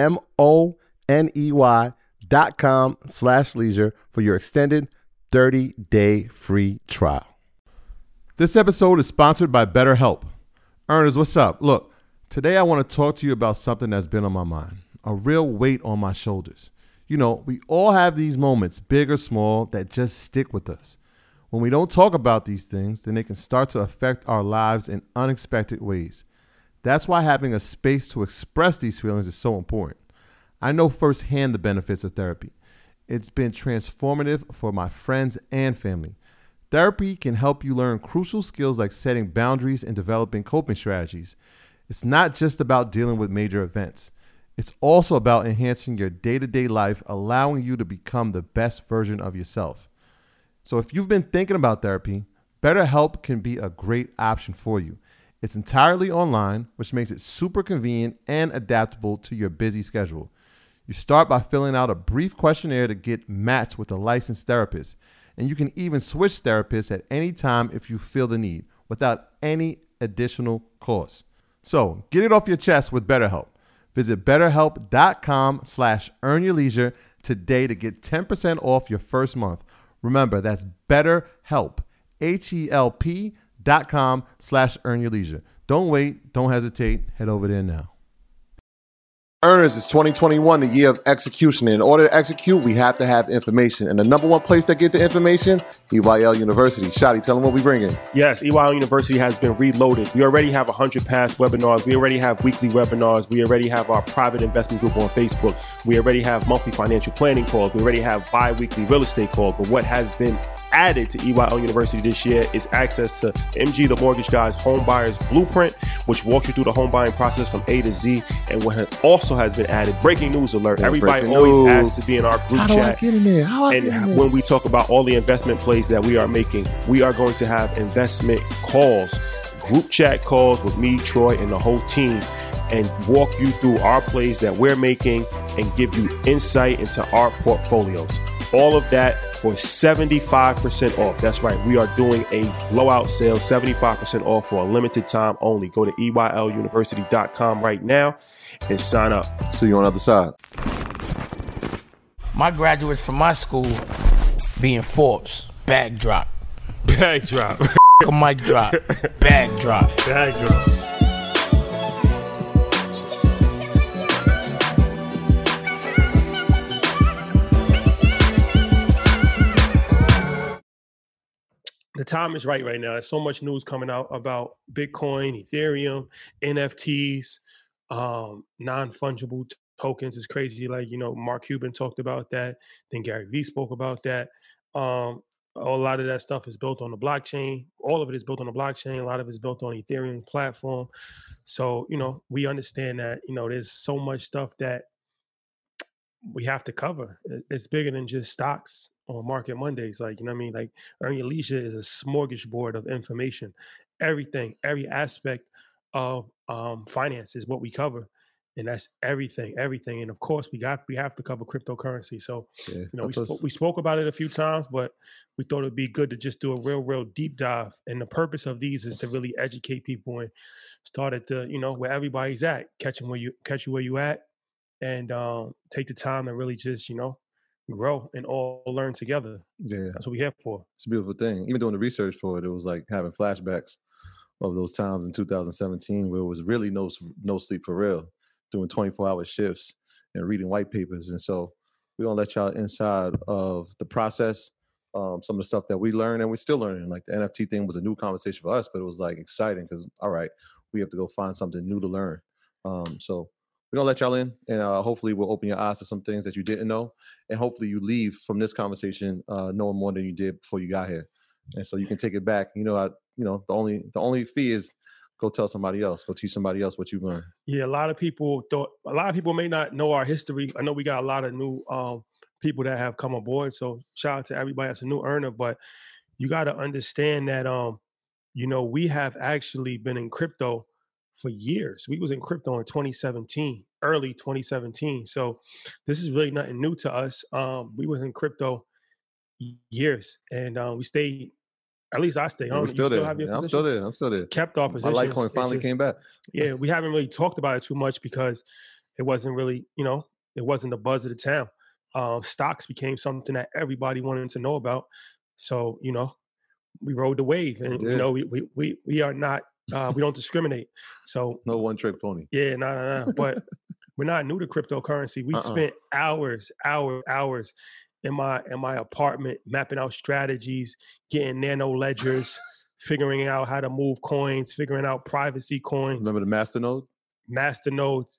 M O N E Y dot com slash leisure for your extended 30 day free trial. This episode is sponsored by BetterHelp. Ernest, what's up? Look, today I want to talk to you about something that's been on my mind, a real weight on my shoulders. You know, we all have these moments, big or small, that just stick with us. When we don't talk about these things, then they can start to affect our lives in unexpected ways. That's why having a space to express these feelings is so important. I know firsthand the benefits of therapy. It's been transformative for my friends and family. Therapy can help you learn crucial skills like setting boundaries and developing coping strategies. It's not just about dealing with major events, it's also about enhancing your day to day life, allowing you to become the best version of yourself. So, if you've been thinking about therapy, BetterHelp can be a great option for you. It's entirely online, which makes it super convenient and adaptable to your busy schedule. You start by filling out a brief questionnaire to get matched with a licensed therapist, and you can even switch therapists at any time if you feel the need without any additional cost. So get it off your chest with BetterHelp. Visit betterhelp.com slash earn your leisure today to get 10% off your first month. Remember, that's BetterHelp, H-E-L-P dot com slash earn your leisure. Don't wait, don't hesitate, head over there now. Ernest is 2021, the year of execution. In order to execute, we have to have information. And the number one place to get the information, EYL University. Shotty, tell them what we bring in. Yes, EYL University has been reloaded. We already have 100 past webinars. We already have weekly webinars. We already have our private investment group on Facebook. We already have monthly financial planning calls. We already have bi weekly real estate calls. But what has been added to EYL University this year is access to MG the Mortgage Guy's Home Buyers Blueprint, which walks you through the home buying process from A to Z. And what has also has been added, breaking news alert. Everybody always news. asks to be in our group How chat. and when we talk about all the investment plays that we are making, we are going to have investment calls, group chat calls with me, Troy, and the whole team and walk you through our plays that we're making and give you insight into our portfolios. All of that for 75% off. That's right. We are doing a blowout sale, 75% off for a limited time only. Go to EYLUniversity.com right now and sign up. See you on the other side. My graduates from my school being Forbes, bag drop. Bag drop. a mic drop. Bag drop. Bag drop. Time is right right now. There's so much news coming out about Bitcoin, Ethereum, NFTs, um, non fungible t- tokens. It's crazy. Like you know, Mark Cuban talked about that. Then Gary Vee spoke about that. Um, a lot of that stuff is built on the blockchain. All of it is built on the blockchain. A lot of it is built on Ethereum platform. So you know, we understand that you know there's so much stuff that we have to cover. It's bigger than just stocks on Market Mondays. Like, you know what I mean? Like, Earn Your Leisure is a smorgasbord of information. Everything, every aspect of um, finance is what we cover. And that's everything, everything. And of course, we got we have to cover cryptocurrency. So, yeah, you know, we, spoke, we spoke about it a few times, but we thought it'd be good to just do a real, real deep dive. And the purpose of these is to really educate people and start at the, you know, where everybody's at, catching where you catch you where you at, and um, take the time to really just you know grow and all learn together. Yeah, that's what we here for. It's a beautiful thing. Even doing the research for it, it was like having flashbacks of those times in 2017 where it was really no no sleep for real, doing 24 hour shifts and reading white papers. And so we're gonna let y'all inside of the process. Um, some of the stuff that we learned and we're still learning. Like the NFT thing was a new conversation for us, but it was like exciting because all right, we have to go find something new to learn. Um, so we're gonna let y'all in, and uh, hopefully we'll open your eyes to some things that you didn't know, and hopefully you leave from this conversation uh, knowing more than you did before you got here, and so you can take it back. You know, I, you know, the only the only fee is go tell somebody else, go teach somebody else what you learned. Yeah, a lot of people thought a lot of people may not know our history. I know we got a lot of new um, people that have come aboard, so shout out to everybody that's a new earner. But you got to understand that um, you know we have actually been in crypto for years. We was in crypto in 2017, early 2017. So this is really nothing new to us. Um, we was in crypto years, and um, we stayed. At least I stayed. I'm still there. Yeah, I'm still there. I'm still there. Kept our position. My Litecoin finally just, came back. Yeah, we haven't really talked about it too much because it wasn't really, you know, it wasn't the buzz of the town. Um, stocks became something that everybody wanted to know about. So you know, we rode the wave, and you know, we we we, we are not uh, we don't discriminate. So no one trick pony. Yeah, no, no, no. But we're not new to cryptocurrency. We uh-uh. spent hours, hours, hours in my in my apartment mapping out strategies, getting nano ledgers, figuring out how to move coins, figuring out privacy coins. Remember the masternode? Masternodes.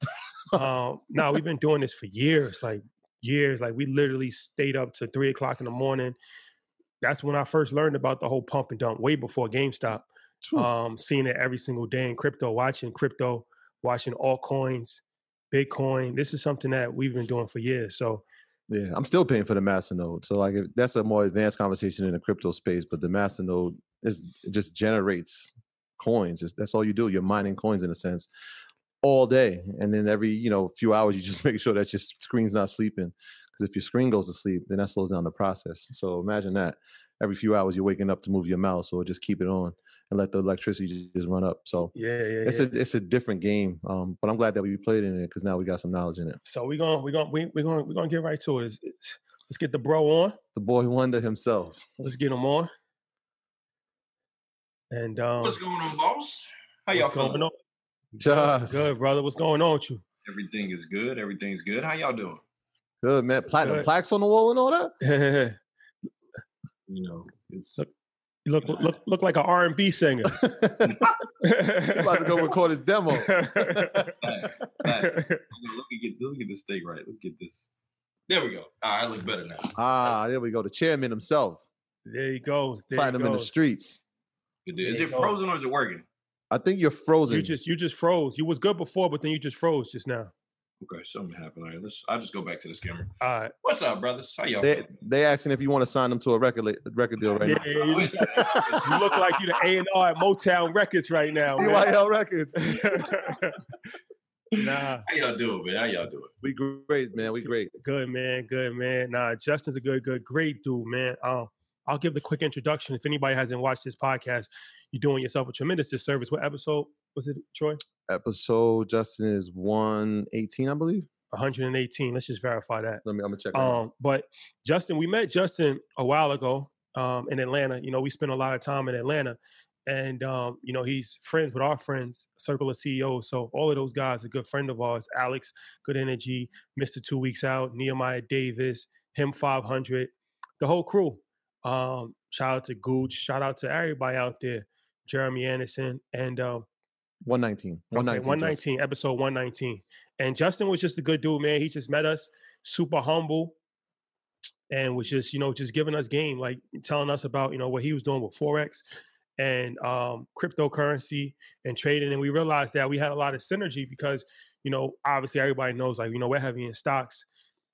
um, no, we've been doing this for years, like years. Like we literally stayed up to three o'clock in the morning. That's when I first learned about the whole pump and dump, way before GameStop um, seeing it every single day in crypto, watching crypto, watching altcoins, Bitcoin. This is something that we've been doing for years. So yeah, I'm still paying for the masternode. So like that's a more advanced conversation in the crypto space, but the masternode is it just generates coins. It's, that's all you do. You're mining coins in a sense all day, and then every you know few hours you just make sure that your screen's not sleeping. Because if your screen goes to sleep, then that slows down the process. So imagine that every few hours you're waking up to move your mouse or just keep it on and let the electricity just run up. So yeah, yeah, it's yeah. a it's a different game. Um, but I'm glad that we played in it because now we got some knowledge in it. So we're gonna we're gonna we, we're gonna we're gonna get right to it. It's, it's, let's get the bro on. The boy wonder himself. Let's get him on. And um, what's going on, boss? How y'all feeling? On? Just good, brother. What's going on with you? Everything is good. Everything's good. How y'all doing? Good, man. Platinum good. plaques on the wall and all that. you know, it's you look look look like an R and B singer. about to go record his demo. Look at get let me get this thing right. Look at this. There we go. All right, I look better now. Ah, there we go. The chairman himself. There he goes. There Find him in the streets. Is it frozen or is it working? I think you're frozen. You just you just froze. You was good before, but then you just froze just now. Okay, something happened. All right, let's. I'll just go back to the scammer. All right. What's up, brothers? How y'all? They they asking if you want to sign them to a record record deal right yeah, now. Yeah, you, you, look like you the A and R at Motown Records right now. DYL Records. nah. How y'all doing, man? How y'all doing? We great, man. We great. Good, man. Good, man. Nah, Justin's a good, good, great dude, man. Um, I'll give the quick introduction. If anybody hasn't watched this podcast, you're doing yourself a tremendous disservice. What episode was it, Troy? Episode Justin is 118, I believe. 118. Let's just verify that. Let me. I'm gonna check. Um, but Justin, we met Justin a while ago um, in Atlanta. You know, we spent a lot of time in Atlanta, and um, you know, he's friends with our friends, Circle of CEOs. So all of those guys, a good friend of ours. Alex, good energy. Mister Two Weeks Out, Nehemiah Davis, him 500, the whole crew. Um, shout out to Gooch. Shout out to everybody out there. Jeremy Anderson and um, 119. 119. 119, episode 119. And Justin was just a good dude, man. He just met us, super humble, and was just, you know, just giving us game, like telling us about, you know, what he was doing with Forex and um, cryptocurrency and trading. And we realized that we had a lot of synergy because, you know, obviously everybody knows, like, you know, we're heavy in stocks.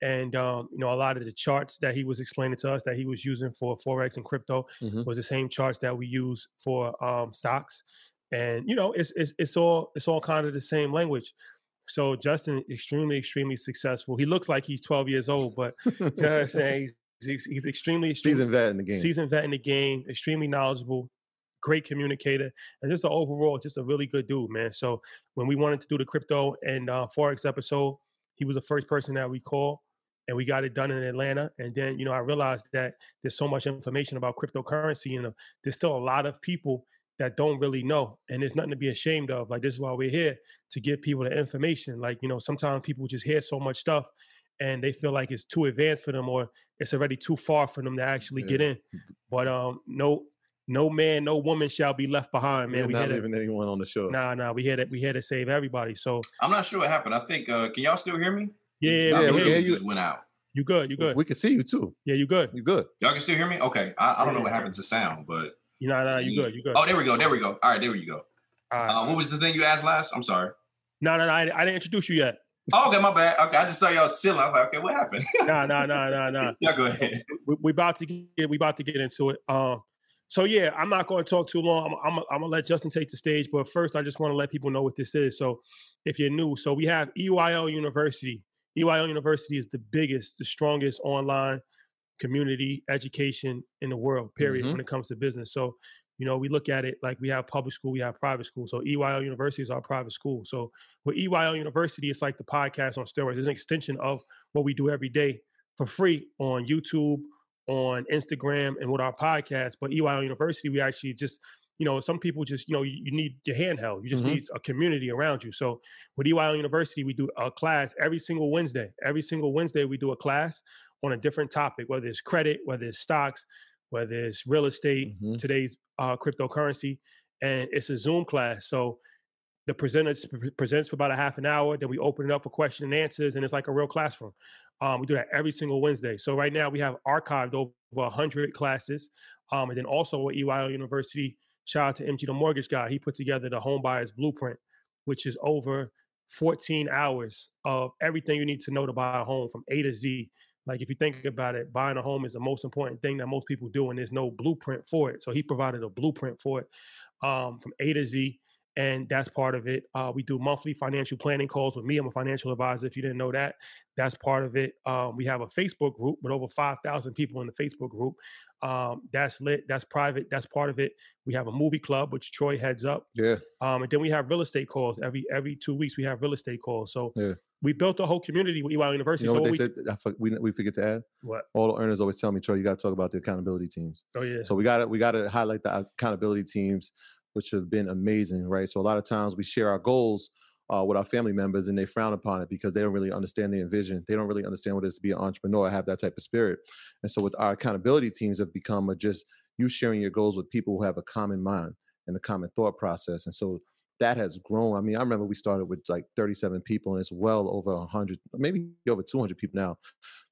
And um, you know, a lot of the charts that he was explaining to us that he was using for forex and crypto Mhm. was the same charts that we use for um, stocks. And you know, it's it's it's all it's all kind of the same language. So Justin, extremely extremely successful. He looks like he's 12 years old, but you know what I'm saying. He's, he's, he's extremely, extremely Seasoned vet in the game. seasoned vet in the game, extremely knowledgeable, great communicator, and just an overall, just a really good dude, man. So when we wanted to do the crypto and uh, forex episode, he was the first person that we called, and we got it done in Atlanta. And then you know I realized that there's so much information about cryptocurrency, and uh, there's still a lot of people that don't really know, and there's nothing to be ashamed of. Like this is why we're here to give people the information. Like you know sometimes people just hear so much stuff. And they feel like it's too advanced for them, or it's already too far for them to actually get in. But um, no, no man, no woman shall be left behind, man. We're We not had to, anyone on the show. nah, nah. We had it. We had to save everybody. So I'm not sure what happened. I think. Uh, can y'all still hear me? Yeah, yeah, Y'all yeah, we we can hear hear you. you. just went out. You good? You good? We can see you too. Yeah, you good? You good. Y'all can still hear me? Okay. I, I don't know what happened to sound, but You know, nah, you good? You good? oh, there we go. There we go. All right, there we go. All right. Uh, what was the thing you asked last? I'm sorry. no, no, no. I, I didn't introduce you yet. Oh, okay, my bad. Okay, I just saw y'all chilling. I was like, okay, what happened? Nah, nah, nah, nah, nah. y'all go ahead. we, we about to get we about to get into it. Um, so yeah, I'm not going to talk too long. I'm, I'm, I'm gonna let Justin take the stage, but first, I just want to let people know what this is. So, if you're new, so we have EYL University. EYL University is the biggest, the strongest online community education in the world. Period. Mhm. When it comes to business, so you know we look at it like we have public school, we have private school. So EYL University is our private school. So with EYL University, it's like the podcast on steroids. It's an extension of what we do every day for free on YouTube, on Instagram, and with our podcast. But EYL University, we actually just, you know, some people just, you know, you, you need your handheld. You just Mhm. need a community around you. So with EYL University, we do a class every single Wednesday. Every single Wednesday, we do a class on a different topic, whether it's credit, whether it's stocks, whether it's real estate, Mhm. today's uh, cryptocurrency, and it's a Zoom class. So the presenter pre- presents for about a half an hour. Then we open it up for question and answers, and it's like a real classroom. Um, we do that every single Wednesday. So right now we have archived over 100 classes. Um, and then also at EYL University, shout out to MG the Mortgage Guy. He put together the Home Buyers Blueprint, which is over 14 hours of everything you need to know to buy a home from A to Z. Like if you think about it, buying a home is the most important thing that most people do, and there's no blueprint for it. So he provided a blueprint for it um, from A to Z and that's part of it. Uh, we do monthly financial planning calls with me. I'm a financial advisor. If you didn't know that, that's part of it. Um, we have a Facebook group with over 5,000 people in the Facebook group. Um, that's lit. That's private. That's part of it. We have a movie club, which Troy heads up. Yeah. Um, and then we have real estate calls every every two weeks. We have real estate calls. So Yeah. we built a whole community with EY University. You know so what what they we, said? For- we, we forget to add. what? All the earners always tell me, Troy, you got to talk about the accountability teams. Oh yeah. So we got to we got to highlight the accountability teams, which have been amazing, right? So a lot of times we share our goals uh, with our family members, and they frown upon it because they don't really understand the vision. They don't really understand what it is to be an entrepreneur, have that type of spirit. And so with our accountability teams, have become just you sharing your goals with people who have a common mind and a common thought process. And so that has grown. I mean, I remember we started with like 37 people, and it's well over 100, maybe over 200 people now.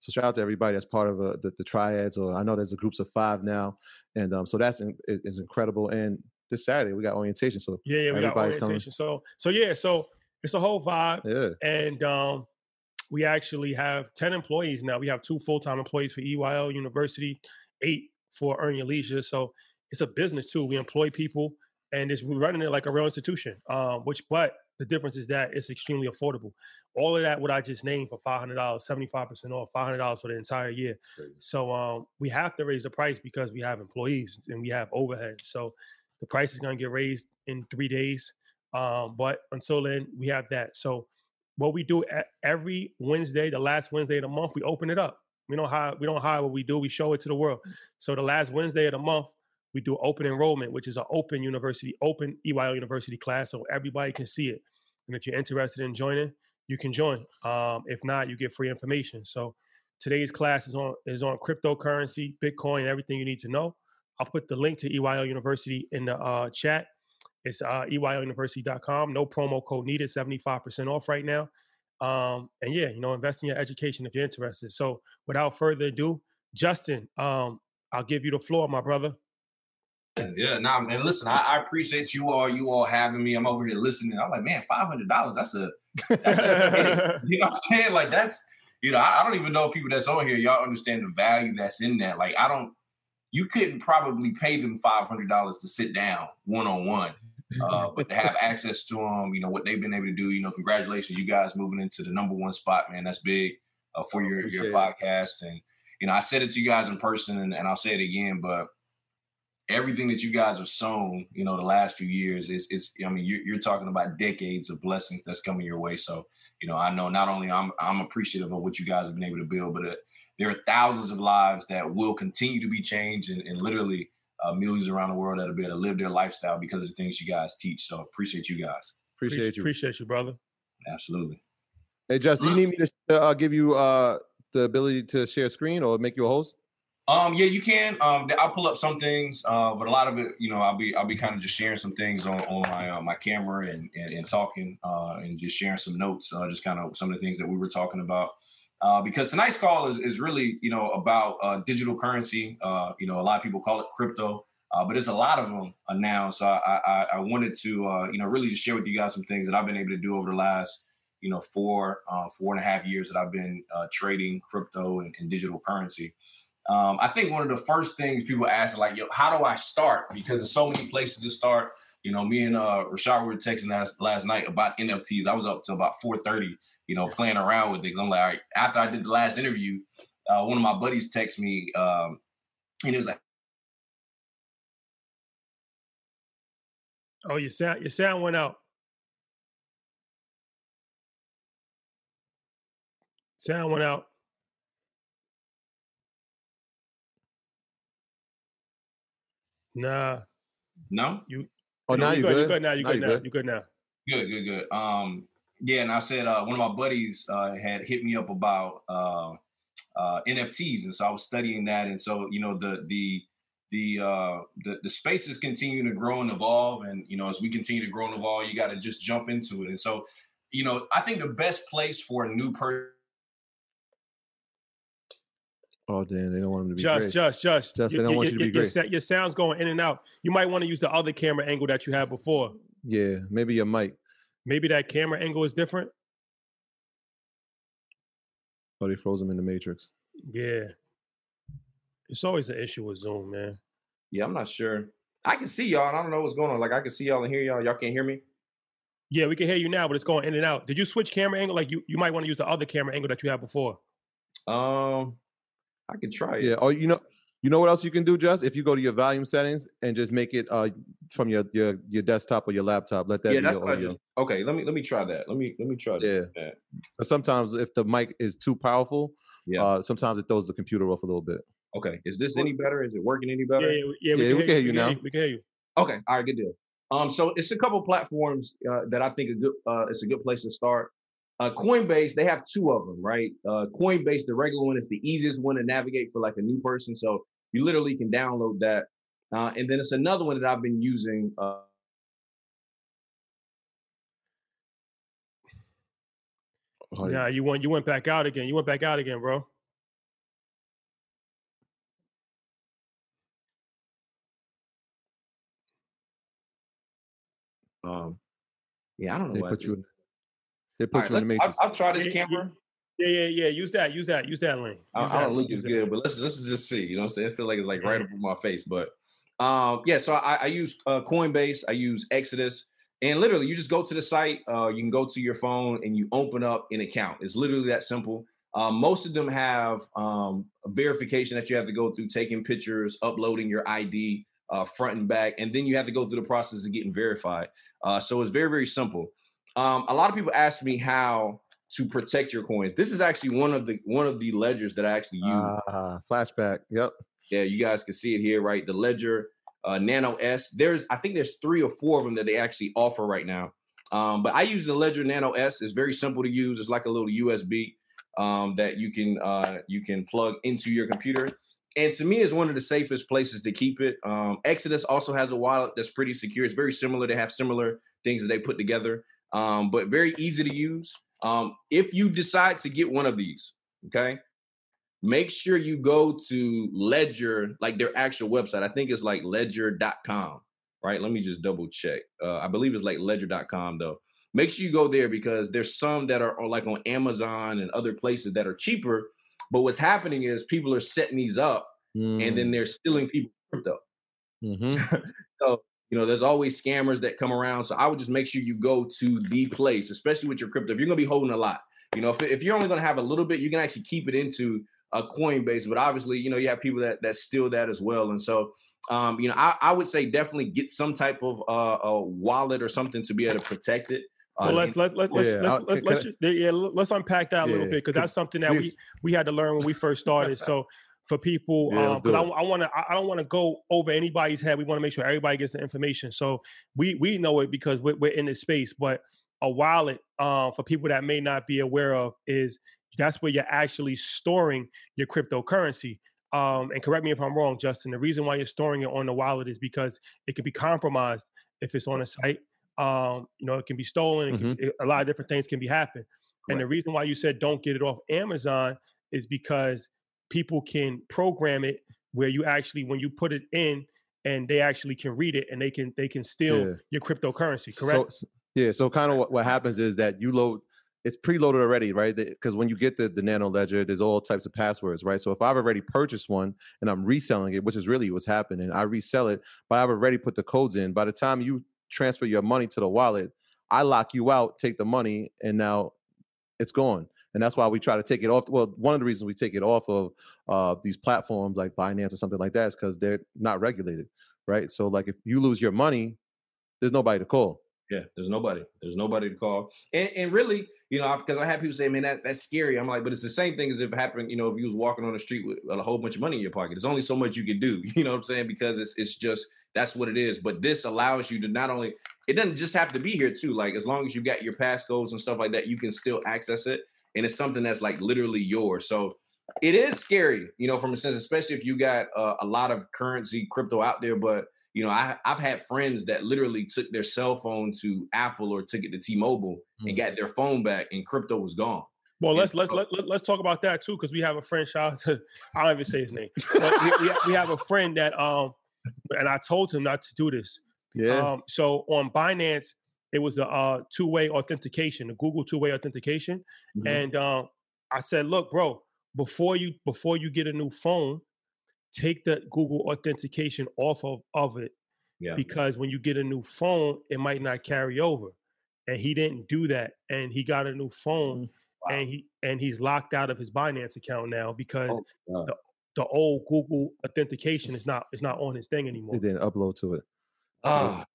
So shout out to everybody that's part of uh, the, the triads, or I know there's a groups of five now, and um, so that's in, is incredible. And this Saturday we got orientation, so Yeah, yeah. We got everybody's coming. orientation. So so yeah. So it's a whole vibe. yeah, and um, we actually have 10 employees now. We have two full-time employees for EYL University, eight for Earn Your Leisure. So it's a business too. We employ people, and it's we're running it like a real institution. Um, which, but the difference is that it's extremely affordable. All of that, what I just named for five hundred dollars, seventy-five percent off, five hundred dollars for the entire year. So um, we have to raise the price because we have employees and we have overhead. So the price is going to get raised in three days. Um, but until then, we have that. So what we do every Wednesday, the last Wednesday of the month, we open it up. We don't hide. We don't hide what we do. We show it to the world. So the last Wednesday of the month, we do open enrollment, which is an open university, open EYL University class, so everybody can see it. And if you're interested in joining, you can join. Um, if not, you get free information. So Today's class is on is on cryptocurrency, Bitcoin, and everything you need to know. I'll put the link to EYL University in the uh, chat. It's uh, EYLUniversity.com. No promo code needed. Seventy five percent off right now. Um, and yeah, you know, invest in your education if you're interested. So, without further ado, Justin, um, I'll give you the floor, my brother. Yeah, nah, and listen, I, I, appreciate you all, you all having me. I'm over here listening. I'm like, man, five hundred dollars. That's a, that's a you know what I'm saying? Like that's, you know, I, I, don't even know if people that's on here, y'all understand the value that's in that. Like, I don't, you couldn't probably pay them five hundred dollars to sit down one on one, but to have access to them, you know, what they've been able to do. You know, congratulations, you guys moving into the number one spot, man. That's big uh, for your your podcast, and you know, I said it to you guys in person, and, and I'll say it again, but everything that you guys have sown, you know, the last few years is, is I mean, you're, you're, talking about decades of blessings that's coming your way. So, you know, I know not only I'm, I'm appreciative of what you guys have been able to build, but uh, there are thousands of lives that will continue to be changed and, and literally uh, millions around the world that will be able to live their lifestyle because of the things you guys teach. So appreciate you guys. Appreciate, you. Appreciate you, brother. Absolutely. Hey, Justin, you need me to uh, give you uh, the ability to share screen or make you a host? Um, yeah, you can. Um, I'll pull up some things, uh, but a lot of it, you know, I'll be I'll be kind of just sharing some things on, on my uh, my camera and and, and talking uh, and just sharing some notes, uh, just kind of some of the things that we were talking about. Uh, because tonight's call is, is really you know about uh, digital currency. Uh, you know, a lot of people call it crypto, uh, but there's a lot of them uh, now. So I, I, I wanted to uh, you know really just share with you guys some things that I've been able to do over the last you know four four and a half years that I've been trading crypto and, and digital currency. Um, I think one of the first things people ask, is like, yo, how do I start? Because there's so many places to start. You know, me and uh, Rashad were texting last, last night about NFTs. I was up to about 4:30, you know, playing around with it. I'm like, all right. After I did the last interview, uh, one of my buddies texted me, um, and he was like, "Oh, your sound, your sound went out. Sound went out." Nah. No? You Oh, now you good. good. You good now. You Now good now. good. You good now. Good, good, good. Um, yeah, and I said uh, one of my buddies uh, had hit me up about uh, uh, NFTs, and so I was studying that, and so you know the the the uh, the the space is continuing to grow and evolve, and you know as we continue to grow and evolve, you got to just jump into it, and so you know I think the best place for a new person. Oh, damn, they don't want him to be Just, great. just, just. Just, they don't want your- you to be your- your great. Your sound's going in and out. You might want to use the other camera angle that you had before. Yeah, maybe your mic. Maybe that camera angle is different. Oh, they froze him in the matrix. Yeah. It's always an issue with Zoom, man. Yeah, I'm not sure. I can see y'all, and I don't know what's going on. Like I can see y'all and hear y'all. Y'all can't hear me. Yeah, we can hear you now, but it's going in and out. Did you switch camera angle? Like you, you might want to use the other camera angle that you had before. Um, I can try it. Yeah. Oh, you know, you know what else you can do, Just? If you go to your volume settings and just make it uh from your your your desktop or your laptop, let that yeah, be that's your audio. just- Okay, let me let me try that. Let me let me try that. Yeah. But sometimes if the mic is too powerful, Yeah. uh, sometimes it throws the computer off a little bit. Okay, is this any better? Is it working any better? yeah, we- yeah, we Yeah, can we hear can you. hear you now. We can hear you. Okay, all right, good deal. Um, so it's a couple platforms uh, that I think a good uh, it's a good place to start. Uh, Coinbase, they have two of them, right? Uh, Coinbase, the regular one, is the easiest one to navigate for like a new person. So you literally can download that. Uh, and then it's another one that I've been using. Uh, Oh, yeah. You went you went back out again. You went back out again, bro. um, yeah, I don't know. They what put just- you. In, they put right, you in the matrix. I'll, I'll try this Yeah, yeah, camera. Yeah, yeah, yeah. Use that. Use that. Use that link. I, Use I that don't link, look as use that. good, but let's let's just see. You know what I'm saying? I feel like it's like right up on my face. But um, yeah, so I, I use uh, Coinbase, I use Exodus, and literally you just go to the site, uh, you can go to your phone and you open up an account. It's literally that simple. Um, most of them have um, a verification that you have to go through, taking pictures, uploading your ID uh, front and back, and then you have to go through the process of getting verified. Uh, so it's very very simple. Um, a lot of people ask me how to protect your coins. This is actually one of the one of the ledgers that I actually use. Ah, flashback. Yep. Yeah, you guys can see it here, right? The Ledger uh, Nano S. There's, I think there's three or four of them that they actually offer right now. Um, but I use the Ledger Nano S. It's very simple to use. It's like a little USB. um, that you can uh, you can plug into your computer. And to me, it's one of the safest places to keep it. Um, Exodus also has a wallet that's pretty secure. It's very similar. They have similar things that they put together, um, but very easy to use. Um, if you decide to get one of these, okay, make sure you go to Ledger, like their actual website. I think it's like ledger.com, right? Let me just double check. Uh, I believe it's like ledger.com though. Make sure you go there because there's some that are, are like on Amazon and other places that are cheaper. But what's happening is people are setting these up Mm. and then they're stealing people's crypto. Mhm. So, you know, there's always scammers that come around. So I would just make sure you go to the place, especially with your crypto. If you're gonna be holding a lot, you know, if, if you're only gonna have a little bit, you can actually keep it into a Coinbase. But obviously, you know, you have people that that steal that as well. And so um, you know, I, I would say definitely get some type of uh, a wallet or something to be able to protect it. So Uh, let's let's let's let's Yeah, let's, let's, let's, can ju- yeah let's unpack that a little bit because that's something that we we had to learn when we first started. So for people, Yeah, um, let's 'cause do I. I want to I don't want to go over anybody's head. We want to make sure everybody gets the information. So we we know it because we're, we're in this space. But a wallet, um, for people that may not be aware of, is that's where you're actually storing your cryptocurrency. Um, and correct me if I'm wrong, Justin. The reason why you're storing it on the wallet is because it can be compromised if it's on a site. Um, you know, it can be stolen. It can, it- a lot of different things can be happen. And the reason why you said don't get it off Amazon is because people can program it where you actually, when you put it in, and they actually can read it and they can they can steal Yeah. your cryptocurrency. Correct? So, yeah. So kind of what, what happens is that you load. It's preloaded already, right? Because when you get the, the Nano Ledger, there's all types of passwords, right? So if I've already purchased one and I'm reselling it, which is really what's happening, I resell it, but I've already put the codes in. By the time you transfer your money to the wallet, I lock you out, take the money, and now it's gone. And that's why we try to take it off. Well, one of the reasons we take it off of uh, these platforms like Binance or something like that is because they're not regulated, right? So like if you lose your money, there's nobody to call. Yeah, there's nobody. There's nobody to call. And, and really, you know, because I had people say, man, that, that's scary. I'm like, but it's the same thing as if happened, you know, if you was walking on the street with a whole bunch of money in your pocket. There's only so much you can do. You know what I'm saying? Because it's it's just that's what it is. But this allows you to not only it doesn't just have to be here too. Like as long as you got your passcodes and stuff like that, you can still access it. And it's something that's like literally yours. So it is scary, you know, from a sense, especially if you got uh, a lot of currency crypto out there. But you know, I, I've had friends that literally took their cell phone to Apple or took it to T-Mobile and Mm. got their phone back, and crypto was gone. Well, let's let's let, let, let's talk about that too, because we have a friend. Shout out to I don't even say his name, but we, we, we have a friend that um, and I told him not to do this. Yeah. Um, so on Binance, it was a uh, two-way authentication, the Google two-way authentication, Mhm. and um, I said, look, bro, before you before you get a new phone, take the Google authentication off of of it Yeah. because when you get a new phone, it might not carry over. And he didn't do that, and he got a new phone, and he and he's locked out of his Binance account now because Oh, the, the old Google authentication is not is not on his thing anymore. It didn't upload to it. Ah,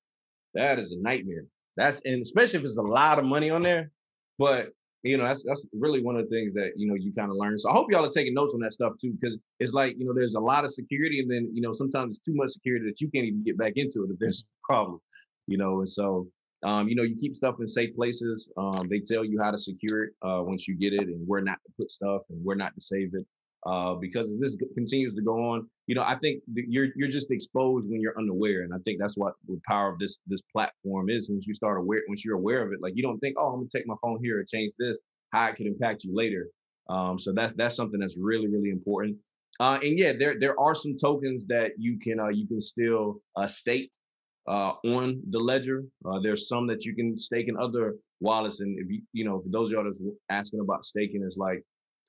that is a nightmare. That's and especially if it's a lot of money on there. But you know, that's that's really one of the things that you know you kind of learn. So I hope y'all are taking notes on that stuff too, because it's like you know there's a lot of security, and then you know sometimes it's too much security that you can't even get back into it if there's a problem. You know, and so um, you know you keep stuff in safe places. Um, they tell you how to secure it uh, once you get it, and where not to put stuff, and where not to save it. Uh, because this continues to go on, you know, I think you're you're just exposed when you're unaware, and I think that's what the power of this this platform is. Once you start aware, once you're aware of it, like you don't think, oh, I'm gonna take my phone here and change this, how it could impact you later. Um, so that that's something that's really really important. Uh, and yeah, there there are some tokens that you can uh, you can still uh, stake uh, on the ledger. Uh, there's some that you can stake in other wallets, and if you you know for those of y'all that's asking about staking, it's like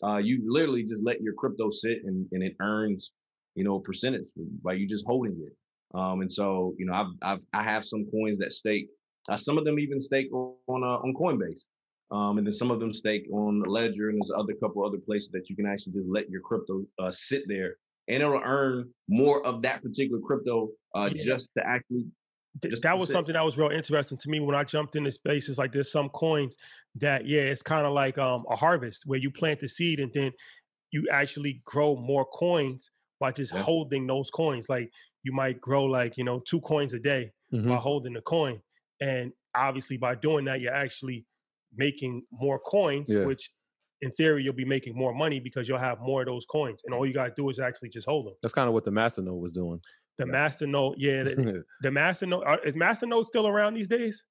uh, you literally just let your crypto sit and, and it earns you know a percentage by you just holding it. Um, and so you know I've I've I have some coins that stake. Uh, some of them even stake on uh, on Coinbase. Um, and then some of them stake on ledger, and there's other couple other places that you can actually just let your crypto uh, sit there, and it'll earn more of that particular crypto uh, Yeah. just to actually Just that was say- something that was real interesting to me when I jumped into spaces. Like there's some coins that yeah, it's kind of like um, a harvest where you plant the seed and then you actually grow more coins by just Yeah. holding those coins. Like you might grow like you know two coins a day Mhm. by holding the coin, and obviously by doing that you're actually making more coins, Yeah. which in theory, you'll be making more money because you'll have more of those coins, and all you gotta do is actually just hold them. That's kind of what the Masternode was doing. The Masternode, yeah, the, the Masternode are- is Masternode still around these days?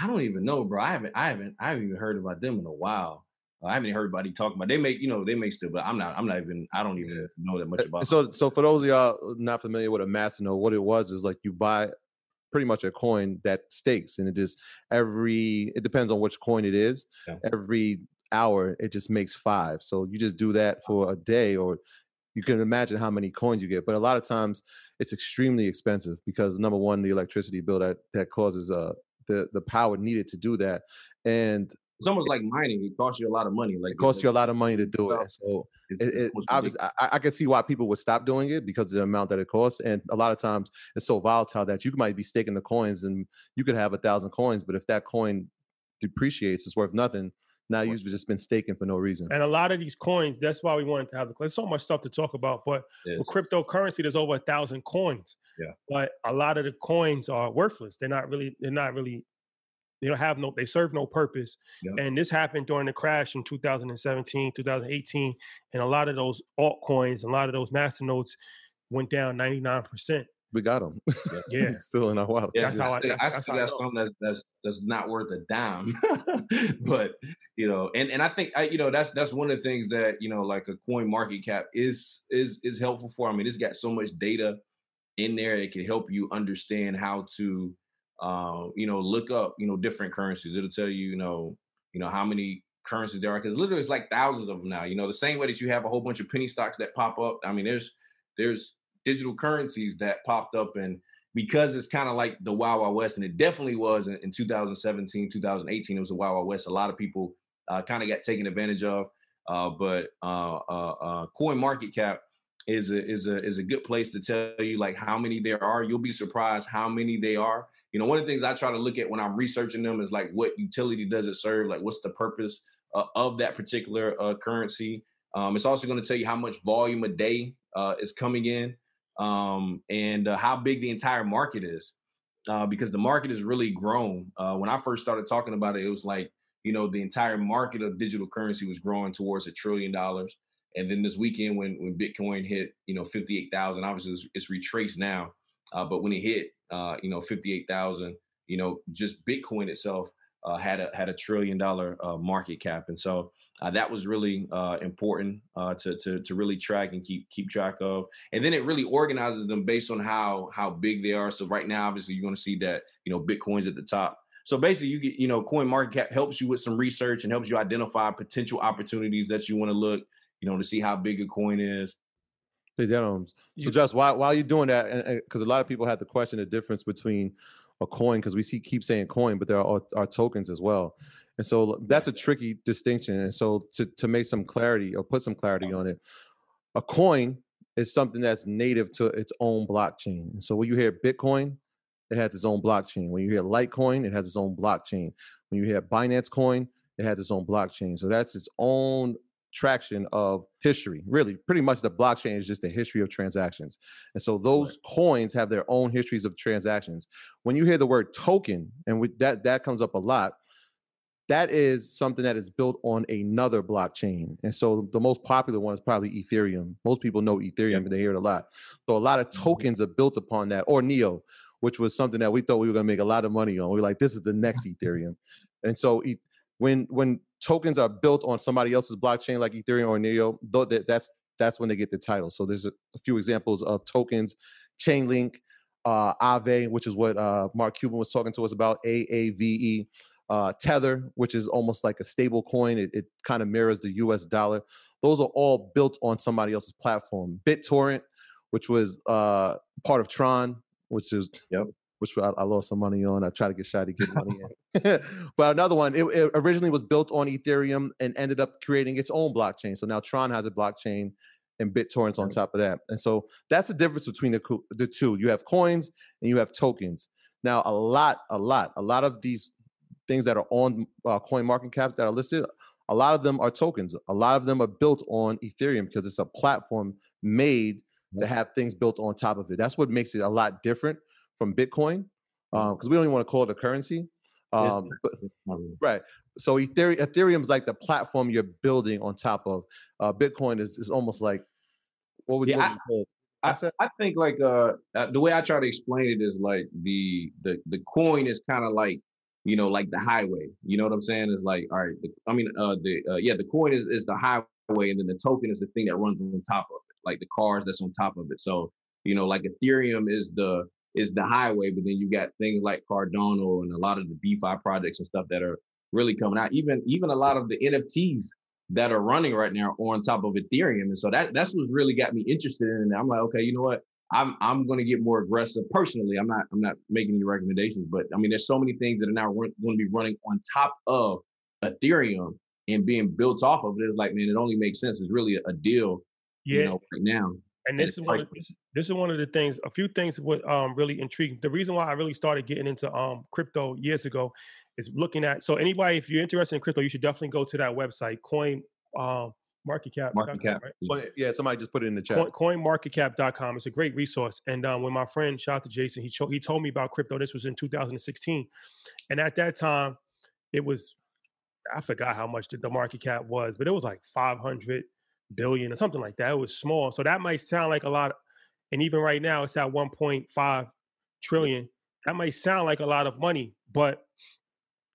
I don't even know, bro. I haven't, I haven't, I haven't even heard about them in a while. I haven't heard anybody talking about. They make, you know, they make still, but I'm not, I'm not even, I don't even know that much eh, about. And so, so for those of y'all not familiar with a Masternode, what it was is like you buy pretty much a coin that stakes, and it is every. It depends on which coin it is. Yeah. Every hour, it just makes five. So you just do that for a day, or you can imagine how many coins you get. But a lot of times, it's extremely expensive because number one, the electricity bill that that causes uh the the power needed to do that, and it's almost like mining. It costs you a lot of money. Like it costs you a lot of money to do it. So it's- it, it, obviously, I, I can see why people would stop doing it because of the amount that it costs. And a lot of times, it's so volatile that you might be staking the coins, and you could have a thousand coins, but if that coin depreciates, it's worth nothing. Now you've just been staking for no reason. And a lot of these coins, that's why we wanted to have the. There's so much stuff to talk about, but Yes. with cryptocurrency, there's over a thousand coins. Yeah. But a lot of the coins are worthless. They're not really. They're not really. They don't have no. They serve no purpose. Yeah. And this happened during the crash in 2017, 2018, and a lot of those altcoins, a lot of those masternodes went down 99 percent. We got them. Yeah. still in our wallet. Yeah, That's how I- still- that's- I that's still how I something that's that's that's not worth a dime. but you know, and and I think I you know that's that's one of the things that you know like a coin market cap is is is helpful for. I mean, it's got so much data in there it can help you understand how to uh, you know look up you know different currencies. It'll tell you you know you know how many currencies there are because literally it's like thousands of them now. You know, the same way that you have a whole bunch of penny stocks that pop up. I mean, there's there's digital currencies that popped up and because it's kind of like the Wild Wild West, and it definitely was in, in 2017, 2018. It was a Wild Wild West. A lot of people uh, kind of got taken advantage of. Uh, but uh, uh, uh, Coin Market Cap is a is a is a good place to tell you like how many there are. You'll be surprised how many they are. You know, one of the things I try to look at when I'm researching them is like what utility does it serve? Like what's the purpose uh, of that particular uh, currency? Um, it's also going to tell you how much volume a day is coming in um, and uh, how big the entire market is. Uh, because the market has really grown. Uh, when I first started talking about it, it was like, you know, the entire market of digital currency was growing towards a trillion dollars. And then this weekend, when when Bitcoin hit, you know, fifty eight thousand, obviously it's, it's retraced now. Uh, but when it hit, uh, you know, fifty eight thousand, you know, just Bitcoin itself uh, had a had a trillion dollar uh, market cap, and so uh, that was really uh, important uh, to, to to really track and keep keep track of. And then it really organizes them based on how how big they are. So right now, obviously, you're going to see that you know Bitcoin's at the top. So basically, you get you know Coin Market Cap helps you with some research and helps you identify potential opportunities that you want to look, you know, to see how big a coin is. So just while while you're doing that, because a lot of people have to question the difference between a coin, because we see keep saying coin, but there are, are tokens as well, and so that's a tricky distinction. And so to to make some clarity or put some clarity on it, a coin is something that's native to its own blockchain. And so when you hear Bitcoin, it has its own blockchain. When you hear Litecoin, it has its own blockchain. When you hear Binance Coin, it has its own blockchain. So that's its own traction of history. Really, pretty much the blockchain is just the history of transactions. And so those coins have their own histories of transactions. When you hear the word token, and with that that comes up a lot, that is something that is built on another blockchain. And so the most popular one is probably Ethereum. Most people know Ethereum and they hear it a lot. So a lot of mm-hmm. tokens are built upon that, or Neo, which was something that we thought we were going to make a lot of money on. We are like, this is the next Ethereum. And so when when tokens are built on somebody else's blockchain like Ethereum or Neo, that, that's that's when they get the title. So there's a, a few examples of tokens, Chainlink, uh, Aave, which is what uh, Mark Cuban was talking to us about, A A V E, uh, Tether, which is almost like a stable coin. It, it kind of mirrors the U.S. dollar. Those are all built on somebody else's platform. BitTorrent, which was uh, part of Tron, which is Yep. Which I, I lost some money on. I tried to get shy to get money in. but another one, it, it originally was built on Ethereum and ended up creating its own blockchain. So now Tron has a blockchain and BitTorrent's on top of that. And so that's the difference between the, the two. You have coins and you have tokens. Now, a lot, a lot, a lot of these things that are on uh, Coin Market Cap that are listed, a lot of them are tokens. A lot of them are built on Ethereum because it's a platform made to have things built on top of it. That's what makes it a lot different from Bitcoin because we don't even want to call it a currency. Um, but, it's not really. right. So Ethereum, Ethereum's like the platform you're building on top of. Uh, Bitcoin is, is almost like what would, Yeah, what I- would you call it? I, I think like uh uh, the way I try to explain it is like the the the coin is kind of like you know like the highway. You know what I'm saying? Is like all right. The, I mean uh the uh, yeah the coin is is the highway and then the token is the thing that runs on top of it, like the cars that's on top of it. So you know like Ethereum is the is the highway, but then you got things like Cardano and a lot of the DeFi projects and stuff that are really coming out. Even even a lot of the NFTs that are running right now on top of Ethereum. And so that that's what's really got me interested in it. I'm like, okay, you know what? I'm I'm going to get more aggressive personally. I'm not I'm not making any recommendations, but I mean, there's so many things that are now run, going to be running on top of Ethereum and being built off of it. It's like, man, it only makes sense. It's really a, a deal, Yeah, you know, right now. And and this it's is one like- of, this, this is one of the things a few things what um really intriguing the reason why i really started getting into um crypto years ago is looking at so anybody if you're interested in crypto you should definitely go to that website coin um market cap Market cap. right? yeah. Yeah, somebody just put it in the chat. Coin, coinmarketcap.com it's a great resource and um, when my friend shout out to jason he, cho- he told me about crypto this was in 2016 and at that time it was i forgot how much the, the market cap was but it was like 500 billion or something like that it was small so that might sound like a lot and even right now it's at 1.5 mm. trillion that might sound like a lot of money but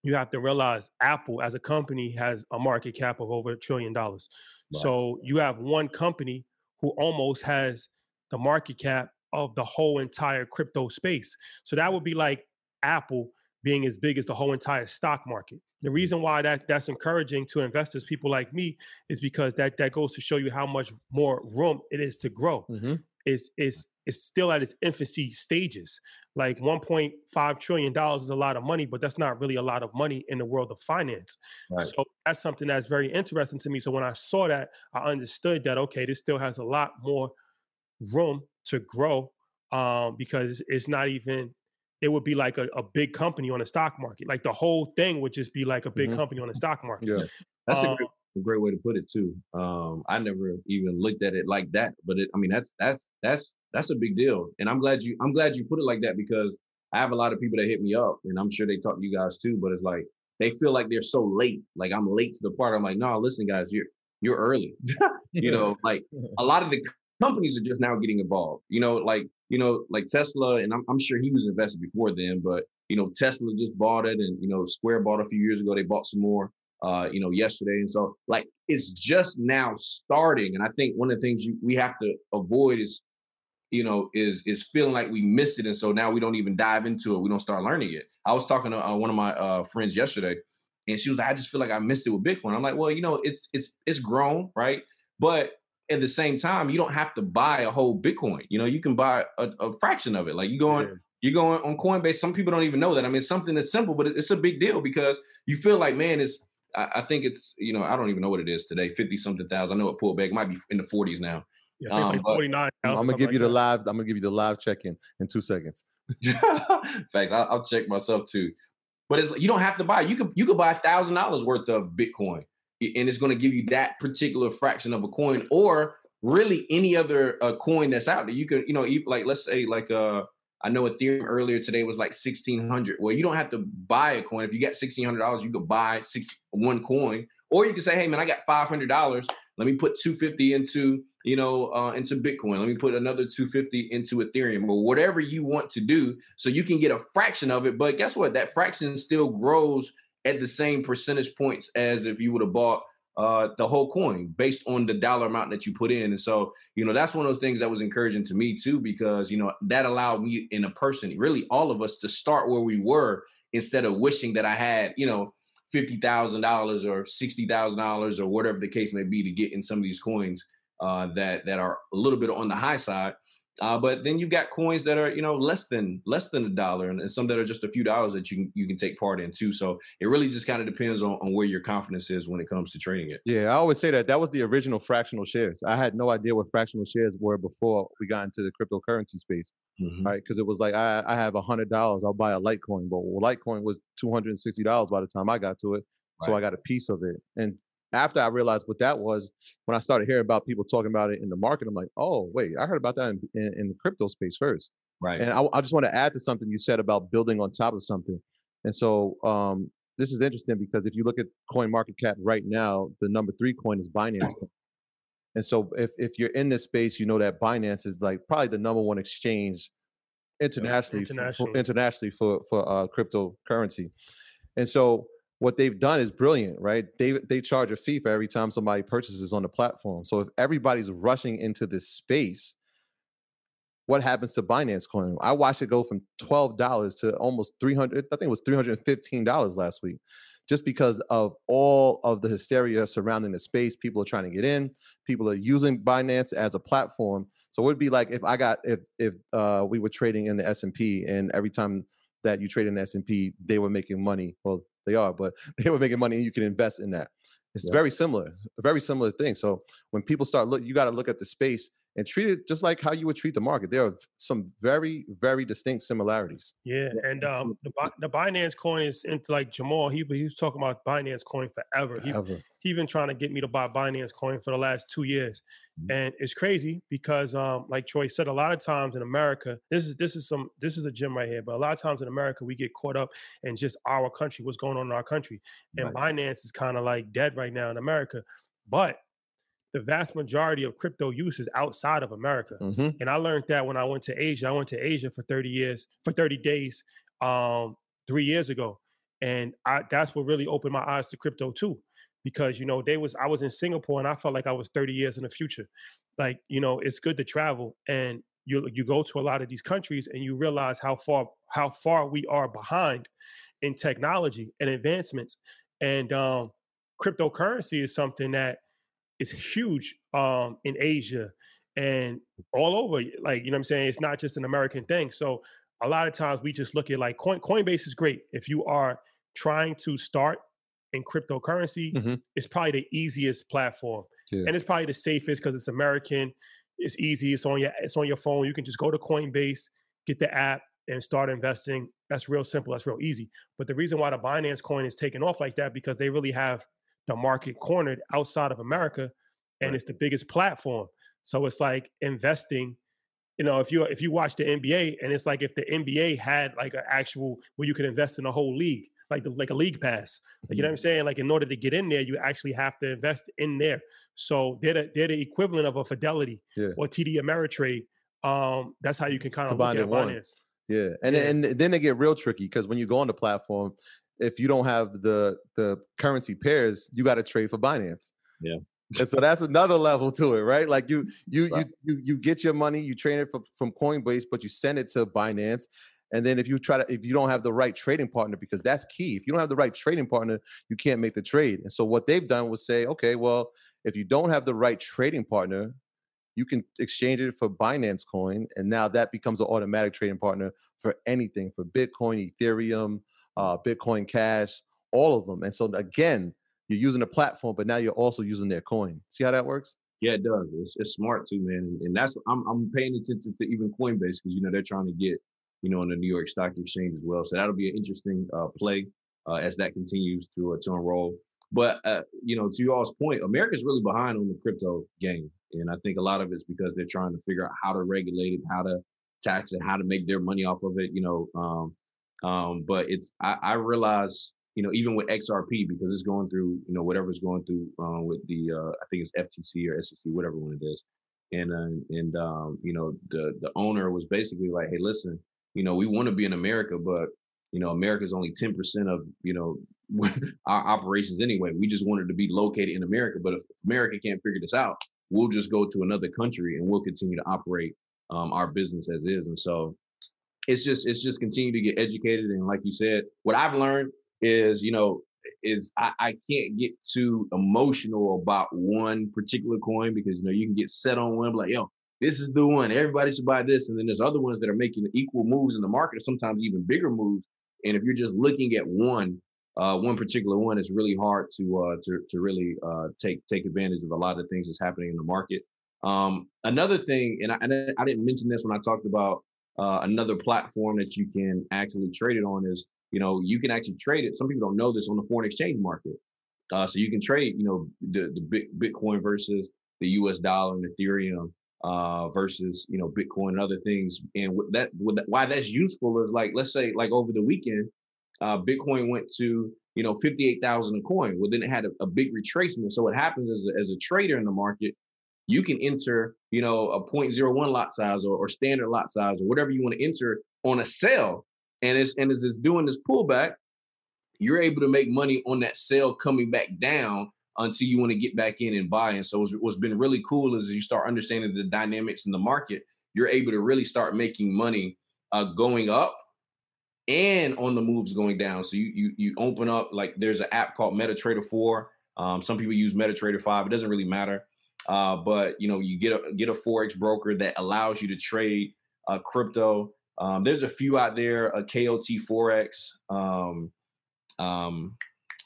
you have to realize apple as a company has a market cap of over a trillion dollars Right. so you have one company who almost has the market cap of the whole entire crypto space so that would be like apple being as big as the whole entire stock market the reason why that that's encouraging to investors people like me is because that that goes to show you how much more room it is to grow hmm is is is still at its infancy stages. Like 1.5 trillion dollars is a lot of money, but that's not really a lot of money in the world of finance. Right. So that's something that's very interesting to me. So when I saw that, I understood that okay, this still has a lot more room to grow um, because it's not even. It would be like a, a big company on the stock market. Like the whole thing would just be like a big Mhm. company on the stock market. Yeah. That's a Um, great, a great way to put it too. Um, I never even looked at it like that, but it, I mean, that's that's that's that's a big deal, and I'm glad you I'm glad you put it like that because I have a lot of people that hit me up, and I'm sure they talk to you guys too. But it's like they feel like they're so late, like I'm late to the party. I'm like, no, listen, guys, you're you're early. you know, like a lot of the companies are just now getting involved. You know, like you know, like Tesla, and I'm, I'm sure he was invested before then, but you know, Tesla just bought it, and you know, Square bought a few years ago. They bought some more, uh, you know, yesterday, and so like it's just now starting. And I think one of the things you, we have to avoid is, you know, is is feeling like we missed it, and so now we don't even dive into it. We don't start learning it. I was talking to uh, one of my uh, friends yesterday, and she was like, "I just feel like I missed it with Bitcoin." I'm like, "Well, you know, it's it's it's grown, right? But at the same time, you don't have to buy a whole Bitcoin. You know, you can buy a, a fraction of it. Like you go on, Yeah. you go on, on Coinbase. Some people don't even know that. I mean, it's something that's simple, but it- it's a big deal because you feel like, man, it's. I, I think it's you know I don't even know what it is today, fifty something thousand. I know it pulled back, it might be in the forties now. Yeah, I think um, like forty nine. I'm gonna give you the live. I'm gonna give you the live check in in two seconds. Thanks. I'll, I'll check myself too. But it's you don't have to buy. You could you could buy a thousand dollars worth of Bitcoin, i- and it's going to give you that particular fraction of a coin, or really any other uh, coin that's out there. You can you know like let's say like uh I know Ethereum earlier today was like sixteen hundred. Well, you don't have to buy a coin. If you hundred dollars, you could buy six one coin, or you can say, hey man, I got five hundred dollars. Let me put two fifty into you know, uh, into Bitcoin. Let me put another 250 into Ethereum or whatever you want to do so you can get a fraction of it. But guess what? That fraction still grows at the same percentage points as if you would have bought uh, the whole coin based on the dollar amount that you put in. And so, you know, that's one of those things that was encouraging to me too, because, you know, that allowed me in a person, really all of us to start where we were instead of wishing that I had, you know, $50,000 or $60,000 or whatever the case may be to get in some of these coins uh, that that are a little bit on the high side. Uh, but then you've got coins that are you know less than less than a dollar, and, and some that are just a few dollars that you can you can take part in too. So it really just kind of depends on, on where your confidence is when it comes to trading it. Yeah, I always say that that was the original fractional shares. I had no idea what fractional shares were before we got into the cryptocurrency space, Mhm. right? Because it was like I, I have a hundred dollars, I'll buy a Litecoin, but Litecoin was two hundred and sixty dollars by the time I got to it, so I got a piece of it. And after I realized what that was, when I started hearing about people talking about it in the market, I'm like, oh wait, I heard about that in, in, in the crypto space first. Right. And I, I just want to add to something you said about building on top of something. And so um, this is interesting because if you look at coin market cap right now, the number three coin is Binance. And so if if you're in this space, you know that Binance is like probably the number one exchange internationally for- internationally. for, internationally for for uh, cryptocurrency. And so what they've done is brilliant, right? They they charge a fee for every time somebody purchases on the platform. So if everybody's rushing into this space, what happens to Binance Coin? I watched it go from twelve dollars to almost three hundred. I think it was three hundred and fifteen dollars last week, just because of all of the hysteria surrounding the space. People are trying to get in. People are using Binance as a platform. So it would be like if I got if if uh, we were trading in the S and P, and every time that you trade in S and P, they were making money. Well, they are, but they were making money, and you can invest in that. It's Yeah. very similar, a very similar thing. So when people start look, you got to look at the space and treat it just like how you would treat the market. There are some very, very distinct similarities. Yeah, and um, the the Binance coin is into like Jamal. He he was talking about Binance coin forever. He Ever. he been trying to get me to buy Binance coin for the last two years, Mm-hmm. and it's crazy because um, like Troy said, a lot of times in America, this is this is some this is a gem right here. But a lot of times in America, we get caught up in just our country, what's going on in our country, and Binance is kind of like dead right now in America, but the vast majority of crypto use is outside of America. Mhm. And I learned that when I went to Asia. I went to Asia for 30 years, for 30 days, um, three years ago. And I that's what really opened my eyes to crypto too. Because you know, they was I was in Singapore and I felt like I was 30 years in the future. Like, you know, it's good to travel and you you go to a lot of these countries and you realize how far how far we are behind in technology and advancements. And um cryptocurrency is something that is huge um in Asia and all over like you know what i'm saying? It's not just an american thing. So a lot of times we just look at like coin coinbase is great. If you are trying to start in cryptocurrency Mhm. it's probably the easiest platform Yeah. and it's probably the safest because it's american it's easy it's on your it's on your phone. You can just go to coinbase get the app and start investing. That's real simple that's real easy. But the reason why the binance coin is taking off like that because they really have the market cornered outside of america and it's the biggest platform so it's like investing. You know, if you if you watch the NBA, and it's like if the NBA had like an actual where you could invest in a whole league, like the, like a league pass. Like you know what I'm saying? Like in order to get in there, you actually have to invest in there. So they're the, they're the equivalent of a Fidelity Yeah. or TD Ameritrade. Um, that's how you can kind of look Combined at in one. Yeah, and Yeah. and then they get real tricky because when you go on the platform, if you don't have the the currency pairs, you got to trade for Binance. Yeah. and so that's another level to it, right? Like you you Right. you you you get your money, you trade it from from Coinbase, but you send it to Binance. And then if you try to if you don't have the right trading partner, because that's key. If you don't have the right trading partner, you can't make the trade. And so what they've done was say, okay, well, if you don't have the right trading partner, you can exchange it for Binance coin, and now that becomes an automatic trading partner for anything for Bitcoin, Ethereum, uh, Bitcoin Cash, all of them. And so again, you're using a platform, but now you're also using their coin. See how that works? Yeah, it does. It's, it's smart too, man. And that's I'm I'm paying attention to even Coinbase because you know they're trying to get you know on the New York Stock Exchange as well. So that'll be an interesting uh, play uh, as that continues to uh, to unroll. But uh, you know, to y'all's point, America's really behind on the crypto game, and I think a lot of it's because they're trying to figure out how to regulate it, how to tax it, how to make their money off of it. You know, um, um, but it's I, I realize you know even with XRP because it's going through you know whatever's going through uh, with the uh, I think it's FTC or SEC whatever one it is, and uh, and um, you know the the owner was basically like, hey, listen, you know we want to be in America, but you know America's only ten percent of you know our operations anyway. We just wanted to be located in America, but if America can't figure this out, we'll just go to another country and we'll continue to operate um, our business as is. And so it's just it's just continue to get educated and like you said, what I've learned is you know is I, I can't get too emotional about one particular coin because you know you can get set on one like yo this is the one. Everybody should buy this. And then there's other ones that are making equal moves in the market sometimes even bigger moves. And if you're just looking at one uh, one particular one it's really hard to uh, to to really uh, take take advantage of a lot of things that's happening in the market. Um, another thing and I, and I didn't mention this when I talked about uh, another platform that you can actually trade it on is you know you can actually trade it some people don't know this on the foreign exchange market uh, so you can trade you know the the bit, bitcoin versus the us dollar and ethereum uh, versus you know bitcoin and other things and what that, what that why that's useful is like let's say like over the weekend uh, Bitcoin went to you know fifty eight thousand a coin. Well, then it had a, a big retracement. So what happens a, as a trader in the market, you can enter you know a 0.01 lot size or, or standard lot size or whatever you want to enter on a sell, and it's and as it's doing this pullback, you're able to make money on that sale coming back down until you want to get back in and buy. And so what's, what's been really cool is you start understanding the dynamics in the market, you're able to really start making money uh, going up and on the moves going down. So you you you open up like there's an app called MetaTrader 4. Um, some people use MetaTrader 5. It doesn't really matter. Uh, but you know, you get a get a forex broker that allows you to trade uh, crypto. Um, there's a few out there, a KOT Forex. Um, um,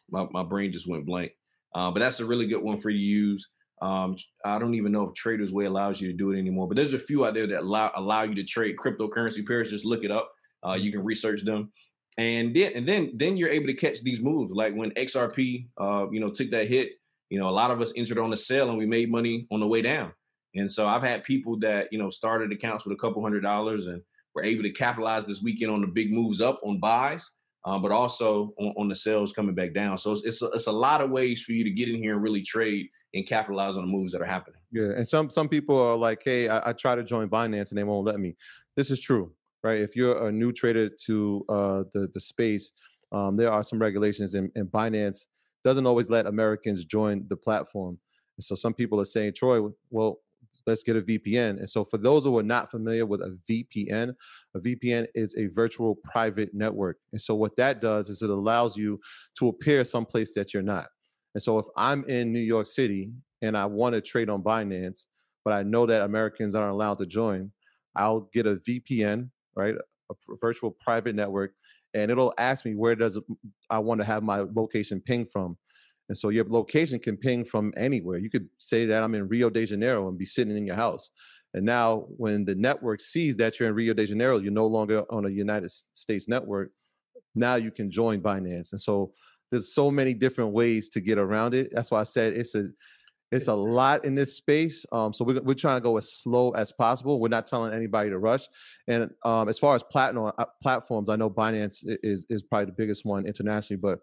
my, my brain just went blank. Uh, but that's a really good one for you to use. Um, I don't even know if Traders Way allows you to do it anymore, but there's a few out there that allow allow you to trade cryptocurrency pairs. Just look it up. Uh, you can research them, and then and then then you're able to catch these moves. Like when XRP, uh, you know, took that hit. You know, a lot of us entered on the sale and we made money on the way down. And so I've had people that you know started accounts with a couple hundred dollars and were able to capitalize this weekend on the big moves up on buys um, but also on, on, the sales coming back down. So it's it's a, it's a lot of ways for you to get in here and really trade and capitalize on the moves that are happening. Yeah, and some some people are like, "Hey, I, I try to join Binance and they won't let me." This is true, right? If you're a new trader to uh, the the space, um, there are some regulations, in, and Binance doesn't always let Americans join the platform. And so some people are saying, Troy, well, let's get a VPN. And so, for those who are not familiar with a VPN, a VPN is a virtual private network. And so, what that does is it allows you to appear someplace that you're not. And so, if I'm in New York City and I want to trade on Binance, but I know that Americans aren't allowed to join, I'll get a VPN, right? A virtual private network, and it'll ask me where does I want to have my location ping from. And so your location can ping from anywhere. You could say that I'm in Rio de Janeiro and be sitting in your house. And now, when the network sees that you're in Rio de Janeiro, you're no longer on a United States network. Now you can join Binance. And so there's so many different ways to get around it. That's why I said it's a it's a lot in this space. Um, so we're, we're trying to go as slow as possible. We're not telling anybody to rush. And um, as far as platinum uh, platforms, I know Binance is is probably the biggest one internationally, but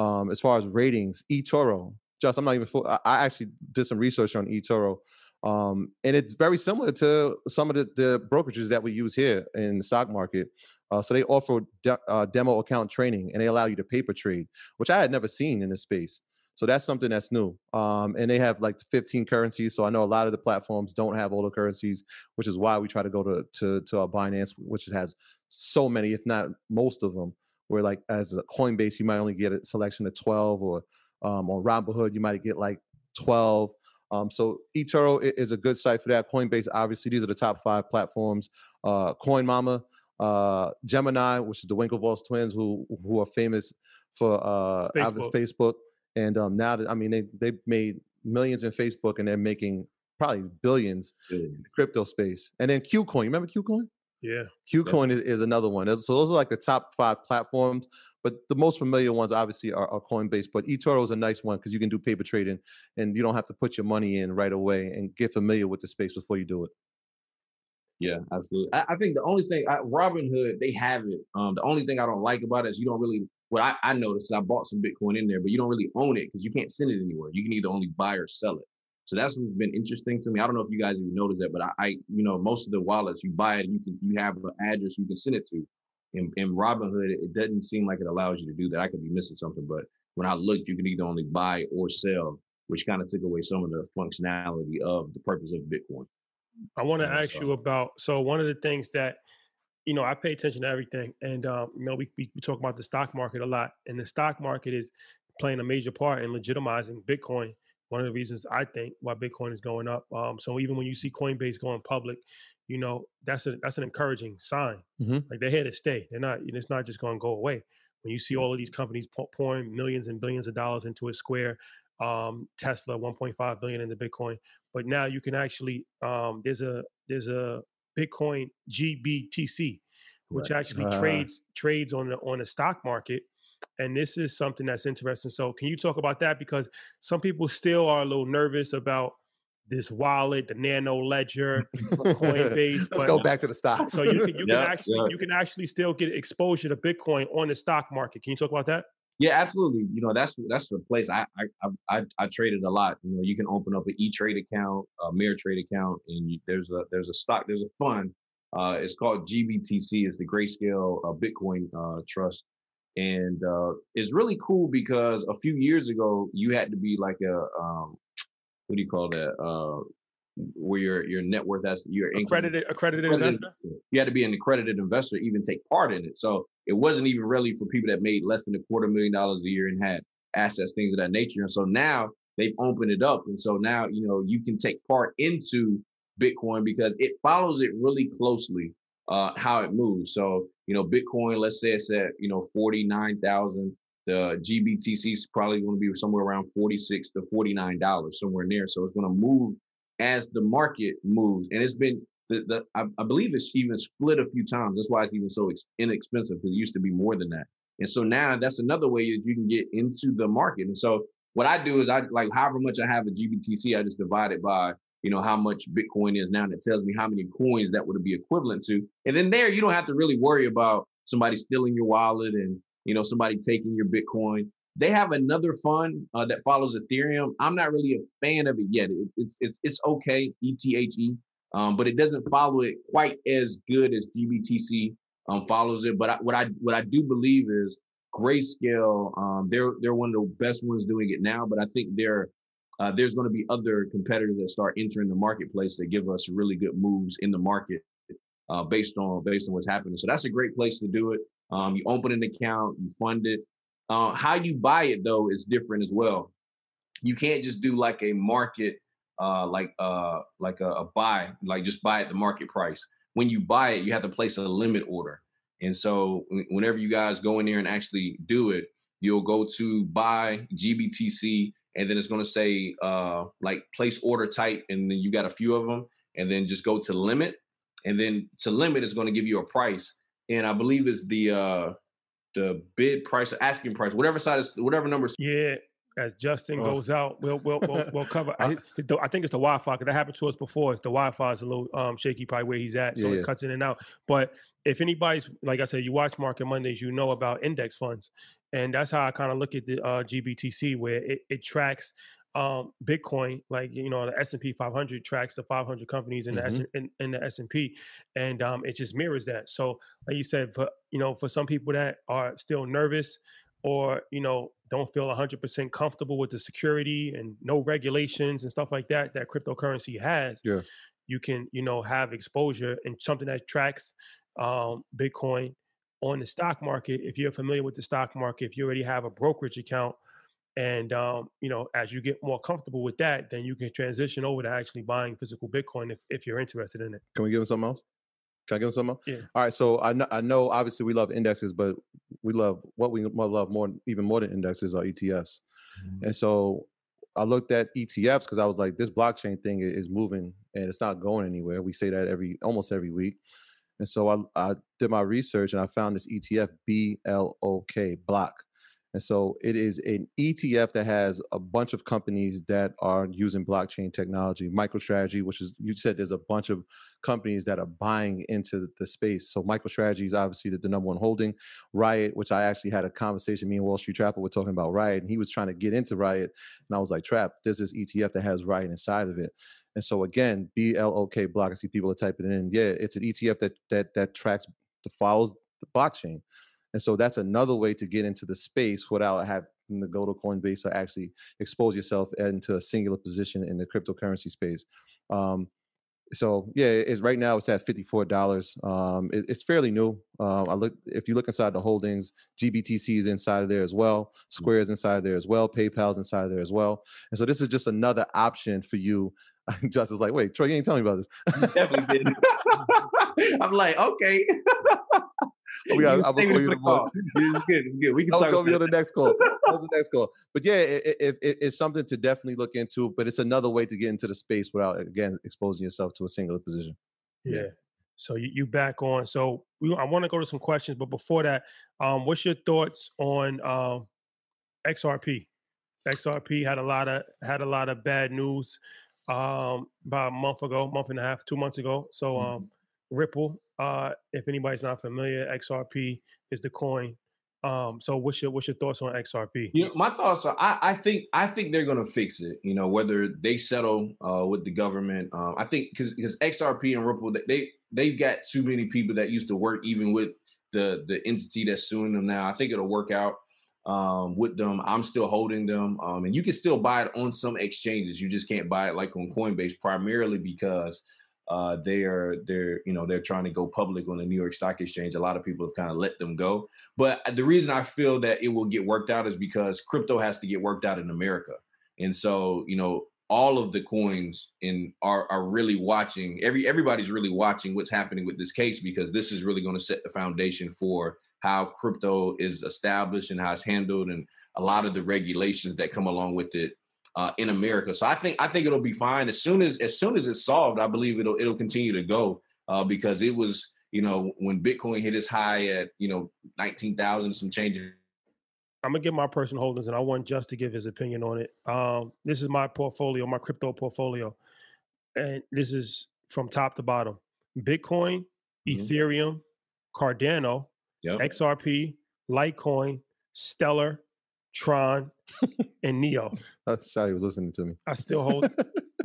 um, as far as ratings, eToro. Just I'm not even. Full, I actually did some research on eToro, um, and it's very similar to some of the, the, brokerages that we use here in the stock market. Uh, so they offer de- uh, demo account training, and they allow you to paper trade, which I had never seen in this space. So that's something that's new. Um, and they have like 15 currencies. So I know a lot of the platforms don't have all the currencies, which is why we try to go to to, to our Binance, which has so many, if not most of them where like as a Coinbase you might only get a selection of 12 or um, on Robinhood you might get like 12. Um, so eToro is a good site for that. Coinbase, obviously, these are the top five platforms. Uh, Coin Mama, uh, Gemini, which is the Winklevoss twins, who who are famous for uh, Facebook. Facebook. And um, now that I mean, they they made millions in Facebook, and they're making probably billions in the crypto space. And then KuCoin, remember KuCoin? Yeah. KuCoin is, is another one. So those are like the top five platforms. But the most familiar ones obviously are, are Coinbase. But eToro is a nice one because you can do paper trading and you don't have to put your money in right away and get familiar with the space before you do it. Yeah, absolutely. I, I think the only thing I, Robinhood they have it. Um, the only thing I don't like about it is you don't really. What I, I noticed, I bought some Bitcoin in there, but you don't really own it because you can't send it anywhere. You can either only buy or sell it. So that's what's been interesting to me. I don't know if you guys even noticed that, but I, I you know, most of the wallets you buy it, you can you have an address you can send it to. In, in Robinhood, it doesn't seem like it allows you to do that. I could be missing something, but when I looked, you can either only buy or sell, which kind of took away some of the functionality of the purpose of Bitcoin. I want to ask so. you about so one of the things that you know I pay attention to everything, and um, you know we, we we talk about the stock market a lot, and the stock market is playing a major part in legitimizing Bitcoin one of the reasons I think why Bitcoin is going up. Um, so even when you see Coinbase going public, you know that's a that's an encouraging sign. Mm-hmm. Like they're here to stay. They're not. It's not just going to go away. When you see all of these companies pouring millions and billions of dollars into a Square, um, Tesla 1.5 billion into Bitcoin, but now you can actually um, there's a there's a Bitcoin GBTC, which right. actually uh, trades trades on the on the stock market and this is something that's interesting. So, can you talk about that? Because some people still are a little nervous about this wallet, the Nano Ledger, Coinbase. Let's but- go back to the stocks. So you can you Yeah, can actually yeah. you can actually still get exposure to Bitcoin on the stock market. Can you talk about that? Yeah, absolutely. You know, that's that's the place I I I, I, traded a lot. You know, you can open up an E Trade account, a Mirror Trade account, and you, there's a there's a stock, there's a fund. Uh, it's called GBTC. It's the Grayscale uh, Bitcoin uh, Trust, and uh, it's really cool because a few years ago you had to be like a um, what do you call that? Where your your net worth as your income Accredited accredited accredited- investor. You had to be an accredited investor to even take part in it. So it wasn't even really for people that made less than a quarter million dollars a year and had assets, things of that nature. And so now they've opened it up. And so now, you know, you can take part into Bitcoin because it follows it really closely, uh, how it moves. So, you know, Bitcoin, let's say it's at, you know, 49,000. The GBTC is probably going to be somewhere around 46 to $49, somewhere near. So it's going to move as the market moves. And it's been the, the I, I believe it's even split a few times. That's why it's even so ex- inexpensive because it used to be more than that. And so now that's another way that you can get into the market. And so what I do is I like however much I have a GBTC, I just divide it by you know how much Bitcoin is now. And it tells me how many coins that would be equivalent to. And then there you don't have to really worry about somebody stealing your wallet and you know somebody taking your Bitcoin. They have another fund uh, that follows Ethereum. I'm not really a fan of it yet. It, it's it's it's okay, ETHE, um, but it doesn't follow it quite as good as GBTC um, follows it. But I, what I what I do believe is Grayscale. Um, they're they're one of the best ones doing it now. But I think there uh, there's going to be other competitors that start entering the marketplace that give us really good moves in the market uh, based on based on what's happening. So that's a great place to do it. Um, you open an account, you fund it. Uh, how you buy it though is different as well. You can't just do like a market, uh, like uh, like a, a buy, like just buy at the market price. When you buy it, you have to place a limit order. And so whenever you guys go in there and actually do it, you'll go to buy GBTC, and then it's going to say uh, like place order type, and then you got a few of them, and then just go to limit, and then to limit is going to give you a price, and I believe it's the uh, the bid price, asking price, whatever side is, whatever numbers. Yeah. As Justin Oh. goes out, we'll we'll we'll, we'll cover. I, I think it's the Wi-Fi because that happened to us before. It's the Wi-Fi is a little um, shaky, probably where he's at, so Yeah, it yeah. cuts in and out. But if anybody's like I said, you watch Market Mondays, you know about index funds, and that's how I kind of look at the uh, GBTC, where it, it tracks um, Bitcoin, like you know the S and P 500 tracks the 500 companies in the S in, in the S and P, and um, it just mirrors that. So, like you said, for you know, for some people that are still nervous or you know don't feel 100% comfortable with the security and no regulations and stuff like that that cryptocurrency has Yeah. you can you know have exposure and something that tracks um, bitcoin on the stock market if you're familiar with the stock market if you already have a brokerage account and um, you know as you get more comfortable with that then you can transition over to actually buying physical bitcoin if, if you're interested in it Can we give him something else? Can I give him something else? Yeah. All right. So I know, I know obviously we love indexes, but we love what we love more, even more than indexes are ETFs. And so I looked at ETFs because I was like, this blockchain thing is moving and it's not going anywhere. We say that every almost every week. And so I, I did my research and I found this ETF, BLOK, Block. And so it is an ETF that has a bunch of companies that are using blockchain technology, MicroStrategy, which is, you said there's a bunch of companies that are buying into the space. So MicroStrategy is obviously the, the number one holding. Riot, which I actually had a conversation, me and Wall Street Trapper were talking about Riot, and he was trying to get into Riot. And I was like, Trap, there's this ETF that has Riot inside of it. And so again, BLOK block. I see people are typing it in. Yeah, it's an ETF that that that tracks the follows the blockchain. And so that's another way to get into the space without having to go to Coinbase or actually expose yourself into a singular position in the cryptocurrency space. Um, so yeah, it's right now it's at fifty four dollars. Um, it- it's fairly new. Um, I look if you look inside the holdings, GBTC is inside of there as well. Square is inside there as well. PayPal's inside of there as well. And so this is just another option for you. Justin is like, wait, Troy, you ain't telling me about this. You definitely did. I'm like, okay. We got- You I'm gonna call you tomorrow. It's good. It's good. We can That was gonna be on the next call. That was the next call. But yeah, it, it, it, it's something to definitely look into. But it's another way to get into the space without again exposing yourself to a singular position. Yeah. So you, you back on. So we, I want to go to some questions, but before that, um, what's your thoughts on um, XRP? XRP had a lot of had a lot of bad news um, about a month ago, month and a half, two months ago. So Mm-hmm. um, Ripple, uh, if anybody's not familiar, XRP is the coin. Um, so what's your what's your thoughts on XRP? You know, my thoughts are I, I think I think they're gonna fix it. You know, whether they settle uh, with the government. Um, I think because because XRP and Ripple they they've got too many people that used to work even with the the entity that's suing them now. I think it'll work out um, with them. I'm still holding them, um, and you can still buy it on some exchanges. You just can't buy it like on Coinbase, primarily because uh, they are they're you know they're trying to go public on the New York Stock Exchange. A lot of people have kind of let them go. But the reason I feel that it will get worked out is because crypto has to get worked out in America, and so you know all of the coins in are are really watching. Every everybody's really watching what's happening with this case because this is really going to set the foundation for how crypto is established and how it's handled, and a lot of the regulations that come along with it uh, in America. So I think I think it'll be fine as soon as as soon as it's solved. I believe it'll it'll continue to go uh, because it was you know when Bitcoin hit its high at you know nineteen thousand some changes. I'm gonna give my personal holdings, and I want Just to give his opinion on it. Um, this is my portfolio, my crypto portfolio, and this is from top to bottom: Bitcoin, Mhm. Ethereum, Cardano, Yep. XRP, Litecoin, Stellar, Tron, and Neo. That's Shadi was listening to me. I still hold.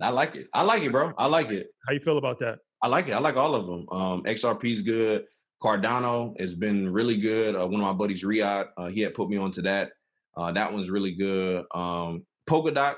I like it. I like it, bro. I like it. How you feel about that? I like it. I like all of them. Um, XRP is good. Cardano has been really good. Uh, one of my buddies, Riyadh, uh, he had put me onto that. Uh, that one's really good. Um, Polkadot,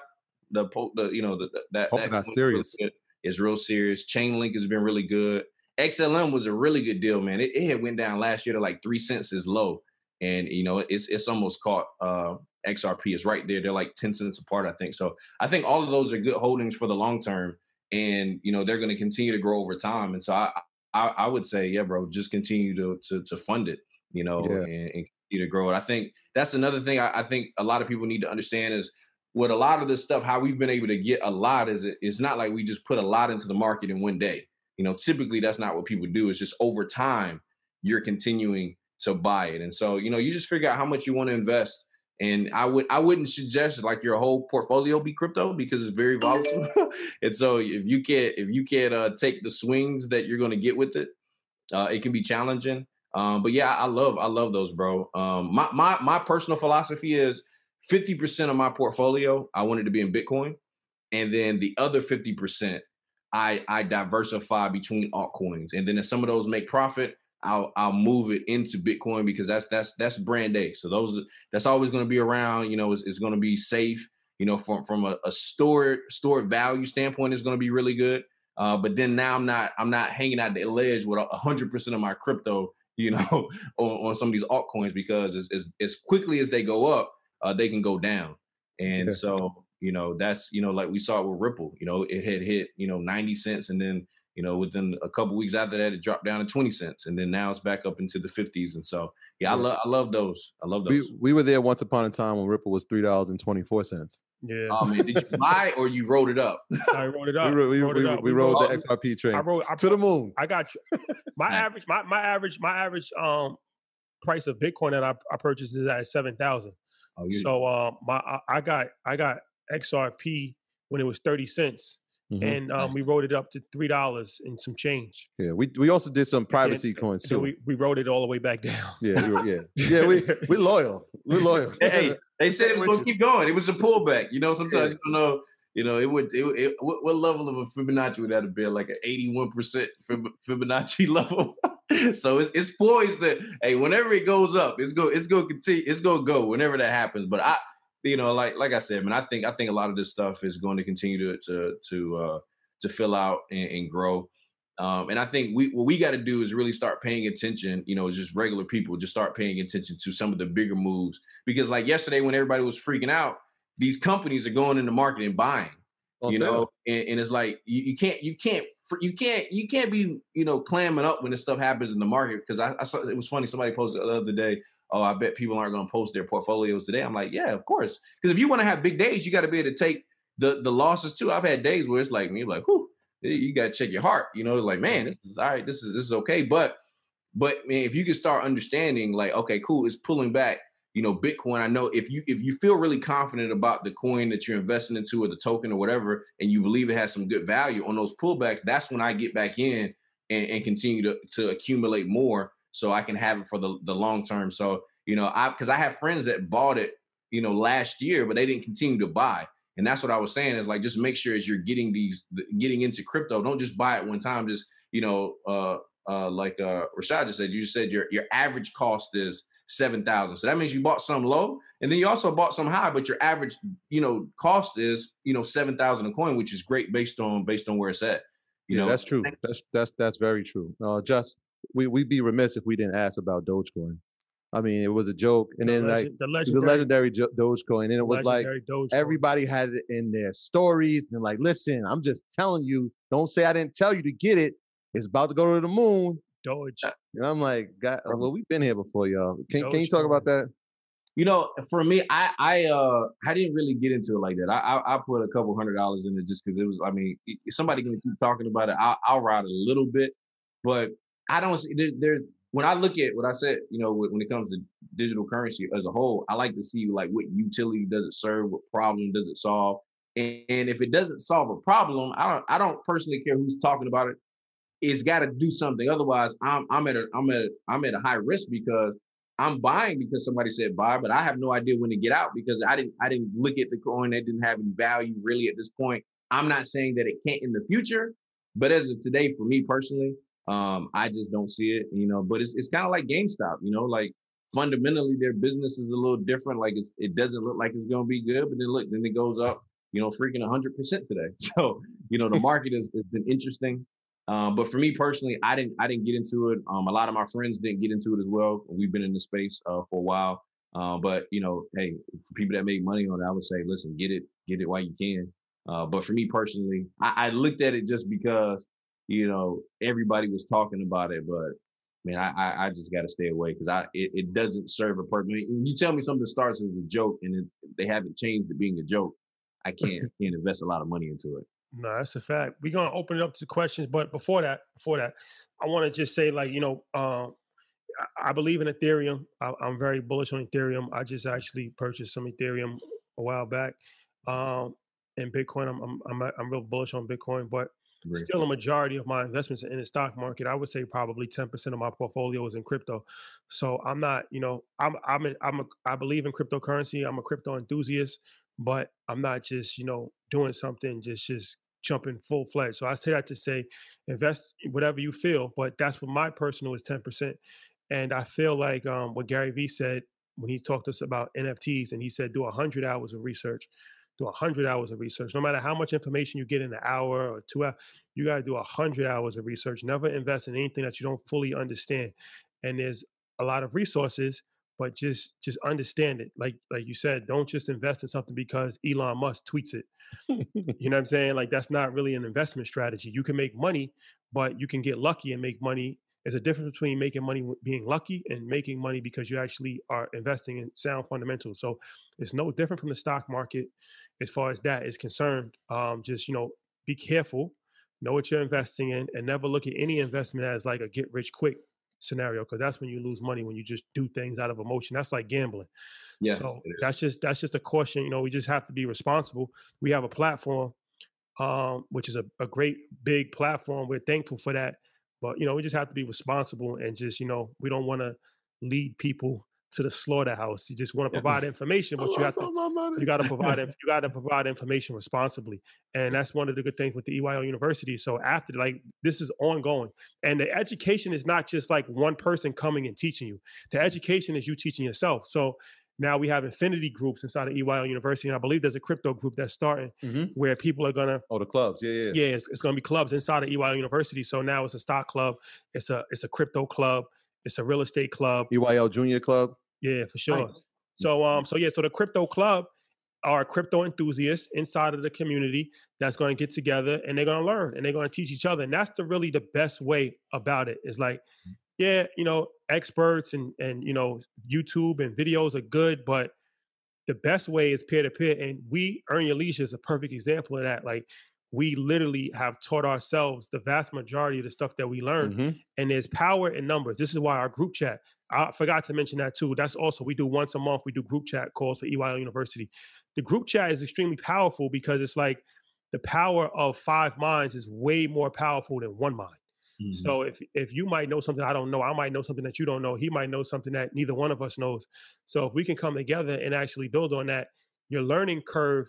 the, po- the you know the, the- that Polkadot that really serious. good. It's real serious. Chainlink has been really good. XLM was a really good deal, man. It, it had went down last year to like three cents is low, and you know it's it's almost caught uh, XRP. is right there. They're like ten cents apart, I think. So I think all of those are good holdings for the long term, and you know they're going to continue to grow over time. And so I, I I would say, yeah, bro, just continue to to to fund it, you know, Yeah. and, and continue to grow it. I think that's another thing I, I think a lot of people need to understand is with a lot of this stuff, how we've been able to get a lot is it, it's not like we just put a lot into the market in one day. You know, typically that's not what people do. It's just over time you're continuing to buy it, and so you know you just figure out how much you want to invest. And I would I wouldn't suggest like your whole portfolio be crypto because it's very volatile. and so if you can't if you can't uh, take the swings that you're going to get with it, uh, it can be challenging. Um, but yeah, I love I love those, bro. Um, my my my personal philosophy is 50% of my portfolio I wanted to be in Bitcoin, and then the other 50% I I diversify between altcoins, and then if some of those make profit, I'll I'll move it into Bitcoin because that's that's that's brand A. So those that's always going to be around. You know, it's, it's going to be safe. You know, from from a, a stored stored value standpoint, is going to be really good. Uh, but then now I'm not I'm not hanging out the ledge with hundred percent of my crypto, you know, on, on some of these altcoins because as, as as quickly as they go up, uh, they can go down. And Yeah. so you know that's you know like we saw with Ripple, you know, it had hit you know 90 cents and then you know within a couple weeks after that it dropped down to 20 cents and then now it's back up into the 50s. And so yeah, I Yeah. love I love those. I love those. We we were there once upon a time when Ripple was three dollars and twenty four cents. Yeah, Oh man, did you buy or you rode it up? I rode it up. ro- we, rode we, it up. we rode wrote- the XRP train I rode. I to the moon. I got you. My average, my, my average, my average um price of Bitcoin that I, I purchased is at seven thousand. Oh, you- So um my I, I got I got XRP when it was thirty cents, Mhm. and um we rode it up to three dollars and some change. Yeah, we we also did some privacy And- coins So too. we, we rode it all the way back down. yeah, we were, yeah, yeah. We we loyal. We loyal. hey, they said it was gonna keep going. It was a pullback. You know, sometimes you don't know. You know, it would. It, it what, what level of a Fibonacci would that have been? Like an eighty-one percent Fibonacci level. so it's it's poised that hey, whenever it goes up, it's go it's going to continue. It's going to go whenever that happens. But I, you know, like like I said, man, I think I think a lot of this stuff is going to continue to to to uh, to fill out and, and grow. Um, and I think we what we got to do is really start paying attention. You know, just regular people, just start paying attention to some of the bigger moves because, like yesterday, when everybody was freaking out, these companies are going in the market and buying. On you sale. know, and, and it's like you, you can't you can't you can't you can't be you know clamming up when this stuff happens in the market because I, I saw it was funny somebody posted the other day oh I bet people aren't going to post their portfolios today. I'm like yeah of course. Because if you want to have big days you got to be able to take the the losses too. I've had days where it's like me like whoo eh, you got to check your heart you know like man this is all right this is this is okay. But but man if you can start understanding like okay cool it's pulling back you know, Bitcoin, I know if you if you feel really confident about the coin that you're investing into or the token or whatever, and you believe it has some good value on those pullbacks, that's when I get back in and, and continue to, to accumulate more so I can have it for the, the long term. So, you know, I because I have friends that bought it, you know, last year, but they didn't continue to buy. And that's what I was saying is like just make sure as you're getting these getting into crypto, don't just buy it one time. Just, you know, uh uh like uh Rashad just said, you said your your average cost is seven thousand. So that means you bought some low, and then you also bought some high, but your average, you know, cost is you know seven thousand a coin, which is great based on based on where it's at. You yeah, know, that's true. That's that's that's very true. Uh, just we we'd be remiss if we didn't ask about Dogecoin. I mean, it was a joke, and The then like legend- the the legendary, legendary Jo- Dogecoin, and it was like Dogecoin. everybody had it in their stories, and like, listen, I'm just telling you, don't say I didn't tell you to get it. It's about to go to the moon. Doge. And I'm like, God, well, we've been here before, y'all. Can can you talk about that? you know, for me, I I uh I didn't really get into it like that. I I, I put a couple hundred dollars in it just because it was. I mean, if somebody gonna keep talking about it. I'll, I'll ride a little bit, but I don't see there, there's when I look at what I said. You know, when it comes to digital currency as a whole, I like to see like what utility does it serve, what problem does it solve, and, and if it doesn't solve a problem, I don't I don't personally care who's talking about it. It's got to do something. Otherwise, I'm I'm at a I'm at a, I'm at a high risk because I'm buying because somebody said buy, but I have no idea when to get out because I didn't I didn't look at the coin that didn't have any value really at this point. I'm not saying that it can't in the future, but as of today, for me personally, um, I just don't see it. You know, but it's it's kind of like GameStop. You know, like fundamentally their business is a little different. Like it's, it doesn't look like it's gonna be good, but then look, then it goes up. You know, freaking 100 percent today. So you know, the market has, has been interesting. Um, but for me personally, I didn't I didn't get into it. Um, a lot of my friends didn't get into it as well. We've been in the space uh, for a while. Uh, but you know, hey, for people that make money on it, I would say, listen, get it, get it while you can. Uh, but for me personally, I, I looked at it just because you know everybody was talking about it. But man, I I, I just got to stay away because I it, it doesn't serve a purpose. When you tell me something starts as a joke and it, they haven't changed to being a joke, I can't can't invest a lot of money into it. No, that's a fact. We're gonna open it up to questions, but before that, before that, I want to just say, like, you know, um, I, I believe in Ethereum. I, I'm very bullish on Ethereum. I just actually purchased some Ethereum a while back, um, and Bitcoin. I'm I'm I'm, I'm real bullish on Bitcoin, but still a majority of my investments in the stock market. I would say probably 10% of my portfolio is in crypto. So I'm not, you know, I'm I'm a, I'm a, I believe in cryptocurrency. I'm a crypto enthusiast, but I'm not just, you know, doing something just just jumping full fledged. So I say that to say invest whatever you feel, but that's what my personal is 10%. And I feel like um, what Gary Vee said when he talked to us about NFTs and he said do 100 hours of research do 100 hours of research. No matter how much information you get in an hour or two hours you got to do 100 hours of research. Never invest in anything that you don't fully understand. And there's a lot of resources but just just understand it. Like like you said don't just invest in something because elon musk tweets it. You know what i'm saying? Like that's not really an investment strategy. You can make money but you can get lucky and make money there's a difference between making money being lucky and making money because you actually are investing in sound fundamentals. So it's no different from the stock market as far as that is concerned. Um, just you know be careful know what you're investing in and never look at any investment as like a get rich quick scenario because that's when you lose money when you just do things out of emotion. That's like gambling. Yeah, so that's just that's just a caution you know we just have to be responsible. We have a platform um, which is a, a great big platform. We're thankful for that but you know we just have to be responsible and just you know we don't want to lead people to the slaughterhouse. You just want to provide information but you have to you got to provide you got to provide information responsibly and that's one of the good things with the EYL University. So after like this is ongoing and the education is not just like one person coming and teaching you. The education is you teaching yourself. So now we have infinity groups inside of EYL University and I believe there's a crypto group that's starting Mhm. where people are going to Oh, the clubs. Yeah, yeah. yeah, it's, it's going to be clubs inside of EYL University. So now it's a stock club, it's a it's a crypto club, it's a real estate club. EYL Junior Club. Yeah, for sure. So um, so yeah, so the crypto club are crypto enthusiasts inside of the community that's going to get together and they're going to learn and they're going to teach each other. And that's the really the best way about it. Is like, yeah, you know, experts and and you know, YouTube and videos are good, but the best way is peer to peer. And we earn your leisure is a perfect example of that. Like we literally have taught ourselves the vast majority of the stuff that we learned. Mhm. And there's power in numbers. This is why our group chat, I forgot to mention that too. That's also, we do once a month, we do group chat calls for EYL University. The group chat is extremely powerful because it's like the power of five minds is way more powerful than one mind. So if if you might know something I don't know, I might know something that you don't know. He might know something that neither one of us knows. So if we can come together and actually build on that, your learning curve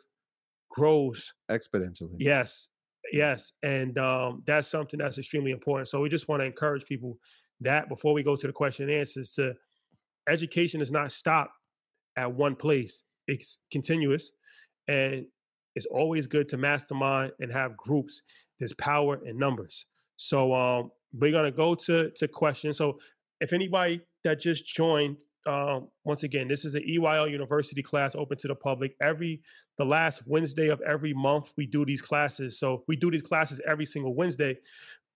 grows. exponentially. Yes, yes, and um, that's something that's extremely important. So we just want to encourage people that before we go to the question and answers, to education is not stopped at one place. It's continuous, and it's always good to mastermind and have groups. There's power in numbers. So um, we're gonna go to to questions. So if anybody that just joined, um, once again, this is an EYL University class open to the public. Every the last Wednesday of every month, we do these classes. So we do these classes every single Wednesday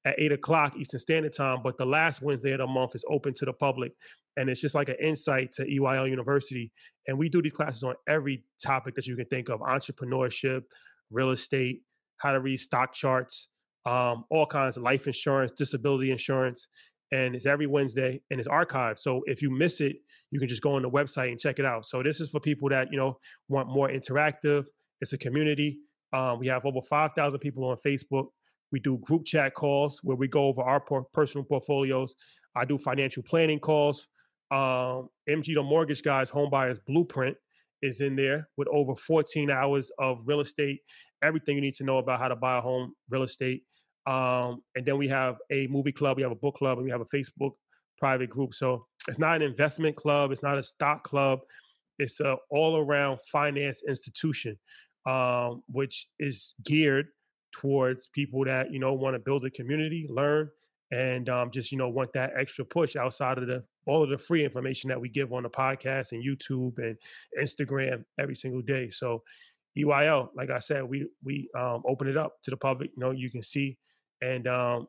at eight o'clock Eastern Standard Time. But the last Wednesday of the month is open to the public, and it's just like an insight to EYL University. And we do these classes on every topic that you can think of: entrepreneurship, real estate, how to read stock charts, um, all kinds of life insurance, disability insurance. And it's every Wednesday and it's archived. So if you miss it, you can just go on the website and check it out. So this is for people that, you know, want more interactive. It's a community. Um, we have over 5,000 people on Facebook. We do group chat calls where we go over our personal portfolios. I do financial planning calls. Um, MG the Mortgage Guys Home Buyers Blueprint is in there with over 14 hours of real estate, everything you need to know about how to buy a home, real estate. Um, and then we have a movie club, we have a book club, and we have a Facebook private group. So it's not an investment club, it's not a stock club, it's a all around finance institution, um, which is geared towards people that you know want to build a community, learn, and um, just you know want that extra push outside of the all of the free information that we give on the podcast and YouTube and Instagram every single day. So EYL, like I said, we we um, open it up to the public. You know, you can see, and um,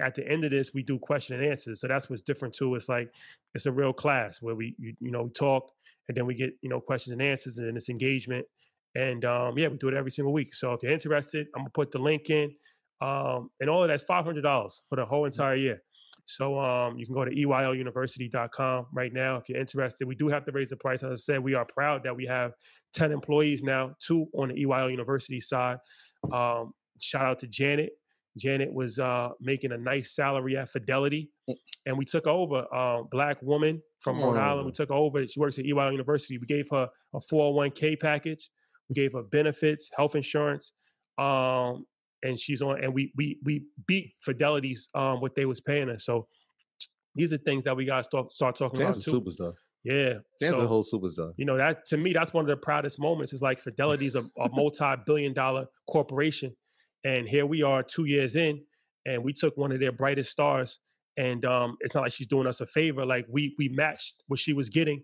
at the end of this, we do question and answers. So that's what's different too. It's like it's a real class where we you, you know we talk and then we get you know questions and answers and it's engagement. And um, yeah, we do it every single week. So if you're interested, I'm gonna put the link in. Um, and all of that's five hundred dollars for the whole entire year. So um, you can go to EYLUniversity.com right now if you're interested. We do have to raise the price. As I said, we are proud that we have 10 employees now, two on the EYL University side. Um, shout out to Janet. Janet was uh, making a nice salary at Fidelity, and we took over. Uh, black woman from Rhode Island. We Oh. took over. She works at EYL University. We gave her a 401k package. We gave her benefits, health insurance, um, and she's on. And we we we beat Fidelity's um, what they was paying her. So these are things that we got to start, start talking Dan's about too. superstar. Yeah, Dan's so- a whole superstar. you know that to me that's one of the proudest moments is like fidelity's a, a multi-billion dollar corporation and here we are two years in and we took one of their brightest stars and um, it's not like she's doing us a favor like we we matched what she was getting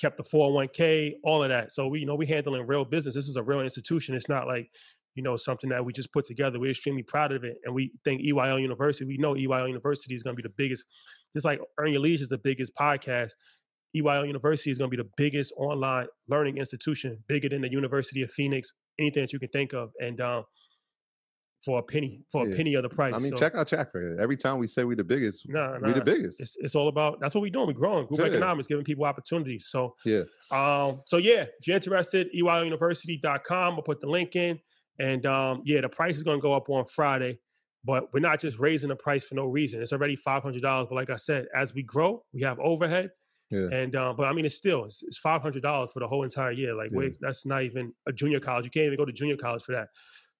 kept the 401k all of that. So we you know we handling real business. This is a real institution. It's not like you know something that we just put together. We're extremely proud of it and we think eyl university we know eyl university is going to be the biggest just like earn your leisure is the biggest podcast EYL University is going to be the biggest online learning institution, bigger than the University of Phoenix, anything that you can think of, and um, for a penny, for a penny of the price. I mean, So, check track record. Every time we say we're the biggest, Nah, we the biggest. It's, it's all about that's what we're doing. We're growing group Yeah. economics, giving people opportunities. So Yeah. um, so yeah, if you're interested, E EYLUniversity.com. I'll put the link in. And um, yeah, the price is gonna go up on Friday, but we're not just raising the price for no reason. It's already five hundred dollars. But like I said, as we grow, we have overhead. Yeah. And um, but I mean, it's still it's, it's five hundred dollars for the whole entire year. Like, Yeah. wait, that's not even a junior college. You can't even go to junior college for that.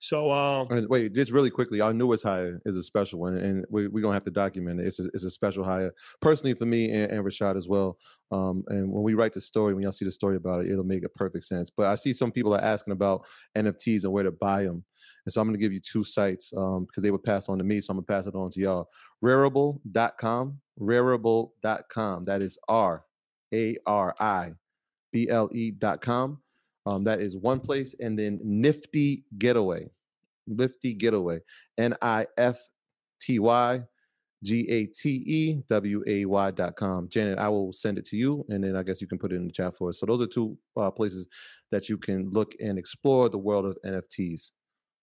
So um, And wait, just really quickly, our newest hire is a special one, and we, we're gonna have to document it. It's a, it's a special hire, personally for me and, and Rashad as well. Um, and when we write the story, when y'all see the story about it, it'll make a perfect sense. But I see some people are asking about NFTs and where to buy them, and so I'm gonna give you two sites um, because they were passed on to me, so I'm gonna pass it on to y'all. Rarible.com, Rarible.com. That is R A R I B L E.com. Um, that is one place, and then Nifty Gateway. Nifty Gateway. N I F T Y G A T E W A Y dot com. Janet, I will send it to you, and then I guess you can put it in the chat for us. So those are two uh, places that you can look and explore the world of NFTs.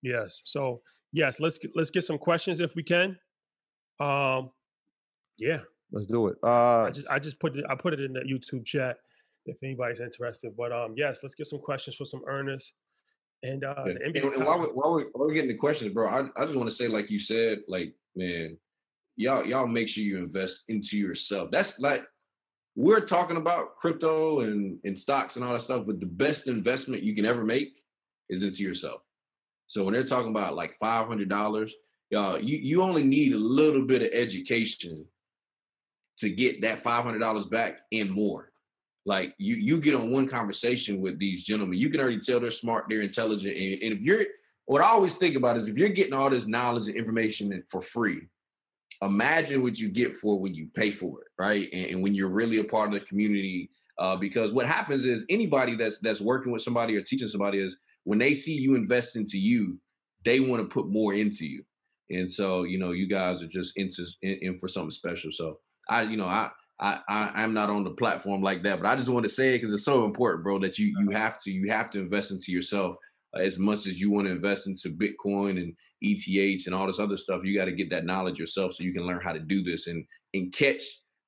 Yes. So yes, let's get, let's get some questions if we can. Um, yeah. Let's do it. Uh, I just I just put it I put it in the YouTube chat if anybody's interested. But um, yes, let's get some questions for some earners. And uh, Yeah. the And, NBA and while, we, while, we, while we're getting the questions, bro, I, I just want to say, like you said, like man, y'all y'all make sure you invest into yourself. That's like we're talking about crypto and and stocks and all that stuff, but the best investment you can ever make is into yourself. So when they're talking about like five hundred dollars, y'all, you you only need a little bit of education to get that five hundred dollars back and more. Like you, you get on one conversation with these gentlemen, you can already tell they're smart, they're intelligent, and, and if you're, what I always think about is if you're getting all this knowledge and information for free, imagine what you get for when you pay for it, right? And, and when you're really a part of the community. Uh, because what happens is anybody that's that's working with somebody or teaching somebody is when they see you invest into you, they want to put more into you. And so, you know, you guys are just into in, in for something special. So I, you know, I I, I I'm not on the platform like that, but I just want to say it because it's so important, bro, that you you have to you have to invest into yourself uh, as much as you want to invest into Bitcoin and ETH and all this other stuff. You got to get that knowledge yourself so you can learn how to do this and and catch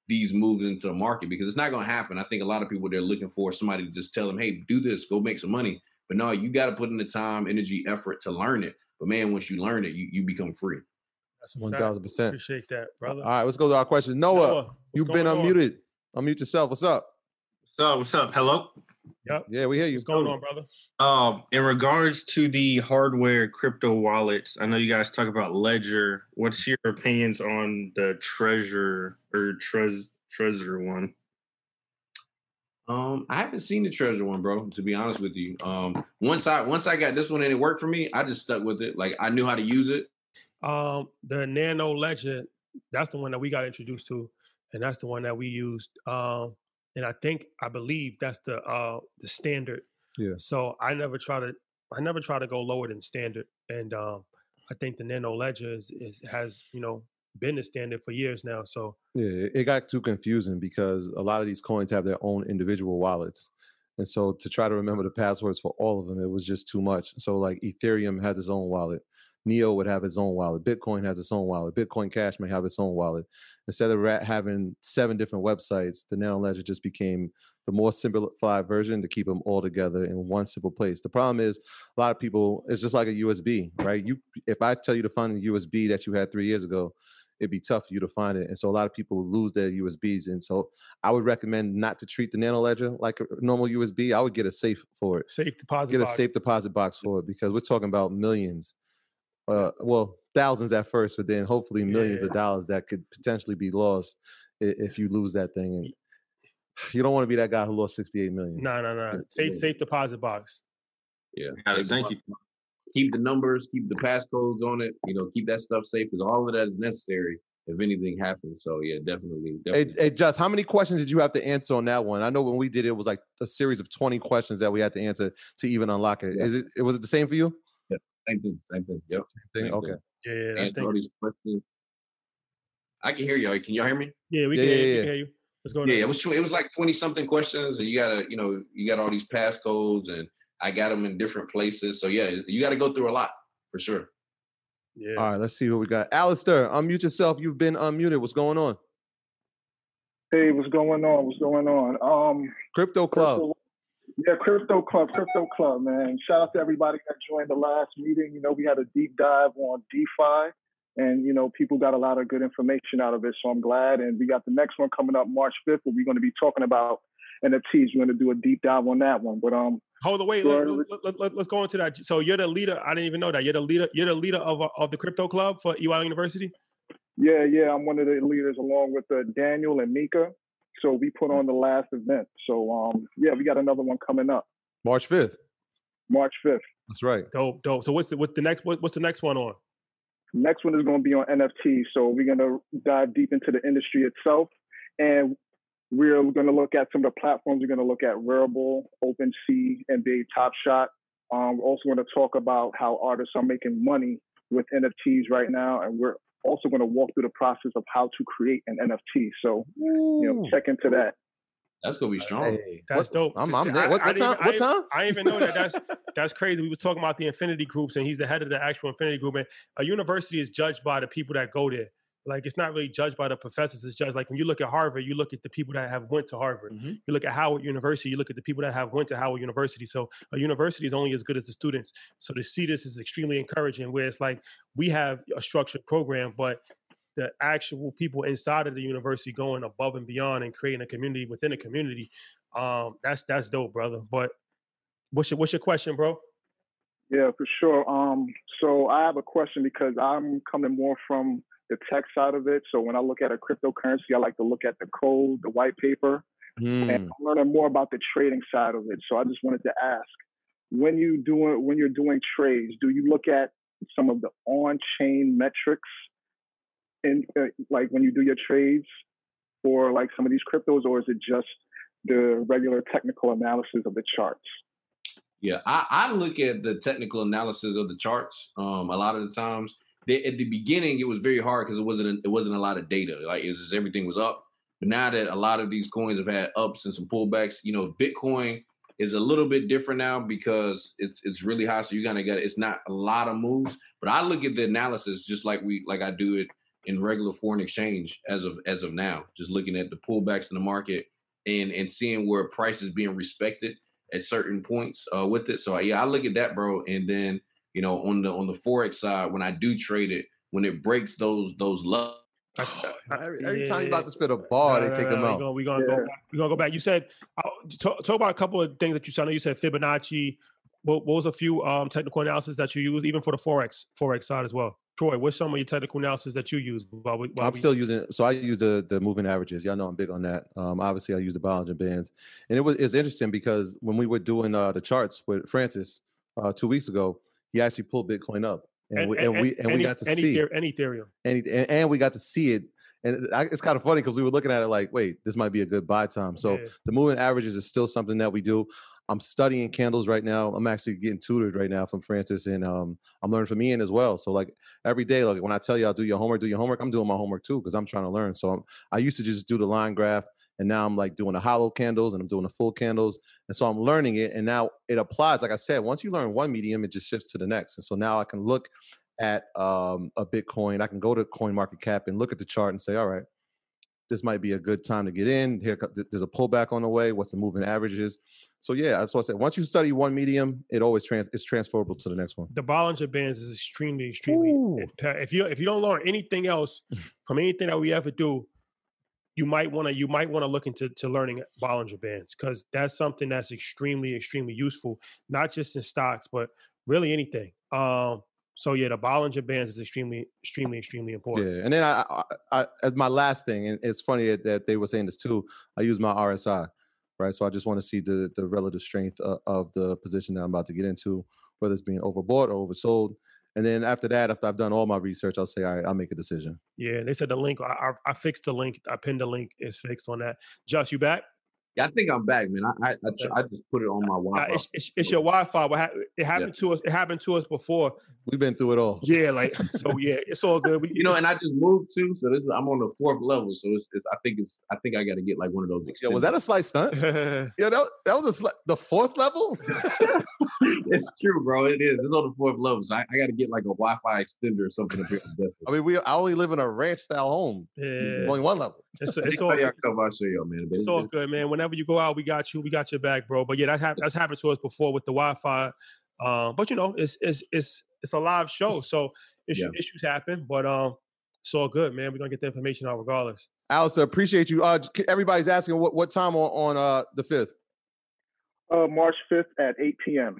these moves into the market because it's not going to happen. I think a lot of people they're looking for somebody to just tell them, hey, do this, go make some money. But no, you got to put in the time, energy, effort to learn it. But man, once you learn it, you, you become free. That's a one fact. thousand percent. Appreciate that, brother. All right, let's go to our questions. Noah, Noah, you've been going on? unmuted. Unmute yourself. What's up? So what's up? Hello. Yeah, we hear you. What's going on, brother? Um, in regards to the hardware crypto wallets, I know you guys talk about Ledger. What's your opinions on the Trezor or Trez Trezor one? Um, I haven't seen the Trezor one, bro. To be honest with you, um, once I once I got this one and it worked for me, I just stuck with it. Like I knew how to use it. Um, the Nano Ledger, that's the one that we got introduced to, and that's the one that we used. Um, and I think I believe that's the uh the standard. Yeah. So I never try to I never try to go lower than standard. And um I think the Nano Ledger is, is has, you know, been the standard for years now. So Yeah, it- it got too confusing because a lot of these coins have their own individual wallets. And so to try to remember the passwords for all of them, it was just too much. So like Ethereum has its own wallet. Neo would have its own wallet. Bitcoin has its own wallet. Bitcoin Cash may have its own wallet. Instead of having seven different websites, the Nano Ledger just became the more simplified version to keep them all together in one simple place. The problem is a lot of people, it's just like a USB, right? You, if I tell you to find a USB that you had three years ago, it'd be tough for you to find it. And so a lot of people lose their USBs. And so I would recommend not to treat the Nano Ledger like a normal USB. I would get a safe for it. safe deposit. Get a safe deposit box for it because we're talking about millions. Uh, well, thousands at first, but then hopefully millions of Yeah. dollars that could potentially be lost if you lose that thing. And you don't want to be that guy who lost 68 million. No, no, no. Safe safe deposit box. Yeah. Got it. Save the Thank you. Keep the numbers, keep the passcodes on it. You know, keep that stuff safe because all of that is necessary if anything happens. So yeah, definitely, Hey, hey, Just, how many questions did you have to answer on that one? I know when we did it, it was like a series of 20 questions that we had to answer to even unlock it. Yeah. Is it was it the same for you? Same thing. Same thing. Yep. Thing? Same Okay. Yeah, I Answer all think. these questions. I can hear y'all. Can y'all hear me? Yeah, we Yeah, can, yeah, hear you, we can hear you. What's going Yeah, on? it was tw- it was like twenty something questions, and you gotta you know you got all these passcodes, and I got them in different places. So yeah, you got to go through a lot for sure. Yeah. All right, let's see what we got. Alistair, unmute yourself. You've been unmuted. What's going on? Hey, what's going on? What's going on? Um, Crypto Club. Crypto- yeah, Crypto Club, Crypto Club, man. Shout out to everybody that joined the last meeting. You know, we had a deep dive on DeFi, and you know, people got a lot of good information out of it. So I'm glad. And we got the next one coming up March 5th, where we're going to be talking about NFTs. We're going to do a deep dive on that one. But um, Hold on, wait. Let, let, let, us go into that. So you're the leader. I didn't even know that. You're the leader. You're the leader of uh, of the crypto club for EY University. yeah, yeah, I'm one of the leaders along with uh, Daniel and Mika. So we put on the last event. So um, yeah, we got another one coming up March 5th. March 5th. That's right. Dope, dope. So what's the what's the next what, what's the next one on? Next one is going to be on NFT. So we're going to dive deep into the industry itself. And we're going to look at some of the platforms. We're going to look at Rarible, OpenSea, NBA Top Shot. Um, we're also going to talk about how artists are making money with NFTs right now. And we're also going to walk through the process of how to create an NFT. So, you know, check into that. That's gonna be strong. Hey, That's what- dope. I'm, See, I'm see, there. I- What, I what didn't time? even- I What didn't- time? I didn't even know that. That's that's crazy. We was talking about the affinity groups, and he's the head of the actual affinity group. And a university is judged by the people that go there. Like it's not really judged by the professors. It's judged like when you look at Harvard, you look at the people that have went to Harvard. Mm-hmm. You look at Howard University, you look at the people that have went to Howard University. So a university is only as good as the students. So to see this is extremely encouraging. Where it's like we have a structured program, but the actual people inside of the university going above and beyond and creating a community within a community. Um, that's that's dope, brother. But what's your what's your question, bro? Yeah, for sure. Um, so I have a question because I'm coming more from the tech side of it. So when I look at a cryptocurrency, I like to look at the code, the white paper, Hmm. and I'm learning more about the trading side of it. So I just wanted to ask, when you doing when you're doing trades, do you look at some of the on-chain metrics in uh, like when you do your trades for like some of these cryptos, or is it just the regular technical analysis of the charts? Yeah, I, I look at the technical analysis of the charts. Um, a lot of the times, they, at the beginning, it was very hard because it wasn't it wasn't a lot of data. Like it was just everything was up. But now that a lot of these coins have had ups and some pullbacks, you know, Bitcoin is a little bit different now because it's it's really high. So you gotta get it's not a lot of moves. But I look at the analysis just like we like I do it in regular foreign exchange as of as of now. Just looking at the pullbacks in the market and and seeing where price is being respected at certain points uh, with it. So yeah, I look at that, bro. And then you know on the on the forex side, when I do trade it, when it breaks those those lows. Every, every time you about to spit a bar, they take them out. We're gonna, go back. We're gonna go back. You said uh, talk, talk about a couple of things that you said. I know you said Fibonacci. What, what was a few um, technical analysis that you use, even for the forex forex side as well? Troy, what's some of your technical analysis that you use? While we, while I'm we- still using so I use the the moving averages. Y'all know I'm big on that. Um, obviously I use the Bollinger Bands, and it was it's interesting because when we were doing uh, the charts with Francis uh, two weeks ago, he actually pulled Bitcoin up, and, we and, we and we got to any see Ether- any Ethereum. and, and and we got to see it. And I, it's kind of funny because we were looking at it like, wait, this might be a good buy time. So the moving averages is still something that we do. I'm studying candles right now. I'm actually getting tutored right now from Francis, and um, I'm learning from Ian as well. So like every day, like when I tell y'all do your homework, do your homework. I'm doing my homework too because I'm trying to learn. So I'm, I used to just do the line graph, and now I'm like doing the hollow candles and I'm doing the full candles, and so I'm learning it. And now it applies. Like I said, once you learn one medium, it just shifts to the next. And so now I can look at um, a Bitcoin. I can go to Coin Market Cap and look at the chart and say, all right, this might be a good time to get in. Here, there's a pullback on the way. What's the moving averages? So yeah, that's what I said. Once you study one medium, it always trans it's transferable to the next one. The Bollinger Bands is extremely, extremely. impa- If you if you don't learn anything else from anything that we ever do, you might want to you might want to look into to learning Bollinger Bands because that's something that's extremely, extremely useful, not just in stocks, but really anything. Um, so yeah, the Bollinger Bands is extremely, extremely, extremely important. Yeah, and then I, I, I as my last thing, and it's funny that- they were saying this too. I use my RSI, right? So I just want to see the the relative strength of, of the position that I'm about to get into, whether it's being overbought or oversold. And then after that, after I've done all my research, I'll say, all right, I'll make a decision. Yeah, they said the link. I, I, fixed the link. I pinned the link. It's fixed on that. Josh, you back? Yeah, I think I'm back, man. I I, I, tr- I just put it on my Uh, Wi-Fi. it's, it's, it's your Wi-Fi. What hap- it happened to us. It happened to us before. We've been through it all. Yeah, like so. Yeah, it's all good. We, you know, and I just moved too, so this is I'm on the fourth level. So it's, it's I think it's I think I got to get like one of those. Yo, was that a slight stunt? yeah, that, that was a sli- the fourth level. it's true, bro. It is. It's on the fourth level. So I, I got to get like a Wi-Fi extender or something. I mean, we I only live in a ranch style home. Yeah. It's only one level. It's, Next it's all good. show man. It's it's- all good, man. Whenever you go out, we got you. We got your back, bro. But yeah, that hap- that's happened to us before with the Wi-Fi. Um, but you know, it's it's it's it's a live show, so issue, Yeah. issues happen. But um, it's all good, man. We're gonna get the information out regardless. Alistair, appreciate you. Uh, everybody's asking what, what time on, on uh, the fifth. Uh, March 5th at 8 p.m.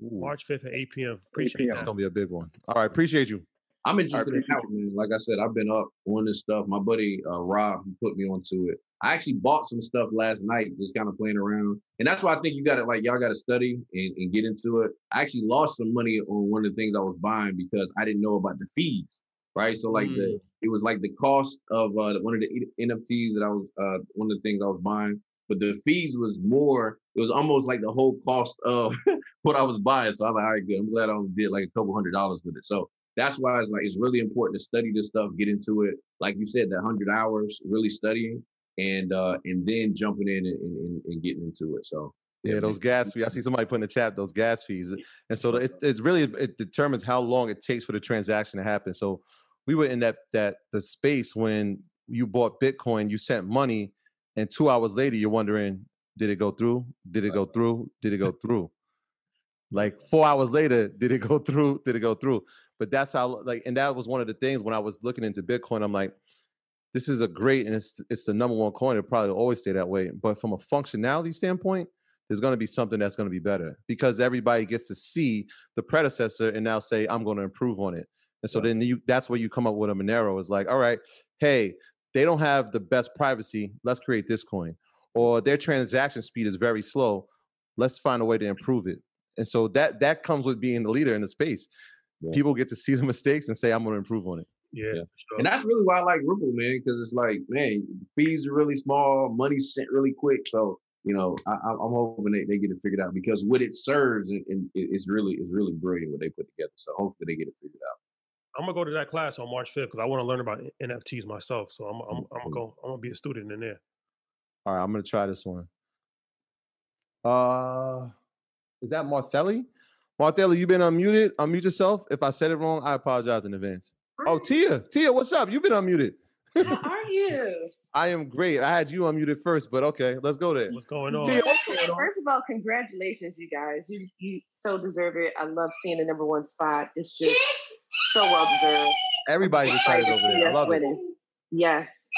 March fifth at eight p.m. Appreciate That's gonna be a big one. All right, appreciate you. I'm interested in out, man. Like I said, I've been up on this stuff. My buddy uh, Rob put me onto it. I actually bought some stuff last night, just kind of playing around, and that's why I think you got to like y'all got to study and, and get into it. I actually lost some money on one of the things I was buying because I didn't know about the fees, right? So like the it was like the cost of uh, one of the NFTs that I was uh, one of the things I was buying, but the fees was more. It was almost like the whole cost of what I was buying. So I'm like, all right, good. I'm glad I only did like a couple hundred dollars with it. So that's why it's like it's really important to study this stuff, get into it. Like you said, that hundred hours, really studying. and uh, and then jumping in and, and, and getting into it. So Yeah, those gas fees. I see somebody put in the chat those gas fees, and so it it really it determines how long it takes for the transaction to happen. So we were in that that the space when you bought Bitcoin, you sent money, and two hours later you're wondering, did it go through? Did it go through? Did it go through? Like four hours later, did it go through? Did it go through? But that's how like, and that was one of the things when I was looking into Bitcoin. I'm like, this is a great, and it's it's the number one coin. It'll probably always stay that way. But from a functionality standpoint, there's going to be something that's going to be better because everybody gets to see the predecessor and now say, I'm going to improve on it. And so then you that's where you come up with a Monero. Is like, all right, hey, they don't have the best privacy. Let's create this coin. Or their transaction speed is very slow. Let's find a way to improve it. And so that that comes with being the leader in the space. People get to see the mistakes and say, I'm going to improve on it. Yeah, for sure. And that's really why I like Ripple, man, because it's like, man, fees are really small, money's sent really quick. So, you know, I, I- I'm hoping they, they get it figured out because what it serves and, and it's really it's really brilliant what they put together. So hopefully they get it figured out. I'm gonna go to that class on March 5th because I want to learn about NFTs myself. So I'm I'm, I'm gonna go. I'm gonna be a student in there. All right, I'm gonna try this one. Uh is that Martelli? Martelli, you've been unmuted. Unmute yourself. If I said it wrong, I apologize in advance. Oh, Tia, Tia, what's up? You've been unmuted. How are you? I am great. I had you unmuted first, but okay, let's go there. What's going Tia, Okay, First of all, congratulations, you guys. You you so deserve it. I love seeing the number one spot. It's just so well deserved. Everybody's excited over there. I Yes, love it. winning. Yes.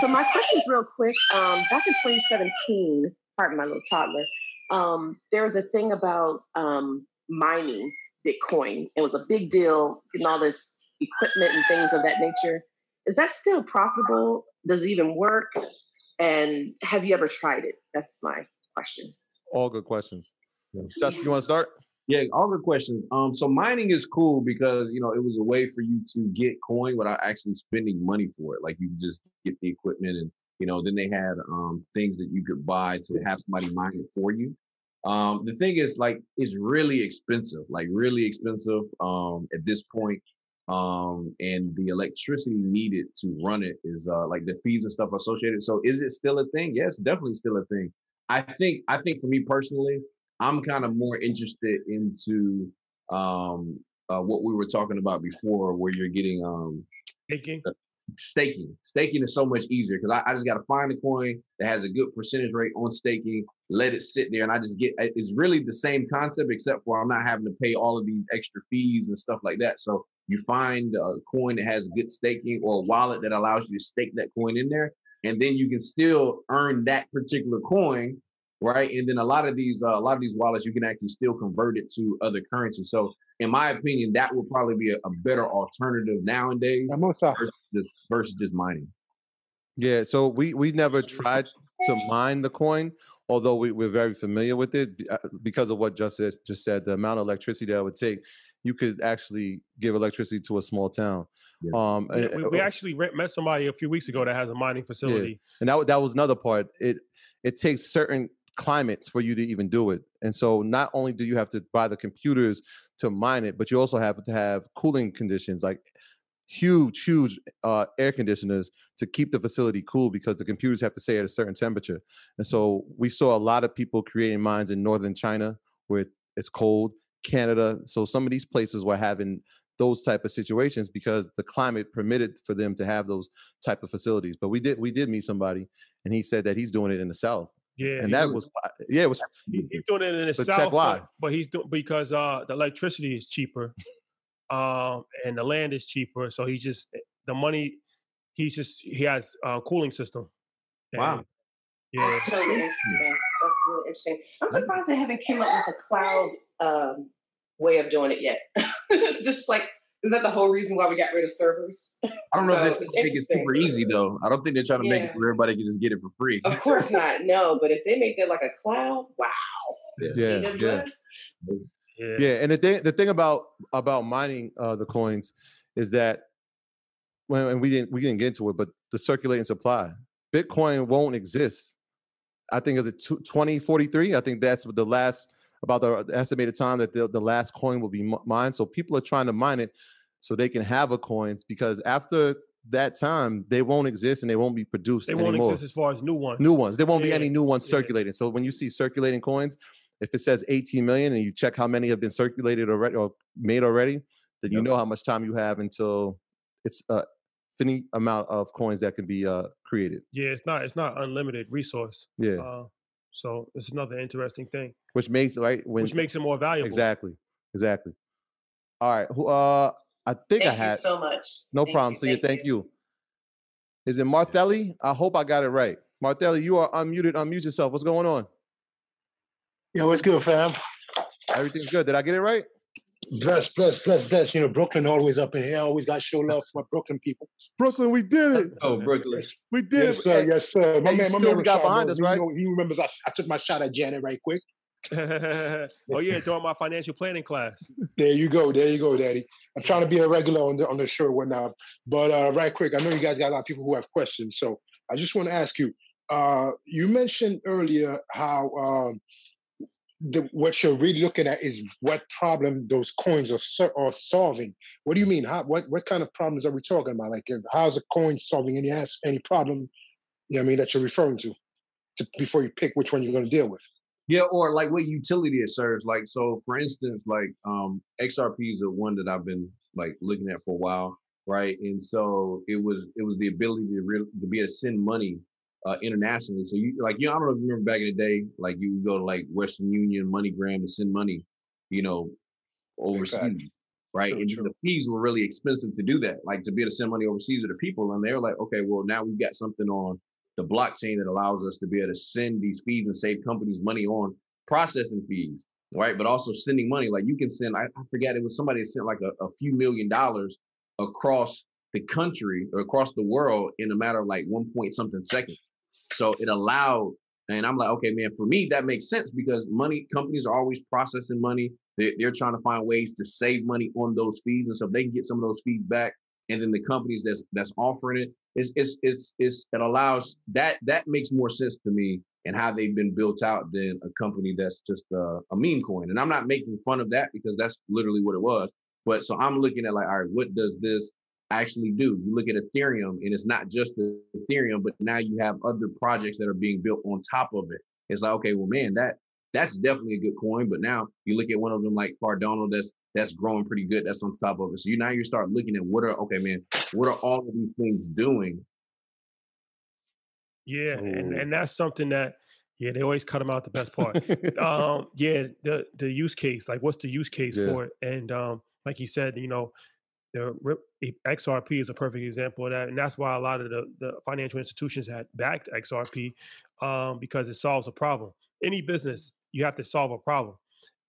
so my question's real quick. Um, back in 2017, pardon my little toddler, um, there was a thing about um, mining Bitcoin. It was a big deal, getting all this equipment and things of that nature. Is that still profitable? Does it even work? And have you ever tried it? That's my question. All good questions. Justin, you want to start? Yeah, all good questions. Um, so mining is cool because you know it was a way for you to get coin without actually spending money for it. Like you just get the equipment, and you know then they had um things that you could buy to have somebody mine it for you. Um, the thing is, like, it's really expensive, like really expensive. Um, at this point, um, and the electricity needed to run it is uh like the fees and stuff associated. So is it still a thing? Yes, definitely still a thing. I think I think for me personally, I'm kind of more interested into um uh, what we were talking about before, where you're getting um Staking. Staking. Staking is so much easier because I, I just got to find a coin that has a good percentage rate on staking, let it sit there, and I just get. It's really the same concept except for I'm not having to pay all of these extra fees and stuff like that. So you find a coin that has good staking or a wallet that allows you to stake that coin in there, and then you can still earn that particular coin right? And then a lot of these, uh, a lot of these wallets, you can actually still convert it to other currency. So, in my opinion, that would probably be a, a better alternative nowadays just, versus just mining. Yeah, so we we never tried to mine the coin, although we, we're very familiar with it uh, because of what just said, just said. The amount of electricity that it would take, you could actually give electricity to a small town. Um, We, we, we actually met somebody a few weeks ago that has a mining facility. and that that was another part. It it takes certain climates for you to even do it, and so not only do you have to buy the computers to mine it, but you also have to have cooling conditions like huge, huge uh, air conditioners to keep the facility cool because the computers have to stay at a certain temperature. And so we saw a lot of people creating mines in northern China where it's cold, Canada. So some of these places were having those type of situations because the climate permitted for them to have those type of facilities. But we did we did meet somebody and he said that he's doing it in the south. Yeah, and that do- was yeah, it was He- He's doing it in the south, why. But, but he's doing because uh the electricity is cheaper, um, and the land is cheaper. So he just the money. He's just he has a cooling system. Wow. Yeah. That's totally interesting. That's really interesting. I'm surprised they haven't came up with a cloud um, way of doing it yet. Just like, is that the whole reason why we got rid of servers? I don't know So if they it's make it super easy though. I don't think they're trying to make it Yeah. where everybody can just get it for free. Of course not. No, but if they make that like a cloud, wow. yeah, yeah. Yeah. Yeah, and the thing the thing about about mining uh, the coins is that when and we didn't we didn't get into it, but the circulating supply, Bitcoin won't exist. I think is it 2043. I think that's the last about the estimated time that the, the last coin will be mined. So people are trying to mine it so they can have a coins because after that time, they won't exist and they won't be produced They won't anymore. exist as far as new ones. New ones. There won't be any new ones yeah. circulating. So when you see circulating coins, if it says 18 million and you check how many have been circulated already or made already, then you know how much time you have until it's a finite amount of coins that can be uh, created. Yeah, it's not it's not unlimited resource. Yeah. Uh, so it's another interesting thing, Which makes right when which makes it more valuable. exactly, exactly. All right. Who uh I think I Thank you had so much. no Thank problem. you, So yeah, thank thank you. Is it Martelli? I hope I got it right. Martelli, you are unmuted. Unmute yourself. What's going on? Yo, what's good, fam? Everything's good. Did I get it right? Bless, bless, bless, bless. You know, Brooklyn always up in here. I always got to show love for my Brooklyn people. Brooklyn, we did it. Oh, Brooklyn. We did Yes, it. sir. Yes, sir. My hey, man, my man we got Rashad behind knows. us, He right? know- He remembers I, I took my shot at Janet right quick. oh yeah, during my financial planning class. There you go. There you go, Daddy. I'm trying to be a regular on the on the show and whatnot. But uh, right quick, I know you guys got a lot of people who have questions. So I just want to ask you. Uh, you mentioned earlier how um, the, what you're really looking at is what problem those coins are, are solving. What do you mean? How, what what kind of problems are we talking about? Like, how's a coin solving any as- any problem? You know I mean that you're referring to, to before you pick which one you're going to deal with. Yeah, or like what utility it serves. Like, so for instance, like um XRP is a one that I've been like looking at for a while, right? And so it was it was the ability to real to be able to send money uh internationally. So you like you know, I don't know if you remember back in the day, like you would go to like Western Union, MoneyGram to send money, you know, overseas. Right. True, and true. the fees were really expensive to do that, like to be able to send money overseas to the people. And they're like, okay, well, now we've got something on the blockchain that allows us to be able to send these fees and save companies money on processing fees, right? But also sending money. Like you can send, I, I forget, it was somebody that sent like a, a few million dollars across the country or across the world in a matter of like one point something seconds. So it allowed, and I'm like, okay, man, for me, that makes sense because money companies are always processing money. They're, they're trying to find ways to save money on those fees. And so if they can get some of those fees back, and then the companies that's that's offering it, it's it's it's, it's it allows that that makes more sense to me and how they've been built out than a company that's just uh, a meme coin. And I'm not making fun of that because that's literally what it was. But so I'm looking at like, all right, what does this actually do? You look at Ethereum, and it's not just the Ethereum, but now you have other projects that are being built on top of it. It's like, okay, well, man, that that's definitely a good coin. But now you look at one of them like Cardano, that's that's growing pretty good. That's on top of it. So you now you start looking at what are okay, man, what are all of these things doing? Yeah, and, and that's something that yeah, they always cut them out the best part. um, yeah, the the use case, like what's the use case Yeah. for it? And um, like you said, you know, the XRP is a perfect example of that, and that's why a lot of the, the financial institutions had backed XRP um, because it solves a problem. Any business, you have to solve a problem,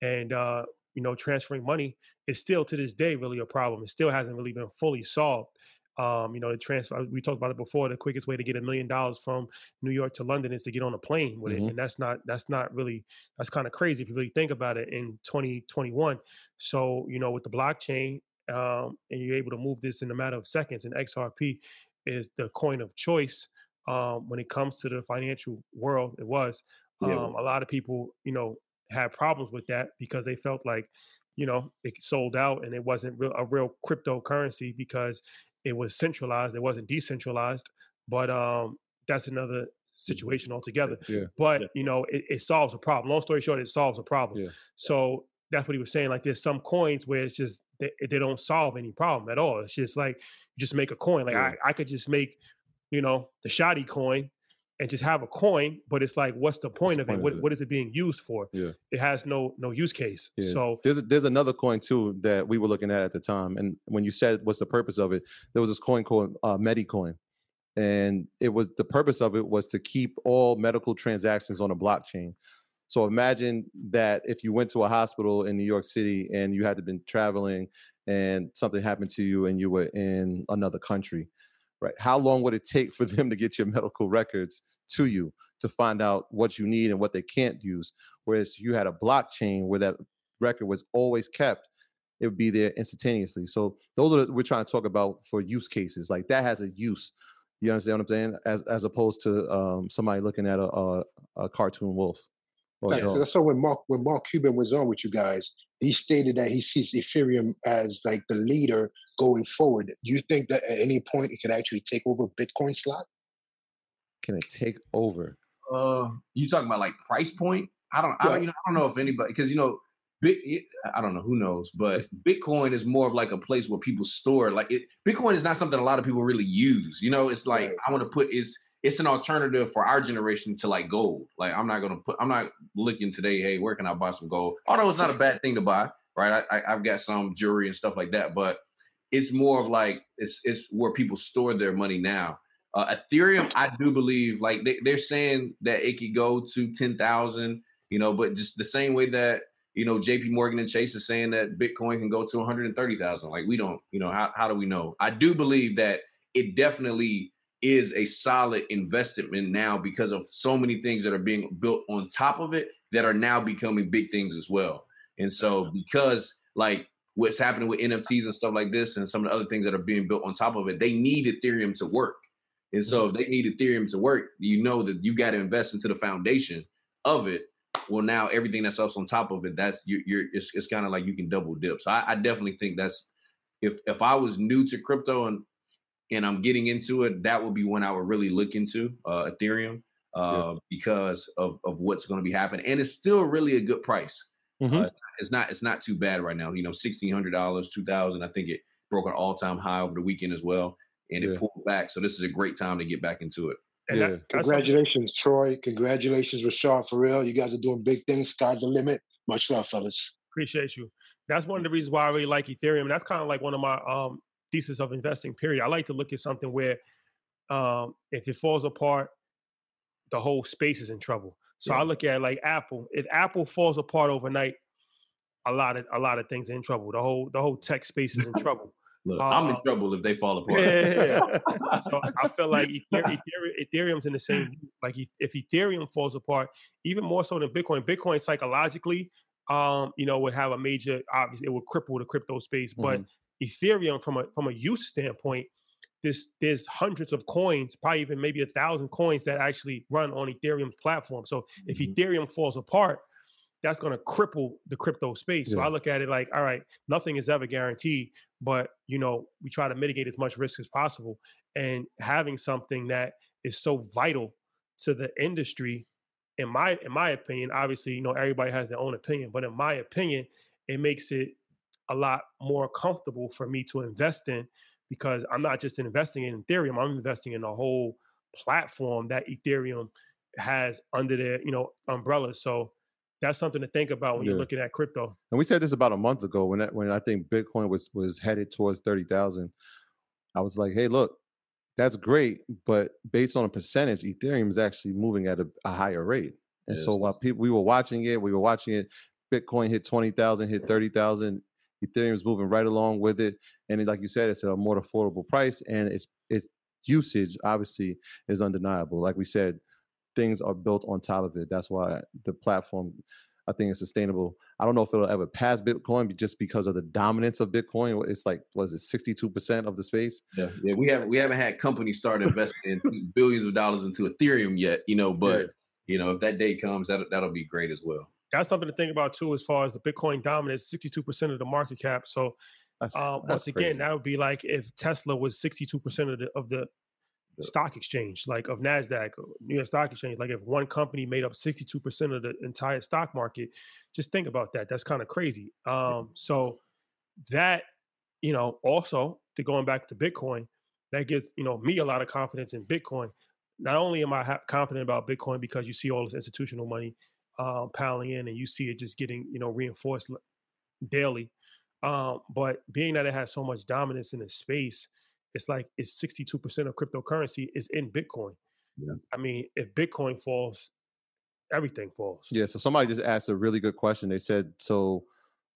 and uh, you know, transferring money is still to this day really a problem. It still hasn't really been fully solved. Um, you know, the transfer. We talked about it before. The quickest way to get a million dollars from New York to London is to get on a plane with Mhm. it, and that's not that's not really that's kind of crazy if you really think about it in 2021. So you know, with the blockchain, um, and you're able to move this in a matter of seconds, and XRP is the coin of choice um, when it comes to the financial world. It was Yeah. um, a lot of people, you know, had problems with that because they felt like, you know, it sold out and it wasn't real, a real cryptocurrency because it was centralized. It wasn't decentralized. But um, that's another situation altogether. Yeah. But you know, it, it solves a problem. Long story short, it solves a problem. Yeah. So that's what he was saying. Like there's some coins where it's just they, they don't solve any problem at all. It's just like you just make a coin. Like Yeah. I, I could just make, you know, the shoddy coin and just have a coin, but it's like, what's the point the of point it? of What, it? what is it being used for? Yeah. It has no no use case. Yeah. So there's a, there's another coin too that we were looking at at the time, and when you said what's the purpose of it, there was this coin called uh, MediCoin, and it was the purpose of it was to keep all medical transactions on a blockchain. So imagine that if you went to a hospital in New York City and you had to been traveling and something happened to you and you were in another country, right? How long would it take for them to get your medical records to you to find out what you need and what they can't use? Whereas you had a blockchain where that record was always kept, it would be there instantaneously. So those are the, we're trying to talk about for use cases. Like that has a use. You understand what I'm saying? As as opposed to um, somebody looking at a, a, a cartoon wolf. Or a Thanks. That's so when Mark when Mark Cuban was on with you guys, he stated that he sees Ethereum as like the leader going forward. Do you think that at any point it could actually take over Bitcoin slot? Can it take over? Uh, you talking about like price point? I don't, I don't, you know, I don't know if anybody because you know, big. I don't know who knows, but Bitcoin is more of like a place where people store. Like it, Bitcoin is not something a lot of people really use. You know, it's like I want to put is it's an alternative for our generation to like gold. Like I'm not gonna put, I'm not looking today. Hey, where can I buy some gold? Although it's not a bad thing to buy, right? I, I've got some jewelry and stuff like that, but it's more of like it's it's where people store their money now. Uh, Ethereum, I do believe, like they, they're saying that it could go to ten thousand, you know, but just the same way that you know J.P. Morgan and Chase is saying that Bitcoin can go to one hundred and thirty thousand. Like we don't, you know, how how do we know? I do believe that it definitely is a solid investment now because of so many things that are being built on top of it that are now becoming big things as well. And so because like what's happening with NFTs and stuff like this and some of the other things that are being built on top of it, they need Ethereum to work. And so if they need Ethereum to work, you know that you got to invest into the foundation of it. Well, now everything that's else on top of it, that's you're, you're it's, it's kind of like you can double dip. So I, I definitely think that's if if I was new to crypto and and I'm getting into it, that would be one I would really look into uh, Ethereum uh, yeah. because of, of what's going to be happening, and it's still really a good price. Mm-hmm. Uh, it's not it's not too bad right now. You know, sixteen hundred dollars, two thousand. I think it broke an all time high over the weekend as well, and it pulled back. So this is a great time to get back into it. And yeah. That, Congratulations, Troy. Congratulations, Rashad. For real, you guys are doing big things. Sky's the limit. Much love, fellas. Appreciate you. That's one of the reasons why I really like Ethereum. That's kind of like one of my um, thesis of investing. Period. I like to look at something where um, if it falls apart, the whole space is in trouble. So yeah. I look at like Apple. If Apple falls apart overnight, a lot of a lot of things in trouble. The whole the whole tech space is in trouble. Look, uh, I'm in um, trouble if they fall apart. Yeah, so I feel like Ethereum, Ethereum's in the same. Like if Ethereum falls apart, even more so than Bitcoin, Bitcoin psychologically, um, you know, would have a major. Obviously, it would cripple the crypto space. But mm-hmm. Ethereum from a from a use standpoint, this there's hundreds of coins, probably even maybe a thousand coins that actually run on Ethereum's platform. So if mm-hmm. Ethereum falls apart, that's going to cripple the crypto space. Yeah. So I look at it like, all right, nothing is ever guaranteed, but you know, we try to mitigate as much risk as possible. And having something that is so vital to the industry, in my in my opinion, obviously, you know, everybody has their own opinion, but in my opinion, it makes it a lot more comfortable for me to invest in because I'm not just investing in Ethereum, I'm investing in the whole platform that Ethereum has under their, you know, umbrella. So that's something to think about when yeah. you're looking at crypto. And we said this about a month ago when that, when I think Bitcoin was was headed towards 30,000. I was like, "Hey, look, that's great, but based on a percentage, Ethereum is actually moving at a, a higher rate." And yes. so while people we were watching it, we were watching it Bitcoin hit 20,000, hit 30,000, Ethereum is moving right along with it, and like you said, it's at a more affordable price, and its its usage obviously is undeniable. Like we said, things are built on top of it. That's why the platform, I think, is sustainable. I don't know if it'll ever pass Bitcoin, just because of the dominance of Bitcoin. It's like was it sixty two percent of the space? Yeah, yeah. We haven't we haven't had companies start investing billions of dollars into Ethereum yet, you know. But yeah. you know, if that day comes, that that'll be great as well that's something to think about too, as far as the Bitcoin dominance, 62% of the market cap. So that's, uh, that's once again, crazy. that would be like if Tesla was 62% of the of the stock exchange, like of Nasdaq, New York Stock Exchange. Like if one company made up 62% of the entire stock market, just think about that. That's kind of crazy. Um, so that, you know, also to going back to Bitcoin, that gives you know me a lot of confidence in Bitcoin. Not only am I ha- confident about Bitcoin because you see all this institutional money uh, piling in, and you see it just getting you know reinforced daily. Um, but being that it has so much dominance in the space, it's like it's 62% of cryptocurrency is in Bitcoin. Yeah. I mean, if Bitcoin falls, everything falls. Yeah. So somebody just asked a really good question. They said, so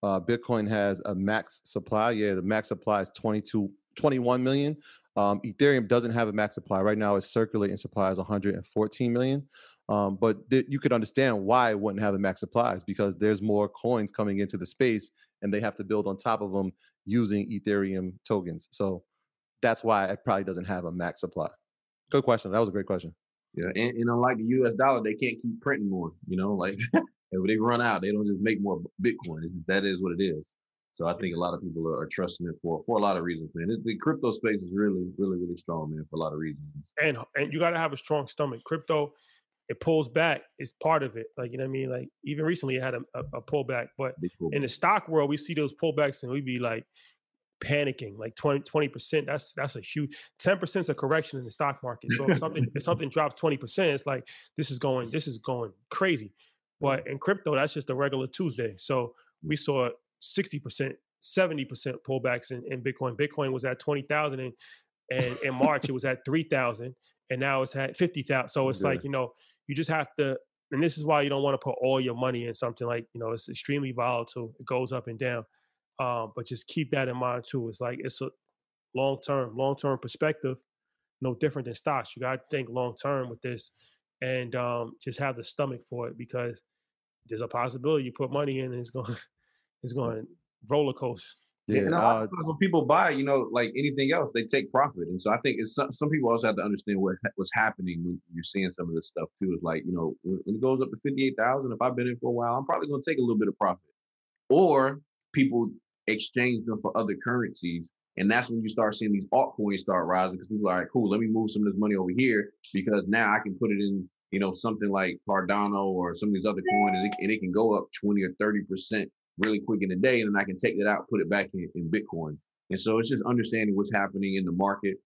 uh, Bitcoin has a max supply. Yeah, the max supply is 22, 21 million. Um, Ethereum doesn't have a max supply right now. It's circulating supply is 114 million. Um, but th- you could understand why it wouldn't have a max supplies because there's more coins coming into the space and they have to build on top of them using Ethereum tokens. So that's why it probably doesn't have a max supply. Good question. That was a great question. Yeah, and, and unlike the U.S. dollar, they can't keep printing more. You know, like And when they run out, they don't just make more Bitcoin. It's, that is what it is. So I think a lot of people are, are trusting it for for a lot of reasons, man. It, the crypto space is really, really, really strong, man, for a lot of reasons. And and you got to have a strong stomach. Crypto, it pulls back. It's part of it. Like you know what I mean. Like even recently, it had a, a, a pullback. But pullback. in the stock world, we see those pullbacks, and we be like panicking. Like 20 percent. That's that's a huge. Ten percent is a correction in the stock market. So if something if something drops twenty percent, it's like this is going this is going crazy. But in crypto, that's just a regular Tuesday. So we saw 60%, 70% pullbacks in, in Bitcoin. Bitcoin was at 20,000 and, and in March it was at 3,000 and now it's at 50,000. So it's Yeah. like, you know, you just have to, and this is why you don't want to put all your money in something like, you know, it's extremely volatile. It goes up and down. Um, but just keep that in mind too. It's like, it's a long-term, long-term perspective, no different than stocks. You got to think long-term with this and um, just have the stomach for it because there's a possibility you put money in and it's going, it's going roller coaster. And a uh, lot of times when people buy, you know, like anything else, they take profit. And so I think it's some, some people also have to understand what what's happening when you're seeing some of this stuff too. Is like, you know, when, when it goes up to fifty eight thousand, if I've been in for a while, I'm probably going to take a little bit of profit. Or people exchange them for other currencies. And that's when you start seeing these altcoins start rising because people are like, cool, let me move some of this money over here because now I can put it in, you know, something like Cardano or some of these other coins and it, and it can go up 20 or 30% really quick in a day. And then I can take that out, put it back in, in Bitcoin. And so it's just understanding what's happening in the market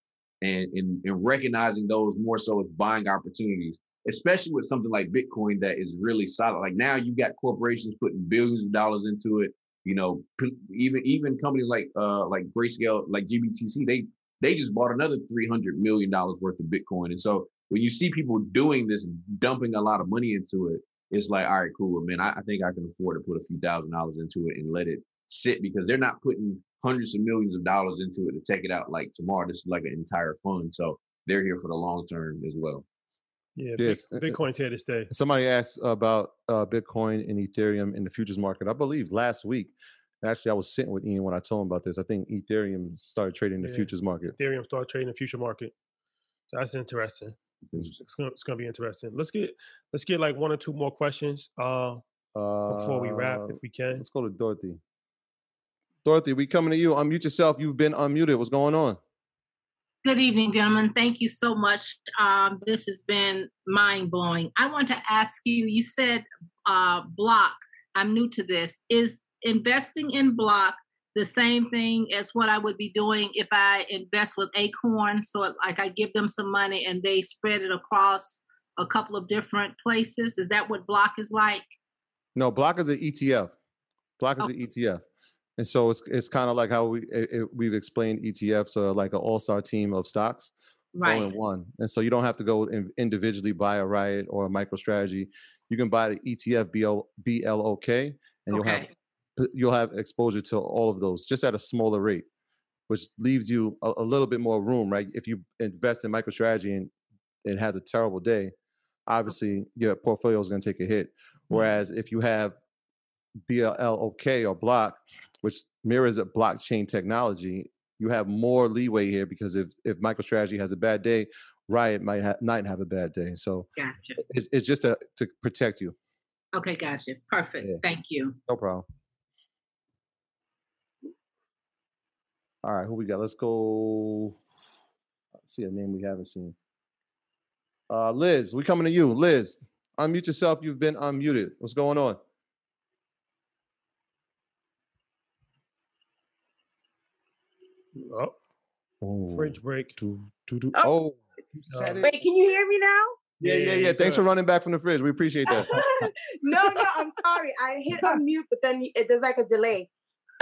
and, and, and recognizing those more so as buying opportunities, especially with something like Bitcoin that is really solid. Like now you got corporations putting billions of dollars into it. You know, even even companies like uh like Grayscale, like GBTC, they they just bought another three hundred million dollars worth of Bitcoin. And so when you see people doing this, dumping a lot of money into it, it's like, all right, cool, man. I, I think I can afford to put a few thousand dollars into it and let it sit because they're not putting hundreds of millions of dollars into it to take it out like tomorrow. This is like an entire fund, so they're here for the long term as well. Yeah, Yes. Bitcoin's here to stay. Somebody asked about uh, Bitcoin and Ethereum in the futures market. I believe last week. Actually, I was sitting with Ian when I told him about this. I think Ethereum started trading in the Yeah. futures market. Ethereum started trading the future market. That's interesting. It's, it's gonna it's gonna be interesting. Let's get let's get like one or two more questions uh before we wrap Uh, if we can. Let's go to Dorothy. Dorothy, we coming to you. Unmute yourself. You've been unmuted. What's going on? Good evening, gentlemen. Thank you so much. Um, this has been mind blowing. I want to ask you you said uh, block. I'm new to this. Is investing in block the same thing as what I would be doing if I invest with Acorn? So, like, I give them some money and they spread it across a couple of different places. Is that what block is like? No, Block is an ETF. Block is an ETF, and so it's it's kind of like how we it, it- we've explained ETFs are like an all star team of stocks, all in one. And so you don't have to go in, individually buy a Riot or a MicroStrategy. You can buy the ETF BL, BLOK, and you'll have you'll have exposure to all of those just at a smaller rate, which leaves you a, a little bit more room, right? If you invest in MicroStrategy and it has a terrible day, obviously your portfolio is going to take a hit. Mm-hmm. Whereas if you have BLOK or block, which mirrors a blockchain technology, you have more leeway here because if if MicroStrategy has a bad day, Riot might ha- not have a bad day. So Gotcha. it's, it's just to, to protect you. Okay, gotcha. Perfect. Thank you. No problem. All right, who we got? Let's go. Let's see a name we haven't seen. Uh, Liz, we coming to you. Liz, unmute yourself. You've been unmuted. What's going on? Oh, fridge break. Oh, Wait, can you hear me now? yeah, yeah, yeah. Thanks for running back from the fridge. We appreciate that. no, no, I'm sorry. I hit unmute, but then it, there's like a delay.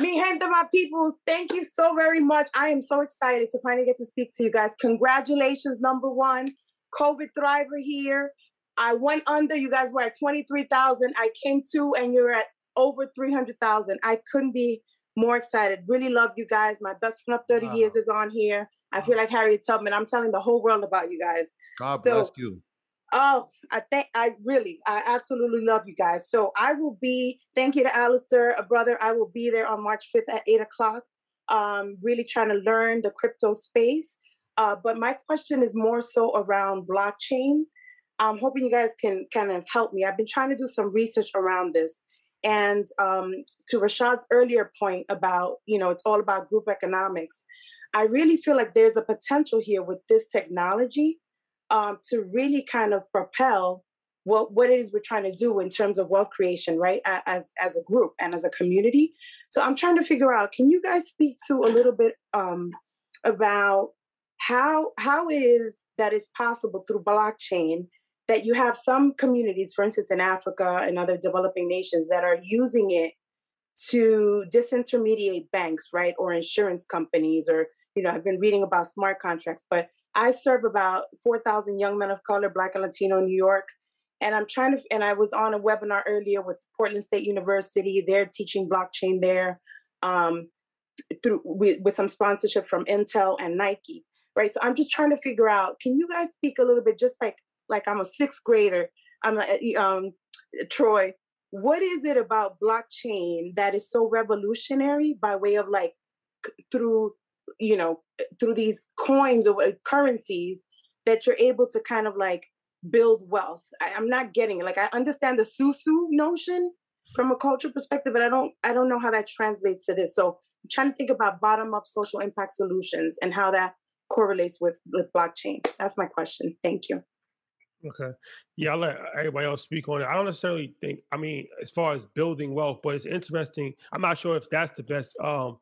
Me gente, my peoples, thank you so very much. I am so excited to finally get to speak to you guys. Congratulations, number one. COVID Thriver here. I went under. You guys were at 23,000. I came to, and you're at over 300,000. I couldn't be more excited. Really love you guys. My best friend of 30 years is on here. I feel like Harriet Tubman. I'm telling the whole world about you guys. God So- bless you. Oh, I think I really, I absolutely love you guys. So I will be, thank you to Alistair, a brother. I will be there on March 5th at 8 o'clock, um, really trying to learn the crypto space. Uh, but my question is more so around blockchain. I'm hoping you guys can kind of help me. I've been trying to do some research around this. And um, to Rashad's earlier point about, you know, it's all about group economics. I really feel like there's a potential here with this technology um, to really kind of propel what what it is we're trying to do in terms of wealth creation, right? As as a group and as a community. So I'm trying to figure out. Can you guys speak to a little bit um, about how how it is that it's possible through blockchain that you have some communities, for instance, in Africa and other developing nations, that are using it to disintermediate banks, right, or insurance companies, or you know, I've been reading about smart contracts, but I serve about 4,000 young men of color, Black and Latino in New York. And I'm trying to, and I was on a webinar earlier with Portland State University. They're teaching blockchain there um, through with, with some sponsorship from Intel and Nike, right? So I'm just trying to figure out. Can you guys speak a little bit, just like like I'm a sixth grader. I'm a, um, Troy. What is it about blockchain that is so revolutionary by way of like through you know through these coins or currencies that you're able to kind of like build wealth. I, am not getting it. Like I understand the susu notion from a cultural perspective, but I don't I don't know how that translates to this. So I'm trying to think about bottom up social impact solutions and how that correlates with with blockchain. That's my question. Thank you. Okay. Yeah, I'll let everybody else speak on it. I don't necessarily think, I mean, as far as building wealth, but it's interesting. I'm not sure if that's the best um,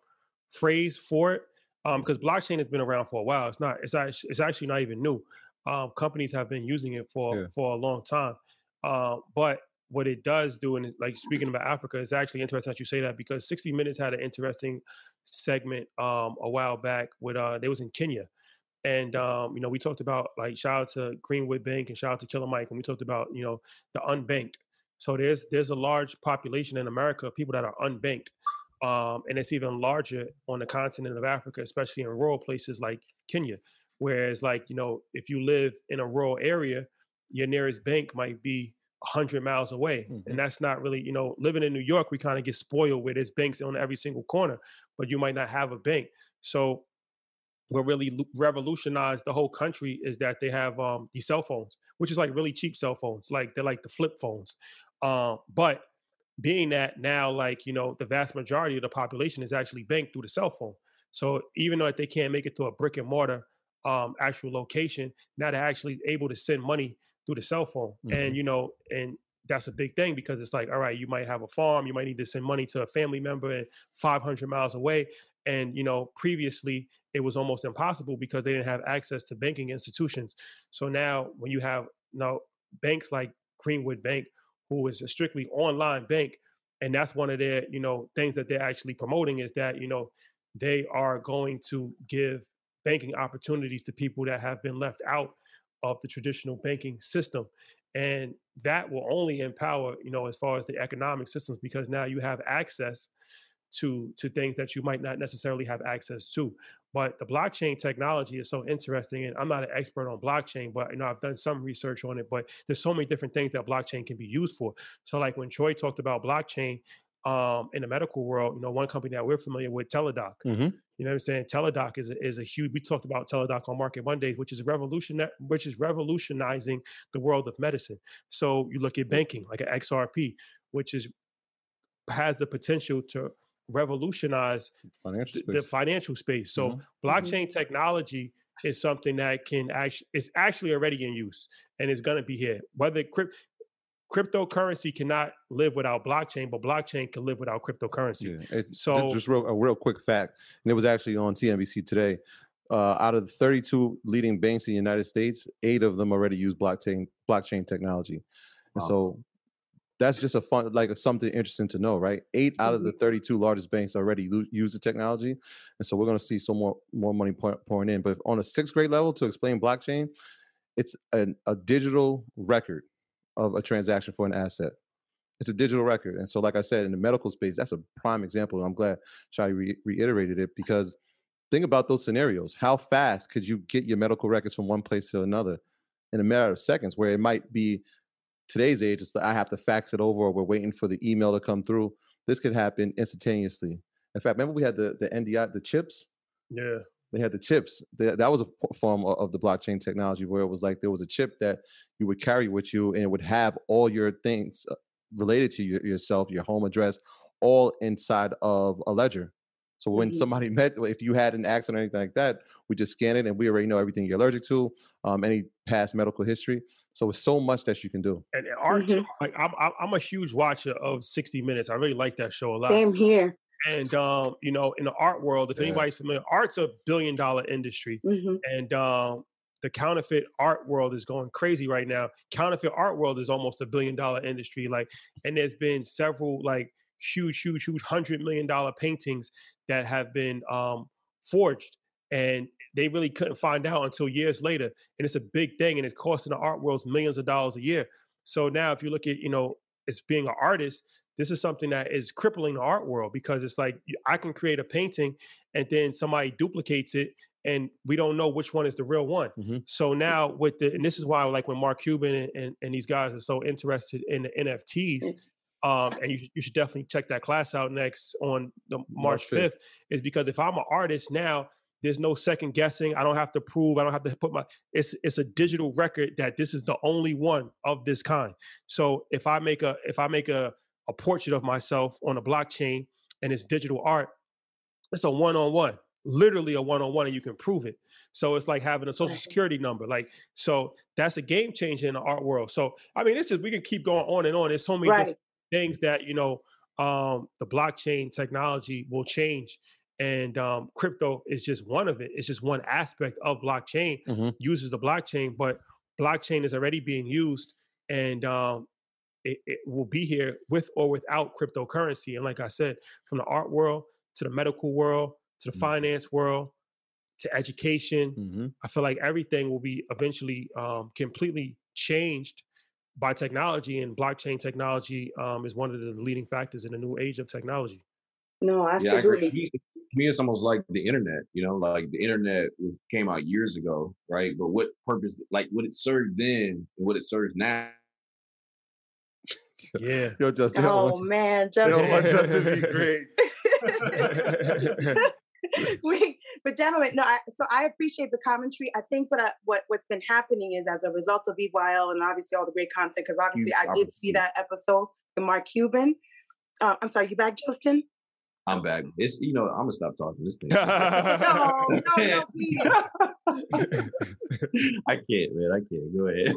phrase for it um, because blockchain has been around for a while. It's not, it's actually, it's actually not even new. Um, companies have been using it for, yeah. for a long time. Uh, but what it does do, and like speaking about Africa, it's actually interesting that you say that because 60 Minutes had an interesting segment um, a while back with, uh, they was in Kenya and um, you know, we talked about like shout out to Greenwood Bank and shout out to Killer Mike, and we talked about you know the unbanked. So there's there's a large population in America of people that are unbanked, um, and it's even larger on the continent of Africa, especially in rural places like Kenya. Whereas, like you know, if you live in a rural area, your nearest bank might be 100 miles away. Mm-hmm. And that's not really, you know, living in New York, we kind of get spoiled where there's banks on every single corner, but you might not have a bank. So what really revolutionized the whole country is that they have um, these cell phones, which is like really cheap cell phones, like they're like the flip phones. Uh, but being that now, like you know, the vast majority of the population is actually banked through the cell phone. So even though they can't make it to a brick and mortar um, actual location, now they're actually able to send money through the cell phone. Mm-hmm. And you know, and that's a big thing because it's like, all right, you might have a farm, you might need to send money to a family member 500 miles away. And you know, previously it was almost impossible because they didn't have access to banking institutions. So now, when you have you know banks like Greenwood Bank, who is a strictly online bank, and that's one of their you know things that they're actually promoting is that you know they are going to give banking opportunities to people that have been left out of the traditional banking system and that will only empower you know as far as the economic systems because now you have access to to things that you might not necessarily have access to but the blockchain technology is so interesting and i'm not an expert on blockchain but you know i've done some research on it but there's so many different things that blockchain can be used for so like when troy talked about blockchain um, in the medical world, you know, one company that we're familiar with, Teladoc. Mm-hmm. You know what I'm saying? Teladoc is a, is a huge. We talked about Teladoc on Market Mondays, which is revolution, which is revolutionizing the world of medicine. So you look at banking, like an XRP, which is has the potential to revolutionize financial the, the, financial space. So mm-hmm. blockchain mm-hmm. technology is something that can actually is actually already in use and it's going to be here. Whether crypt, cryptocurrency cannot live without blockchain, but blockchain can live without cryptocurrency. Yeah, it, so just real, a real quick fact, and it was actually on CNBC today. Uh, out of the 32 leading banks in the United States, eight of them already use blockchain blockchain technology, and wow. so that's just a fun, like something interesting to know, right? 8 mm-hmm. out of the mm-hmm. 32 largest banks already lo- use the technology, and so we're going to see some more more money pour, pouring in. But on a sixth grade level, to explain blockchain, it's an, a digital record of a transaction for an asset. It's a digital record. And so, like I said, in the medical space, that's a prime example. I'm glad Shadi re- reiterated it because think about those scenarios. How fast could you get your medical records from one place to another in a matter of seconds, where it might be today's age, it's I have to fax it over or we're waiting for the email to come through. This could happen instantaneously. In fact, remember we had the, the NDI, the chips? Yeah. they had the chips. That that was a form o- of the blockchain technology where it was like there was a chip that you would carry with you, and it would have all your things uh, related to your, yourself, your home address, all inside of a ledger. So when Mhm. somebody met, if you had an accident or anything like that, we just scan it, and we already know everything you're allergic to, um, any past medical history. So it's so much that you can do. And, and art. Mm-hmm. Like I'm, I'm I'm a huge watcher of 60 Minutes. I really like that show a lot. Same here. And um, you know, in the art world, if Yeah. anybody's familiar, art's a billion dollar industry. Mhm. And um, the counterfeit art world is going crazy right now. Counterfeit art world is almost a billion dollar industry. Like, and there's been several like huge, huge, huge hundred million dollar paintings that have been um, forged, and they really couldn't find out until years later. And it's a big thing, and it's costing the art world millions of dollars a year. So now, if you look at you know, as being an artist, this is something that is crippling the art world because it's like I can create a painting and then somebody duplicates it and we don't know which one is the real one. Mhm. So now with the and this is why like when Mark Cuban and, and, and these guys are so interested in the NFTs, um, and you, you should definitely check that class out next on the March March 5th. 5th, is because if I'm an artist now, there's no second guessing. I don't have to prove. I don't have to put my. It's it's a digital record that this is the only one of this kind. So if I make a if I make a a portrait of myself on a blockchain and it's digital art, it's a one on one, literally a one on one, and you can prove it. So it's like having a social security number. Like so, that's a game changer in the art world. So I mean, it's just we can keep going on and on. There's so many Right. different things that you know um, the blockchain technology will change. And um, crypto is just one of it. It's just one aspect of blockchain. Mhm. Uses the blockchain, but blockchain is already being used, and um, it, it will be here with or without cryptocurrency. And like I said, from the art world to the medical world to the finance world to education, Mm-hmm. I feel like everything will be eventually um, completely changed by technology, and blockchain technology um, is one of the leading factors in the new age of technology. No, Yeah, I agree. absolutely. To me, it's almost like the internet. You know, like the internet was, came out years ago, right? But what purpose, like what it served then, and what it serves now. Yeah. Yo, Justin. Oh man, Justin. my Justin be great. Wait, but gentlemen, no. I, so I appreciate the commentary. I think what I, what what's been happening is as a result of EYL and obviously all the great content, because obviously Huge I did see that episode, the Mark Cuban. Uh, I'm sorry, you back, Justin? I'm back. It's you know, I'm gonna stop talking this thing. No, no, no, please. I can't, man. I can't. Go ahead.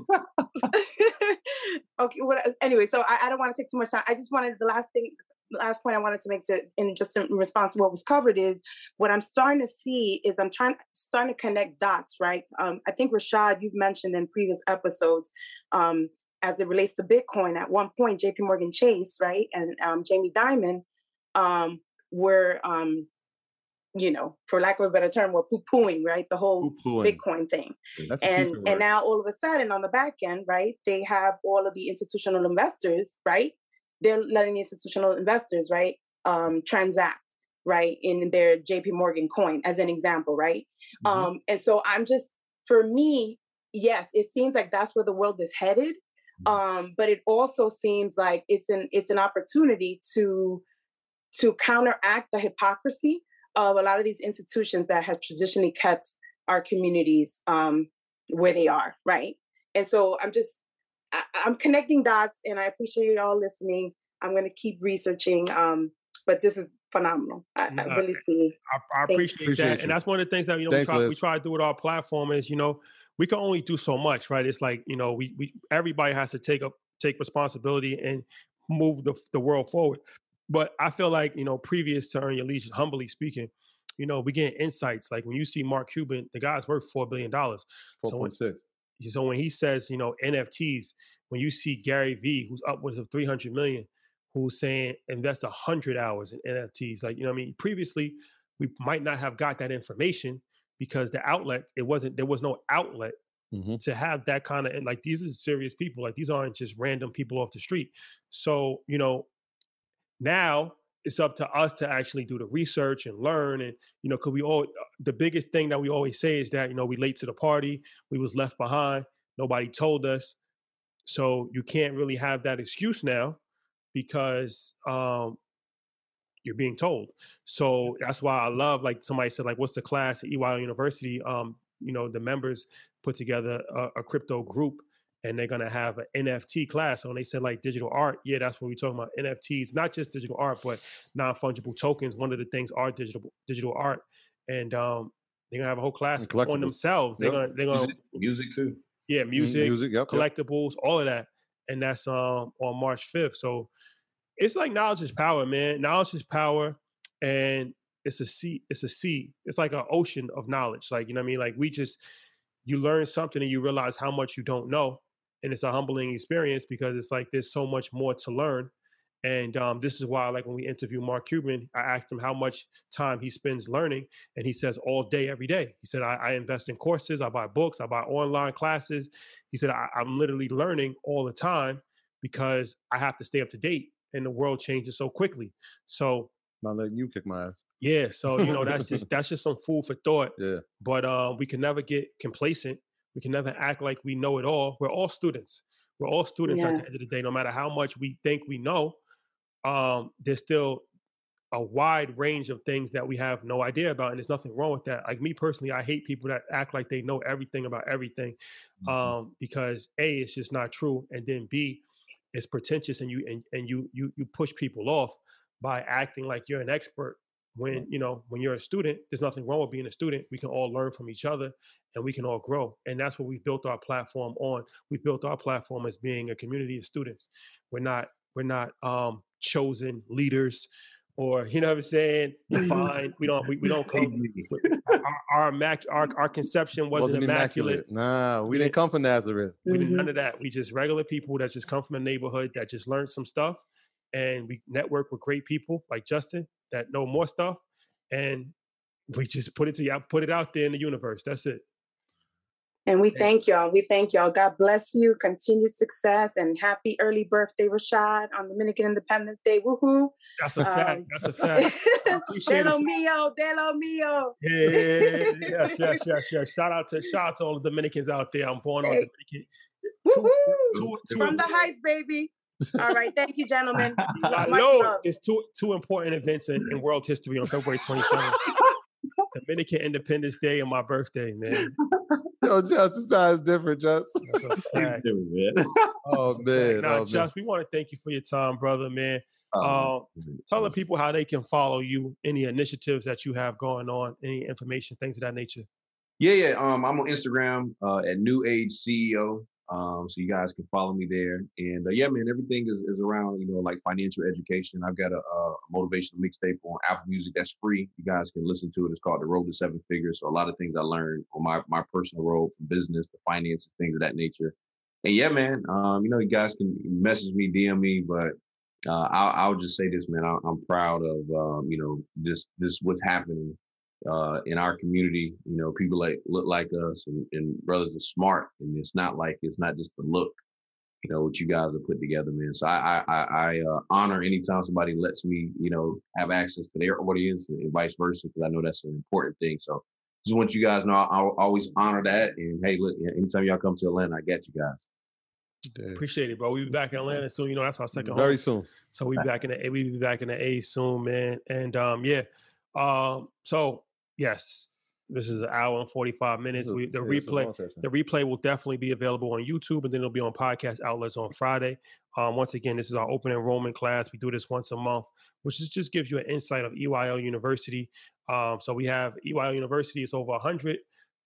okay. What? Anyway, so I, I don't want to take too much time. I just wanted the last thing, the last point I wanted to make to, in just in response to what was covered is what I'm starting to see is I'm trying starting to connect dots. Right. Um, I think Rashad, you've mentioned in previous episodes, um, as it relates to Bitcoin. At one point, J.P. Morgan Chase, right, and um, Jamie Dimon, um, were um, you know, for lack of a better term, were poo pooing, right, the whole Poo-pooing. Bitcoin thing That's and and now all of a sudden on the back end right they have all of the institutional investors right they're letting the institutional investors right um transact right in their jp morgan coin as an example right Mm-hmm. um and so i'm just for me yes it seems like that's where the world is headed Mm-hmm. um but it also seems like it's an it's an opportunity to to counteract the hypocrisy of a lot of these institutions that have traditionally kept our communities um, where they are, right? And so I'm just I, I'm connecting dots, and I appreciate you all listening. I'm going to keep researching, um, but this is phenomenal. I, I really see. I, I appreciate, Appreciate that, you. and that's one of the things that you know Thanks, we try we try to do with our platform is you know we can only do so much, right? It's like you know we we everybody has to take up take responsibility and move the the world forward. But I feel like you know previous to Earn Your Leisure, humbly speaking, you know we get insights like when you see Mark Cuban, the guy's worth four billion dollars. Four So when, point six. so when he says, you know, NFTs, when you see Gary Vee, who's upwards of 300 million, who's saying invest 100 hours in NFTs, like, you know what I mean? Previously, we might not have got that information because the outlet, it wasn't, there was no outlet Mm-hmm. to have that kind of, and like, these are serious people. Like, these aren't just random people off the street. So, you know, now it's up to us to actually do the research and learn and you know because we all the biggest thing that we always say is that you know we late to the party we was left behind nobody told us so you can't really have that excuse now because um you're being told. So that's why I love like somebody said like what's the class at EYL University? Um, you know the members put together a, a crypto group and they're gonna have an NFT class. So when they said like digital art, yeah, that's what we're talking about. NFTs, not just digital art, but non-fungible tokens. One of the things are digital digital art. And um, they're gonna have a whole class on themselves. They're gonna they're gonna music, music too. yeah, music, music, yep, yep. collectibles, all of that, and that's um on March fifth. So it's like knowledge is power, man. Knowledge is power, and it's a sea. It's a sea. It's like an ocean of knowledge. Like you know what I mean. Like we just you learn something and you realize how much you don't know, and it's a humbling experience because it's like there's so much more to learn. And um, this is why, like when we interview Mark Cuban, I asked him how much time he spends learning, and he says all day, every day. He said, I, I invest in courses, I buy books, I buy online classes. He said, I, I'm literally learning all the time because I have to stay up to date, and the world changes so quickly. So, not letting you kick my ass. yeah, so you know that's just that's just some food for thought. Yeah. But um, we can never get complacent. We can never act like we know it all. We're all students. We're all students at the end of the day. No matter how much we think we know, um, there's still a wide range of things that we have no idea about, and there's nothing wrong with that. Like me personally, I hate people that act like they know everything about everything, um, because a it's just not true, and then b it's pretentious, and you and, and you you you push people off by acting like you're an expert when mm-hmm. you know when you're a student there's nothing wrong with being a student. We can all learn from each other and we can all grow and that's what we've built our platform on. We built our platform as being a community of students. We're not we're not um chosen leaders or you know what i'm saying? Mm-hmm. Defined. We don't we, we don't come our our, immac- our our conception wasn't, immaculate, Nah, we didn't come from Nazareth. we did mm-hmm. none of that. We just regular people that just come from a neighborhood that just learned some stuff, and we network with great people like Justin that know more stuff, and we just put it to y'all, put it out there in the universe. That's it. And we thank y'all. We thank y'all. God bless you. Continued success and happy early birthday, Rashad, on Dominican Independence Day. Woohoo. That's a fact. Um, That's a fact. De lo mío, de lo mío. Yeah, yeah, yeah, yeah, yes, yes, yes, yes. Shout out to shout out to all the Dominicans out there. I'm born on Dominican. Woohoo. two- two From the Heights, baby. All right. Thank you, gentlemen. I Much know love. there's two two important events in, in world history on February 27th. Dominican Independence Day and my birthday, man. Yo, Just, this side's different, Just. That's a fact. Oh man, Now, oh, man. Just, we want to thank you for your time, brother, man. Oh, Uh, tell the people how they can follow you, any initiatives that you have going on, any information, things of that nature. Yeah, yeah. Um, I'm on Instagram uh, at New Age CEO. Um, so you guys can follow me there. And uh, yeah, man, everything is, is around you know like financial education. I've got a, a motivational mixtape on Apple Music that's free. You guys can listen to it. It's called The Road to Seven Figures. So a lot of things I learned on my my personal road from business to finance, and things of that nature. And yeah, man, um, you know, you guys can message me, DM me, but uh, I'll, I'll just say this, man. I, I'm proud of um, you know this this what's happening uh, in our community. You know, people like look like us, and, and brothers are smart, and it's not like it's not just the look. You know what you guys are put together, man. So I I, I, I uh, honor anytime somebody lets me, you know, have access to their audience and, and vice versa, because I know that's an important thing. So just want you guys to know I, I'll always honor that. And hey, look, anytime y'all come to Atlanta, I got you guys. Appreciate it, bro. We'll be back in Atlanta soon. You know, that's our second Very home. soon. So we be back in the A. We be back in the A soon, man. And um, yeah. Um, so yes, this is an hour and forty five minutes. This We the yeah, this is a long replay the replay will definitely be available on YouTube, and then it'll be on podcast outlets on Friday. Um, once again, this is our open enrollment class. We do this once a month, which is just gives you an insight of EYL University. Um, so we have EYL University. It's over hundred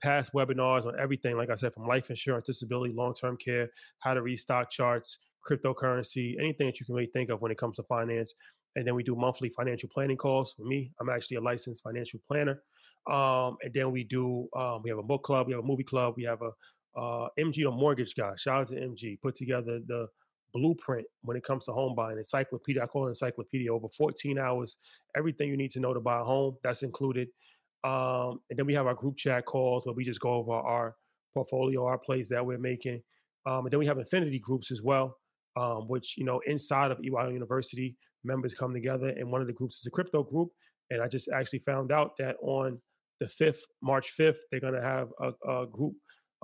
past webinars on everything. Like I said, from life insurance, disability, long term care, how to read stock charts, cryptocurrency, anything that you can really think of when it comes to finance. And then we do monthly financial planning calls. For me, I'm actually a licensed financial planner. Um, and then we do um, we have a book club, we have a movie club, we have a uh, MG the mortgage guy. Shout out to MG. Put together the blueprint when it comes to home buying. Encyclopedia. I call it encyclopedia. Over 14 hours, everything you need to know to buy a home. That's included. Um, and then we have our group chat calls where we just go over our portfolio, our plays that we're making. Um, and then we have affinity groups as well, um, which, you know, inside of EYL University, members come together. And one of the groups is a crypto group. And I just actually found out that on the 5th, March 5th, they're going to have a, a group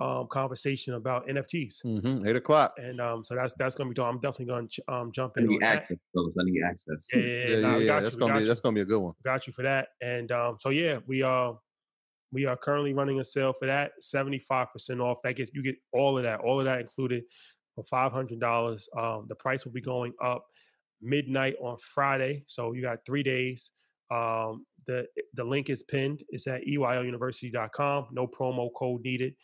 um, conversation about NFTs. Mm-hmm. Eight o'clock. And um, so that's that's gonna be. I'm definitely gonna ch- um, jump I in. need on that. access, fellas. I need access. Yeah, yeah, yeah, Yeah, nah, yeah, yeah. got That's you, gonna be you. that's gonna be a good one. got you for that. And um, so yeah, we are we are currently running a sale for that, 75% off. That gets you get all of that, all of that included for $500. Um, the price will be going up midnight on Friday. So you got three days. Um, the the link is pinned. It's at EYLUniversity.com. No promo code needed.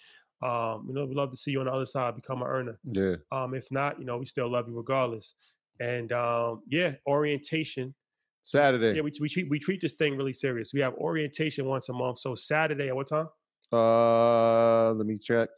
Um, you know, we'd love to see you on the other side, become an earner. Yeah. Um, if not, you know, we still love you regardless. And um, yeah, orientation. Saturday. Yeah, we, we treat we treat this thing really serious. We have orientation once a month. So Saturday at what time? Uh, let me check.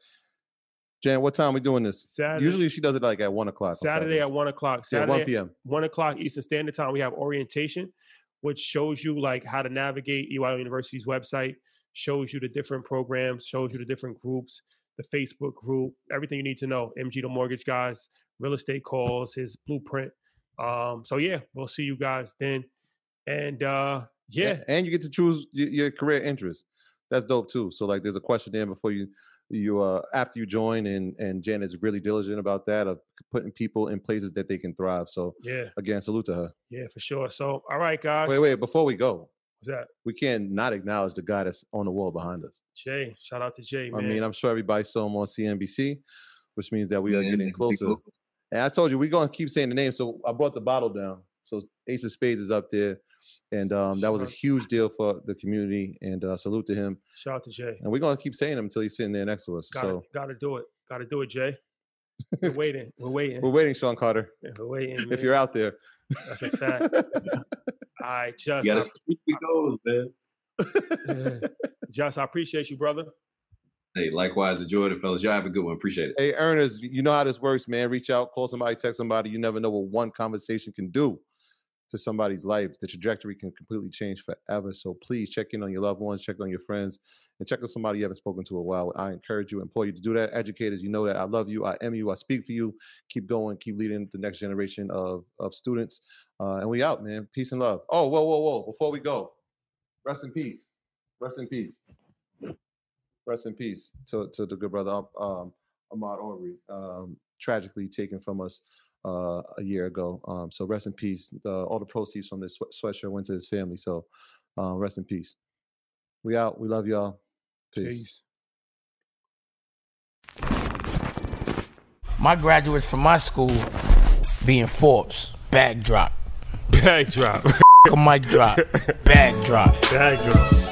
Jan, what time we doing this? Saturday. Usually she does it like at one o'clock. Saturday at one o'clock. Yeah, Saturday 1 p.m. One o'clock Eastern Standard Time. We have orientation, which shows you like how to navigate EYL University's website. Shows you the different programs. Shows you the different groups. The Facebook group. Everything you need to know. MG the Mortgage Guys. Real estate calls. His blueprint. Um. So yeah, we'll see you guys then. And uh yeah, and you get to choose your career interest. That's dope too. So like, there's a question there before you you uh after you join, and and Jan is really diligent about that of putting people in places that they can thrive. So Yeah. again, salute to her. yeah, for sure. So all right, guys. Wait, wait, before we go, What's that? we can't not acknowledge the guy that's on the wall behind us. Jay. Shout out to Jay, I mean, I'm sure everybody saw him on CNBC, which means that we are getting closer. people. And I told you we're gonna keep saying the name, so I brought the bottle down. So Ace of Spades is up there, and um, that was a huge deal for the community. And uh, salute to him. Shout out to Jay. And we're gonna keep saying him until he's sitting there next to us. Gotta, so gotta do it. Gotta do it, Jay. We're waiting. We're waiting. we're waiting, Sean Carter. Yeah, We're waiting. If you're out there, That's a fact. I just, You I, gotta keep the goals, man. just, I appreciate you, brother. Hey, likewise, enjoy it, fellas. Y'all have a good one. Appreciate it. hey, earners, you know how this works, man. Reach out, call somebody, text somebody. You never know what one conversation can do to somebody's life. The trajectory can completely change forever. So please check in on your loved ones, check on your friends, and check on somebody you haven't spoken to a while. I encourage you, implore you to do that. Educators, you know that I love you, I am you, I speak for you. Keep going, keep leading the next generation of of students. Uh, and we out, man. Peace and love. Oh, whoa, whoa, whoa! Before we go, rest in peace. Rest in peace. Rest in peace to, to the good brother um, Ahmaud Arbery, um, tragically taken from us uh, a year ago. Um, so rest in peace. The, all the proceeds from this sweat- sweatshirt went to his family. So uh, rest in peace. We out. We love y'all. Peace. My graduates from my school being Forbes, bag drop. Bag drop. a mic drop, bag drop. Bag drop.